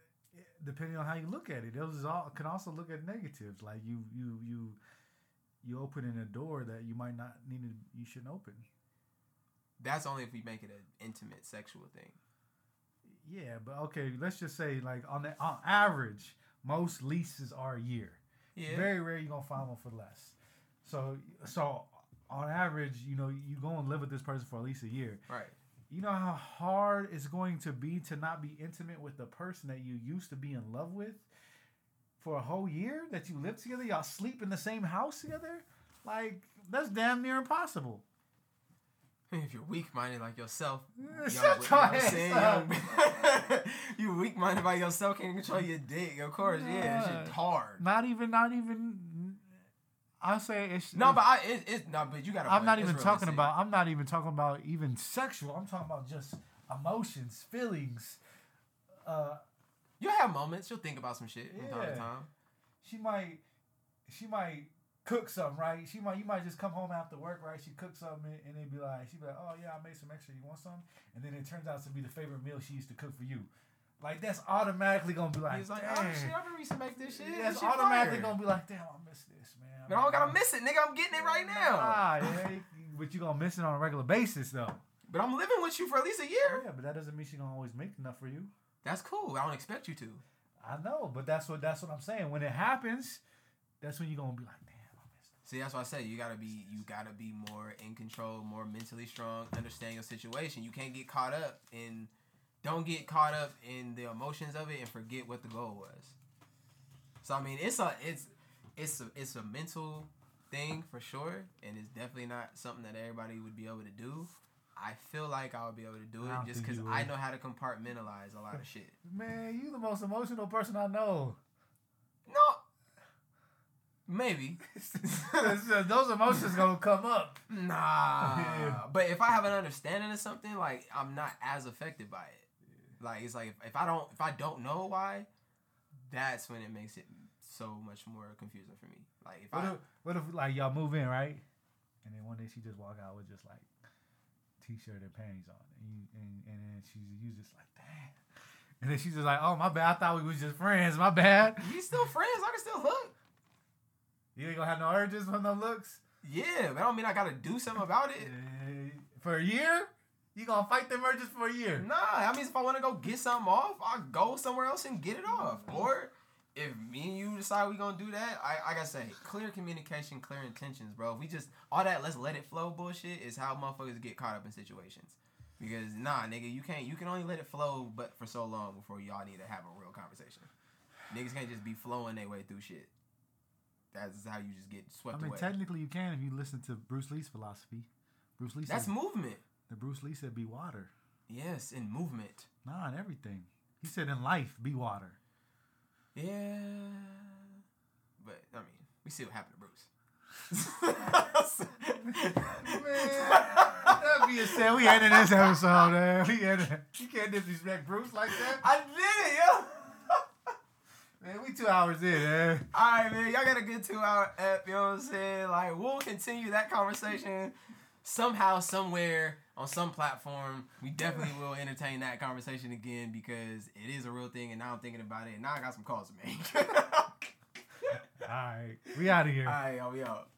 depending on how you look at it, those all can also look at negatives. Like you, you, you, you opening a door that you might not need to, you shouldn't open. That's only if we make it an intimate sexual thing. Yeah, but okay, let's just say like on the on average, most leases are a year. Yeah. Very rare you're gonna find one for less. So, so on average, you know, you go and live with this person for at least a year. right. You know how hard it's going to be to not be intimate with the person that you used to be in love with. for a whole year that you live together, y'all sleep in the same house together. Like that's damn near impossible. <laughs> If you're weak minded like yourself, <laughs> young, you know your what I'm ass saying, young- you weak minded by yourself, can't control your dick. Of course, yeah, that shit's Nah. hard. Not even, not even. I say it's No, it's- but I, it, it's no, but you gotta. I'm not even talking about. I'm not even talking about even sexual. I'm talking about just emotions, feelings. Uh, You'll have moments. You'll think about some shit from time to time. she might, she might cook something, right? She might, you might just come home after work, right? She cooks something, and they'd be like, she'd be like, oh yeah, I made some extra. You want some? And then it turns out to be the favorite meal she used to cook for you. Like that's automatically gonna be like, He's like, damn. oh shit, I remember used to make this shit. Yeah, This shit automatically fire. gonna be like, damn, I miss this, man. But I don't gotta miss it, nigga. I'm getting it right now. Ah, yeah, but you gonna miss it on a regular basis though. But I'm living with you for at least a year. Yeah, but that doesn't mean she gonna always make enough for you. That's cool. I don't expect you to. I know, but that's what that's what I'm saying. When it happens, that's when you're gonna be like, damn, I missed it. See, that's why I say you gotta be you gotta be more in control, more mentally strong, understand your situation. You can't get caught up in don't get caught up in the emotions of it and forget what the goal was. So I mean it's a it's it's a it's a mental thing for sure, and it's definitely not something that everybody would be able to do. I feel like I would be able to do it just because I know how to compartmentalize a lot of shit. <laughs> Man, you the most emotional person I know. No, maybe. <laughs> Those emotions gonna come up. Nah. Yeah. <laughs> But if I have an understanding of something, like I'm not as affected by it. Like it's like if, if I don't if I don't know why, that's when it makes it so much more confusing for me. Like if What I if, what if like y'all move in right, and then one day she just walk out with just like t-shirt and panties on, and you and, and then she's you just like damn, and then she's just like oh my bad, I thought we was just friends, my bad. <laughs> we still friends, I can still hook. You ain't gonna have no urges from no looks. Yeah, but I don't mean I gotta do something about it. Eh, For a year, you gonna fight the urges for a year. Nah, I mean if I wanna go get something off, I'll go somewhere else and get it off. Or if me and you decide we gonna do that, I like I say, clear communication, clear intentions, bro. If we just all that let's let it flow bullshit is how motherfuckers get caught up in situations. Because nah, nigga, you can't you can only let it flow but for so long before y'all need to have a real conversation. Niggas can't just be flowing their way through shit. That's how you just get swept I mean, away. technically you can if you listen to Bruce Lee's philosophy. Bruce Lee That's said movement. The Bruce Lee said be water. Yes, in movement. Nah, in everything. He said in life be water. Yeah. But I mean, we see what happened to Bruce. <laughs> Man, that being said, we ended this episode, man. We ended. You can't disrespect Bruce like that, I did it, yo. <laughs> man. We two hours in, man. Alright, man. Y'all got a good two hour ep, you know what I'm saying? Like, we'll continue that conversation somehow, somewhere, on some platform. We definitely will entertain that conversation again because it is a real thing and now I'm thinking about it and now I got some calls to make. <laughs> All right, we out of here. Alright, yo, we out.